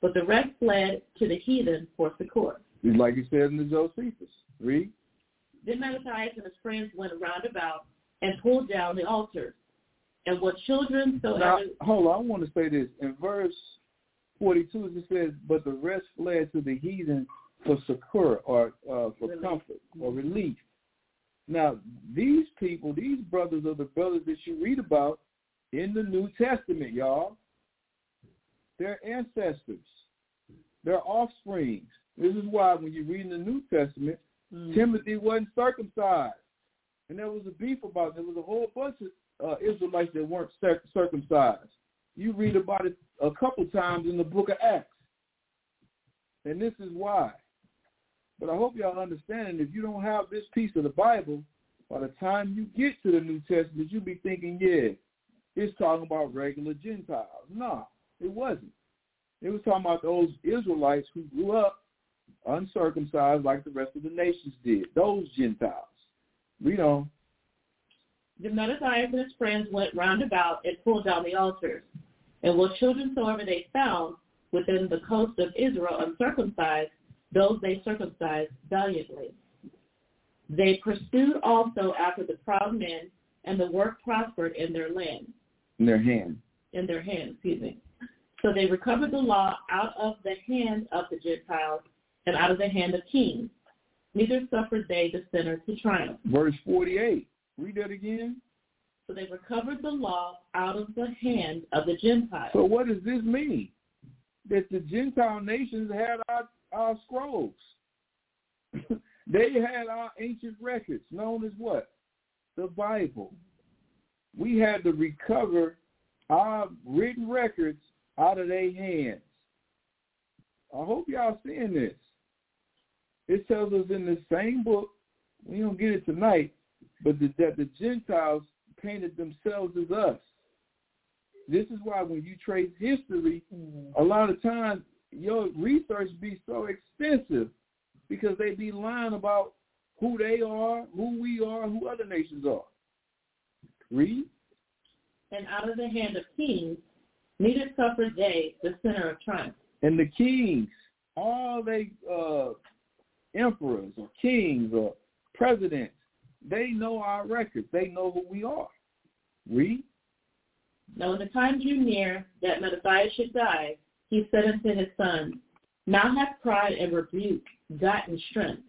But the rest fled to the heathen for succor. Like he said in the Josephus. Read. Then Mattathias and his friends went round about and pulled down the altars. And what children soever... Now, hold on, I want to say this. In verse 42, it says, but the rest fled to the heathen for succor or uh, for Relief. comfort or relief. Now, these people, these brothers are the brothers that you read about in the New Testament, y'all. They're ancestors. They're offsprings. This is why when you read in the New Testament, Mm. Timothy wasn't circumcised. And there was a beef about it. There was a whole bunch of uh, Israelites that weren't circumcised. You read about it a couple times in the book of Acts. And this is why. But I hope y'all understand, if you don't have this piece of the Bible, by the time you get to the New Testament, you'll be thinking, yeah, it's talking about regular Gentiles. No, it wasn't. It was talking about those Israelites who grew up uncircumcised like the rest of the nations did. Those Gentiles. Read on. Then Mattathias and his friends went round about and pulled down the altars. And what children soever they found within the coast of Israel uncircumcised, those they circumcised valiantly. They pursued also after the proud men, and the work prospered in their land, In their hand. in their hand, excuse me. So they recovered the law out of the hand of the Gentiles and out of the hand of kings. Neither suffered they the sinner to triumph. Verse 48. Read that again. So they recovered the law out of the hand of the Gentiles. So what does this mean? That the Gentile nations had our, our scrolls. they had our ancient records known as what? The Bible. We had to recover our written records out of their hands. I hope y'all seeing this. It tells us in the same book, we don't get it tonight, but the, that the Gentiles painted themselves as us. This is why when you trace history, a lot of times your research be so extensive because they be lying about who they are, who we are, who other nations are. Read. and out of the hand of kings, neither suffered they the center of triumph. And the kings, all they uh, emperors or kings or presidents, they know our records. They know who we are. Read. Now when the time drew near that Mattathias should die, he said unto his sons, Now hath pride and rebuke gotten strength,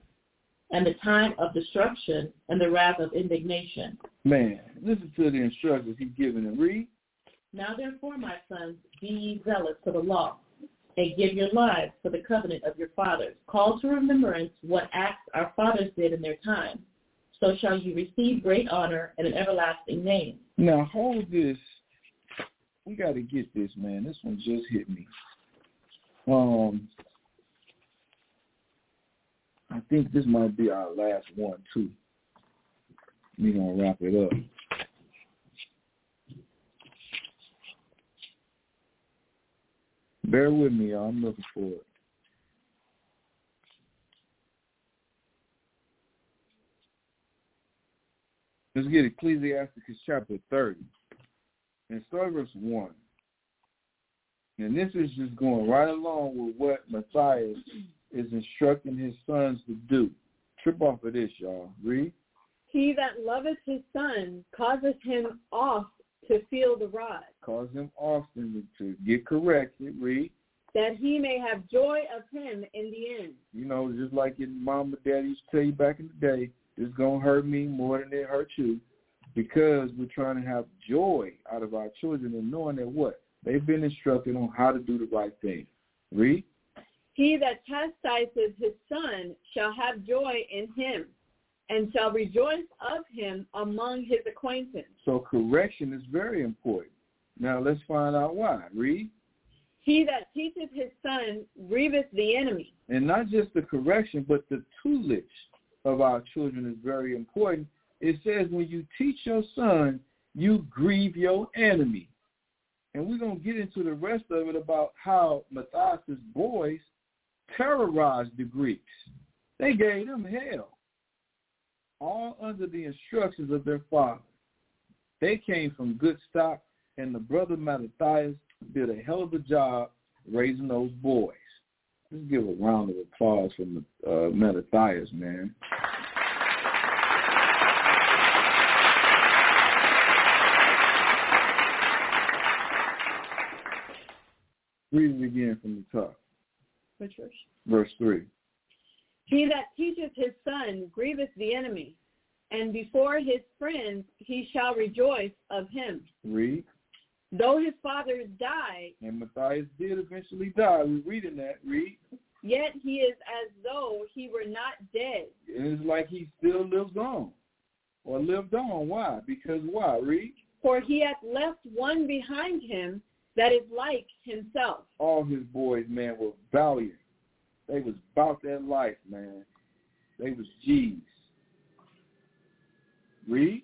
and the time of destruction and the wrath of indignation. Man, listen to the instructions he's giving them. Read. Now therefore, my sons, be ye zealous for the law, and give your lives for the covenant of your fathers. Call to remembrance what acts our fathers did in their time. So shall you receive great honor and an everlasting name. Now hold this. We got to get this, man. This one just hit me. Um, I think this might be our last one too. We gonna wrap it up. Bear with me, y'all. I'm looking for it. Let's get Ecclesiasticus chapter 30 and start verse 1. And this is just going right along with what Matthias is instructing his sons to do. Trip off of this, y'all. Read. He that loveth his son causeth him oft to feel the rod. Cause him often to get corrected. Read. That he may have joy of him in the end. You know, just like your mom and daddy used to tell you back in the day, it's going to hurt me more than it hurt you because we're trying to have joy out of our children and knowing that what? They've been instructed on how to do the right thing. Read. He that chastises his son shall have joy in him and shall rejoice of him among his acquaintance. So correction is very important. Now let's find out why. Read. He that teaches his son grieveth the enemy. And not just the correction, but the tutelage of our children is very important. It says when you teach your son, you grieve your enemy. And we're going to get into the rest of it about how Matthias' boys terrorized the Greeks. They gave them hell all under the instructions of their father. They came from good stock, and the brother Mattathias did a hell of a job raising those boys. Let's give a round of applause for uh, Mattathias, man. Read it again from the top. Which verse? Verse 3. He that teacheth his son grieveth the enemy, and before his friends he shall rejoice of him. Read. Though his fathers died. and Matthias did eventually die. We're reading that. Read. Yet he is as though he were not dead. It's like he still lives on, or lived on. Why? Because why? Read. For he hath left one behind him that is like himself. All his boys, man, were valiant. They was about that life, man. They was G's. Read.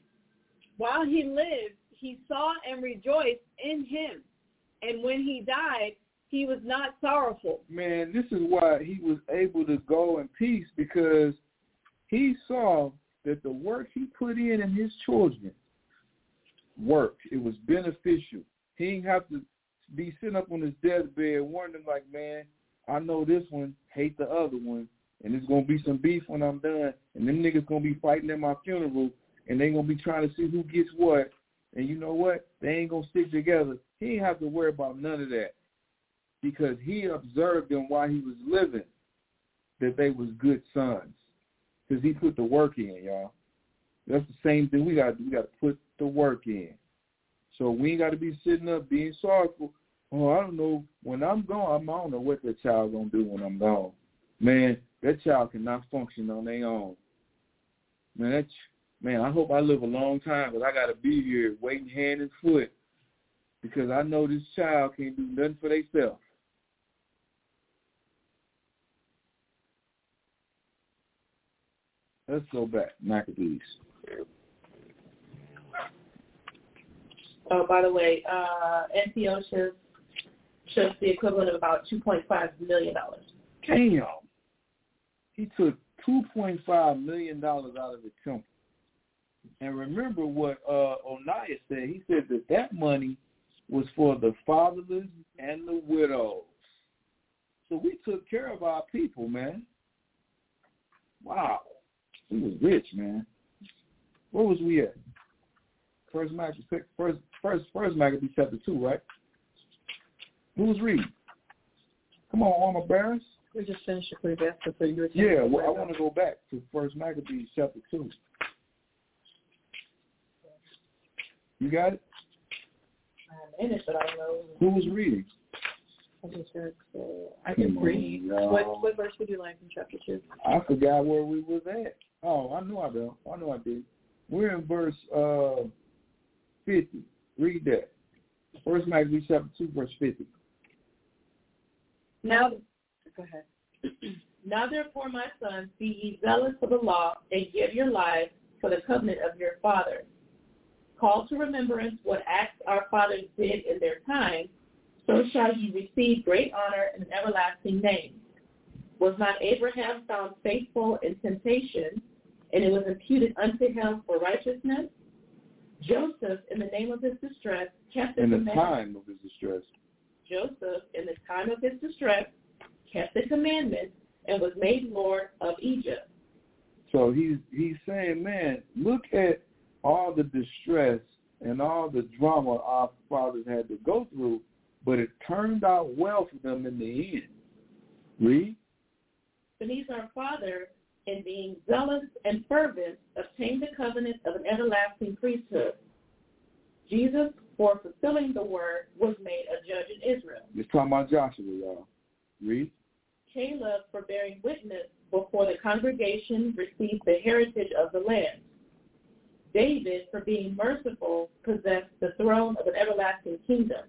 While he lived, he saw and rejoiced in him. And when he died, he was not sorrowful. Man, this is why he was able to go in peace because he saw that the work he put in in his children worked. It was beneficial. He didn't have to be sitting up on his deathbed wondering like, man, I know this one hate the other one, and there's gonna be some beef when I'm done, and them niggas gonna be fighting at my funeral, and they gonna be trying to see who gets what, and you know what? They ain't gonna stick together. He ain't have to worry about none of that because he observed them while he was living that they was good sons because he put the work in, y'all. That's the same thing we got. To do. We got to put the work in. So we ain't got to be sitting up being sorrowful. Oh, I don't know. When I'm gone, I don't know what that child gonna do when I'm gone. Man, that child cannot function on their own. Man, that man, I hope I live a long time, but I got to be here waiting hand and foot because I know this child can't do nothing for themselves. Let's go back, Maccabees. Oh, by the way, uh, Antiochus shows the equivalent of about $2.5 million. Damn. He took $2.5 million out of the temple. And remember what uh, Onias said. He said that that money was for the fatherless and the widows. So we took care of our people, man. Wow. We was rich, man. Where was we at? First Maccabees, first, first, first Maccabees chapter two, right? Who was reading? Come on, armor bearers. We just finished Ecclesiastes, so you Yeah, well, I want to go back to First Maccabees chapter two. You got it? I'm in it, but I don't know. Who was reading? I just heard, so I can read. What, what verse would you like in chapter 2? I forgot where we was at. Oh, I know I do. I know I did. We're in verse uh, 50. Read that. First Maccabees chapter 2, verse 50. Now, go ahead. Now therefore, my sons, be ye zealous for the law, and give your lives for the covenant of your fathers. Call to remembrance what acts our fathers did in their time, so shall ye receive great honor and an everlasting name. Was not Abraham found faithful in temptation, and it was imputed unto him for righteousness. Joseph, in the name of his distress, kept the In the time of his distress. Joseph, in the time of his distress, kept the commandments and was made Lord of Egypt. So he's he's saying, man, look at all the distress and all the drama our fathers had to go through, but it turned out well for them in the end. Read. Phinees our Father, in being zealous and fervent, obtained the covenant of an everlasting priesthood. Jesus, for fulfilling the word, was made a judge in Israel. It's talking about Joshua, y'all. Read. Caleb, for bearing witness before the congregation, received the heritage of the land. David, for being merciful, possessed the throne of an everlasting kingdom.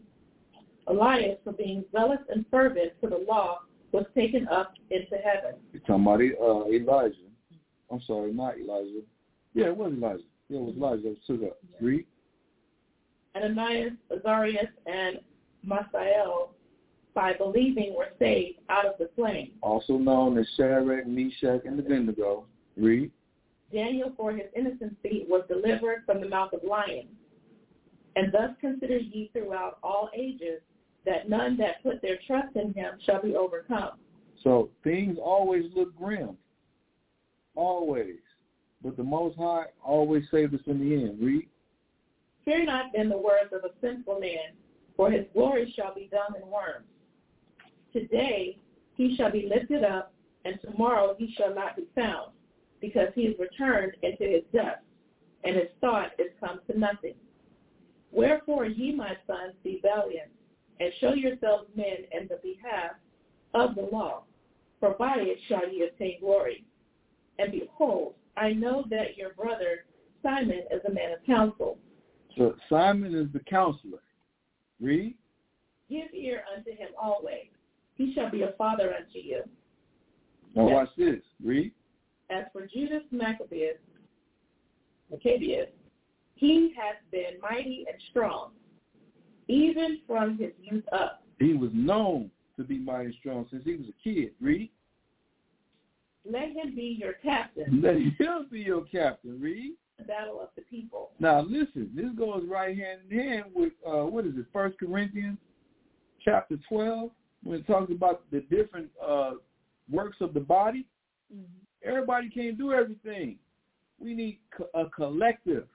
Elias, for being zealous and fervent for the law, was taken up into heaven. It's talking about uh, Elijah. I'm sorry, not Elijah. Yeah, it was Elijah. Yeah, it was Elijah that was took up. Read. Ananias, Azarias, and Misael, by believing, were saved out of the flame. Also known as Shadrach, Meshach, and Abednego. Read. Daniel, for his innocency, delivered from the mouth of lions. And thus consider ye throughout all ages that none that put their trust in him shall be overcome. So things always look grim. Always. But the Most High always saved us in the end. Read. Fear not then the words of a sinful man, for his glory shall be dung and worms. Today he shall be lifted up, and tomorrow he shall not be found, because he is returned into his dust, and his thought is come to nothing. Wherefore ye, my sons, be valiant, and show yourselves men in the behalf of the law, for by it shall ye obtain glory. And behold, I know that your brother Simon is a man of counsel. So Simon is the counselor. Read. Give ear unto him always. He shall be a father unto you. Now watch this. Read. As for Judas Maccabeus, Maccabeus, he has been mighty and strong, even from his youth up. He was known to be mighty strong since he was a kid. Read. Let him be your captain Let him be your captain. Read. the battle of the people. Now listen, this goes right hand in hand with uh, what is it? First Corinthians chapter twelve, when it talks about the different uh, works of the body. Everybody can't do everything. We need co- a collective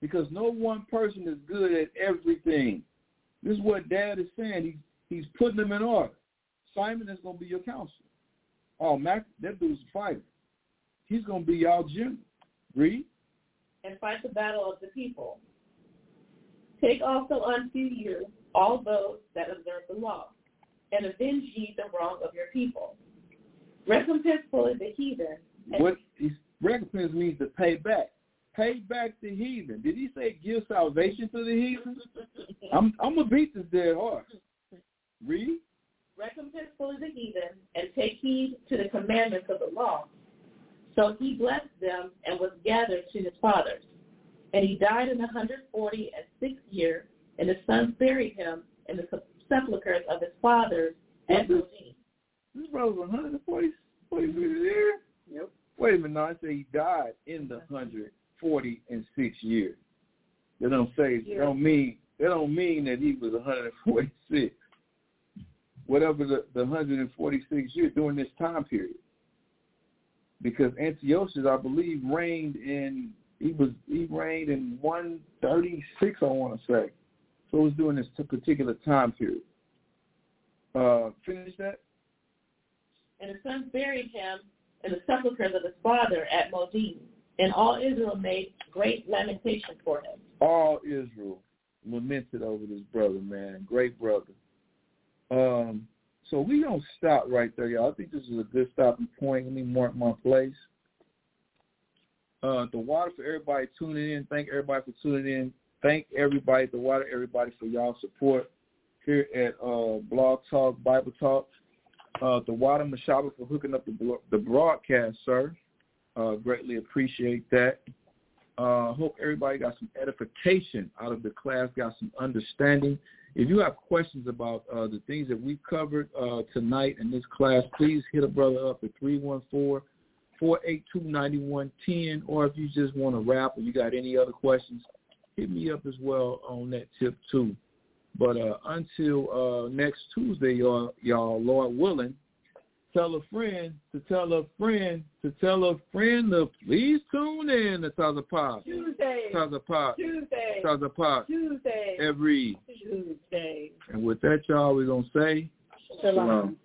because no one person is good at everything. This is what Dad is saying. He's he's putting them in order. Simon is going to be your counselor. Oh, Mac, that dude's a fighter. He's going to be y'all general. Read. and fight the battle of the people. Take also unto you all those that observe the law, and avenge ye the wrong of your people. Recompense fully the heathen, and What he's, recompense means to pay back. Pay back the heathen. Did he say give salvation to the heathen? I'm I'm gonna beat this dead horse. Read. recompense fully the heathen, and take heed to the commandments of the law. So he blessed them and was gathered to his fathers. And he died in the hundred forty and sixth year, and his sons buried him in the sepulchres of his fathers at. This brother was 140 46 years. Yep. Wait a minute. No, I say he died in the 140 and six years. They don't say. They don't mean. They don't mean that he was 146. Whatever the, the 146 years during this time period. Because Antiochus, I believe, reigned in he was he reigned in 136. I want to say. So it was during this particular time period. Uh, finish that. And his sons buried him in the sepulchres of his father at Modin. And all Israel made great lamentation for him. all Israel lamented over this brother, man. Great brother. Um, so we don't stop right there, y'all. I think this is a good stopping point. Let me mark my place. Uh, the water for everybody tuning in. Thank everybody for tuning in. Thank everybody, the water, everybody for y'all support here at uh, Blog Talk, Bible Talk. Uh, the water Mashaba for hooking up the, the broadcast, sir. Uh, greatly appreciate that. Uh, hope everybody got some edification out of the class, got some understanding. If you have questions about uh, the things that we covered uh, tonight in this class, please hit a brother up at 314-482-9110. or if you just want to rap or you got any other questions, hit me up as well on that tip too. But uh, until uh, next Tuesday, y'all, y'all, Lord willing, tell a friend to tell a friend to tell a friend to please tune in to Tazapa. Tuesday. Tazapa. Tuesday. Tazapa. Tuesday. Every. Tuesday. And with that, y'all, we're going to say Shalom. Shalom.